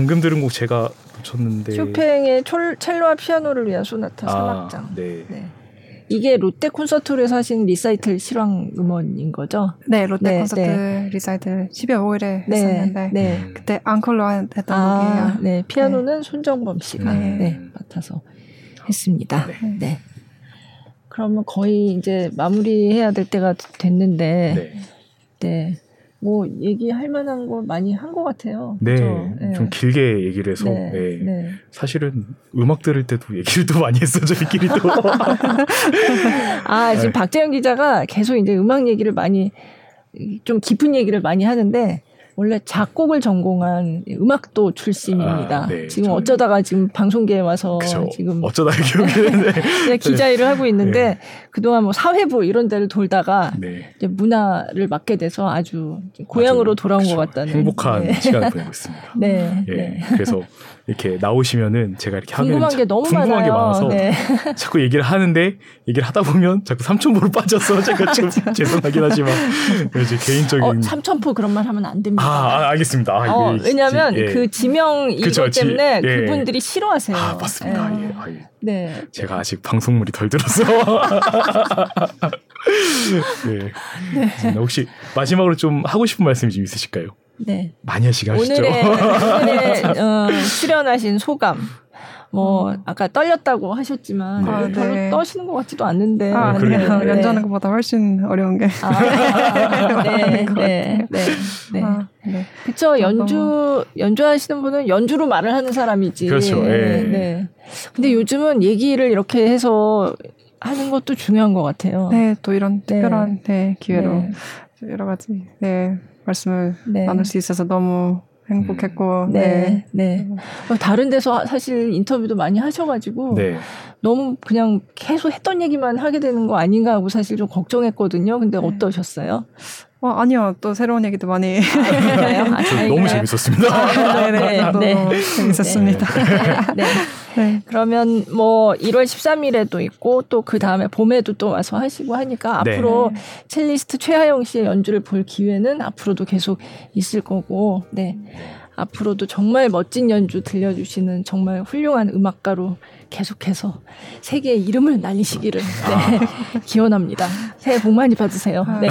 [SPEAKER 1] 방금 들은 곡 제가 놓쳤는데
[SPEAKER 2] 쇼팽의 촐, 첼로와 피아노를 위한 소나타 아, 3악장. 네. 네. 이게 롯데 콘서트홀에서 하신 리사이틀 실황 음원인 거죠?
[SPEAKER 3] 네, 롯데 네, 콘서트 네. 리사이틀 12월 5일에 네, 했었는데 네. 그때 앙콜로 했던 아, 곡이에요.
[SPEAKER 2] 네, 피아노는 손정범 씨가 네. 맡아서 했습니다. 네. 그러면 거의 이제 마무리해야 될 때가 됐는데, 네. 뭐 얘기할 만한 거 많이 한 것 같아요.
[SPEAKER 1] 네, 네, 좀 길게 얘기를 해서 네, 네. 네. 사실은 음악 들을 때도 얘기를 또 많이 했어 저희끼리도. [laughs]
[SPEAKER 2] 아 지금 네. 박재현 기자가 계속 이제 음악 얘기를 많이 좀 깊은 얘기를 많이 하는데 원래 작곡을 전공한 음악도 출신입니다. 아, 네, 지금 저는... 어쩌다가 지금 방송계에 와서 그쵸. 지금
[SPEAKER 1] 어쩌다 [laughs]
[SPEAKER 2] 네, 기자 일을 하고 있는데 네. 그동안 뭐 사회부 이런 데를 돌다가 네. 이제 문화를 맡게 돼서 아주 고향으로 돌아온 그쵸. 것 같다는
[SPEAKER 1] 행복한 네. 시간을 [laughs] 보내고 있습니다. 네. 예, 그래서 이렇게 나오시면은 제가 이렇게
[SPEAKER 2] 궁금한 게 너무
[SPEAKER 1] 궁금한
[SPEAKER 2] 많아요.
[SPEAKER 1] 게 많아서 네. [laughs] 자꾸 얘기를 하는데 얘기를 하다 보면 자꾸 삼천포로 [laughs] 빠져서 제가 좀 [laughs] 죄송하긴 하지만 이제 개인적인 어,
[SPEAKER 2] 삼천포 그런 말 하면 안 됩니다.
[SPEAKER 1] 아, 아 알겠습니다. 아,
[SPEAKER 2] 어, 왜냐하면 예. 그 지명 이것 때문에 지, 예. 그분들이 싫어하세요.
[SPEAKER 1] 아 맞습니다. 예. 예. 아, 예. 네. 제가 아직 방송물이 덜 들어서. 네. 네. 혹시 마지막으로 좀 하고 싶은 말씀이 좀 있으실까요?
[SPEAKER 2] 네.
[SPEAKER 1] 많이 하시게 하시죠.
[SPEAKER 2] 오늘의, [laughs] 오늘의 어, 출연하신 소감. 뭐 아까 떨렸다고 하셨지만 네. 아, 별로 네. 떠시는 것 같지도 않는데
[SPEAKER 3] 아, 네. 네. 연주하는 것보다 훨씬 어려운 게
[SPEAKER 2] 아, 네, [laughs] 네, 네, 네. 아, 네. 그쵸 연주 연주하시는 분은 연주로 말을 하는 사람이지
[SPEAKER 1] 그렇죠. 네. 네.
[SPEAKER 2] 근데 요즘은 얘기를 이렇게 해서 하는 것도 중요한 것 같아요.
[SPEAKER 3] 네, 또 이런 특별한 네, 기회로 여러 가지 네 말씀을 네. 나눌 수 있어서 너무 행복했고
[SPEAKER 2] 음. 네, 네. 네. 어, 다른 데서 사실 인터뷰도 많이 하셔가지고 네. 너무 그냥 계속 했던 얘기만 하게 되는 거 아닌가 하고 사실 좀 걱정했거든요. 근데 네. 어떠셨어요?
[SPEAKER 3] 어, 아니요. 또 새로운 얘기도 많이.
[SPEAKER 2] 아,
[SPEAKER 1] 아, 너무 재밌었습니다.
[SPEAKER 3] 아, 네네. 네, 네. 재밌었습니다.
[SPEAKER 2] 네. 네. 그러면 뭐 1월 13일에도 있고 또 그 다음에 봄에도 또 와서 하시고 하니까 네. 앞으로 첼리스트 최하영 씨의 연주를 볼 기회는 앞으로도 계속 있을 거고, 네. 앞으로도 정말 멋진 연주 들려주시는 정말 훌륭한 음악가로 계속해서 세계의 이름을 날리시기를 네, 아. [laughs] 기원합니다. 새해 복 많이 받으세요. 네.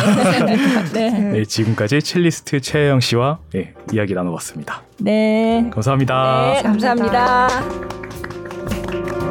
[SPEAKER 1] 네. 네. 지금까지 첼리스트 최혜영 씨와 네, 이야기 나눠봤습니다.
[SPEAKER 2] 네.
[SPEAKER 1] 감사합니다.
[SPEAKER 2] 네, 감사합니다. thank you.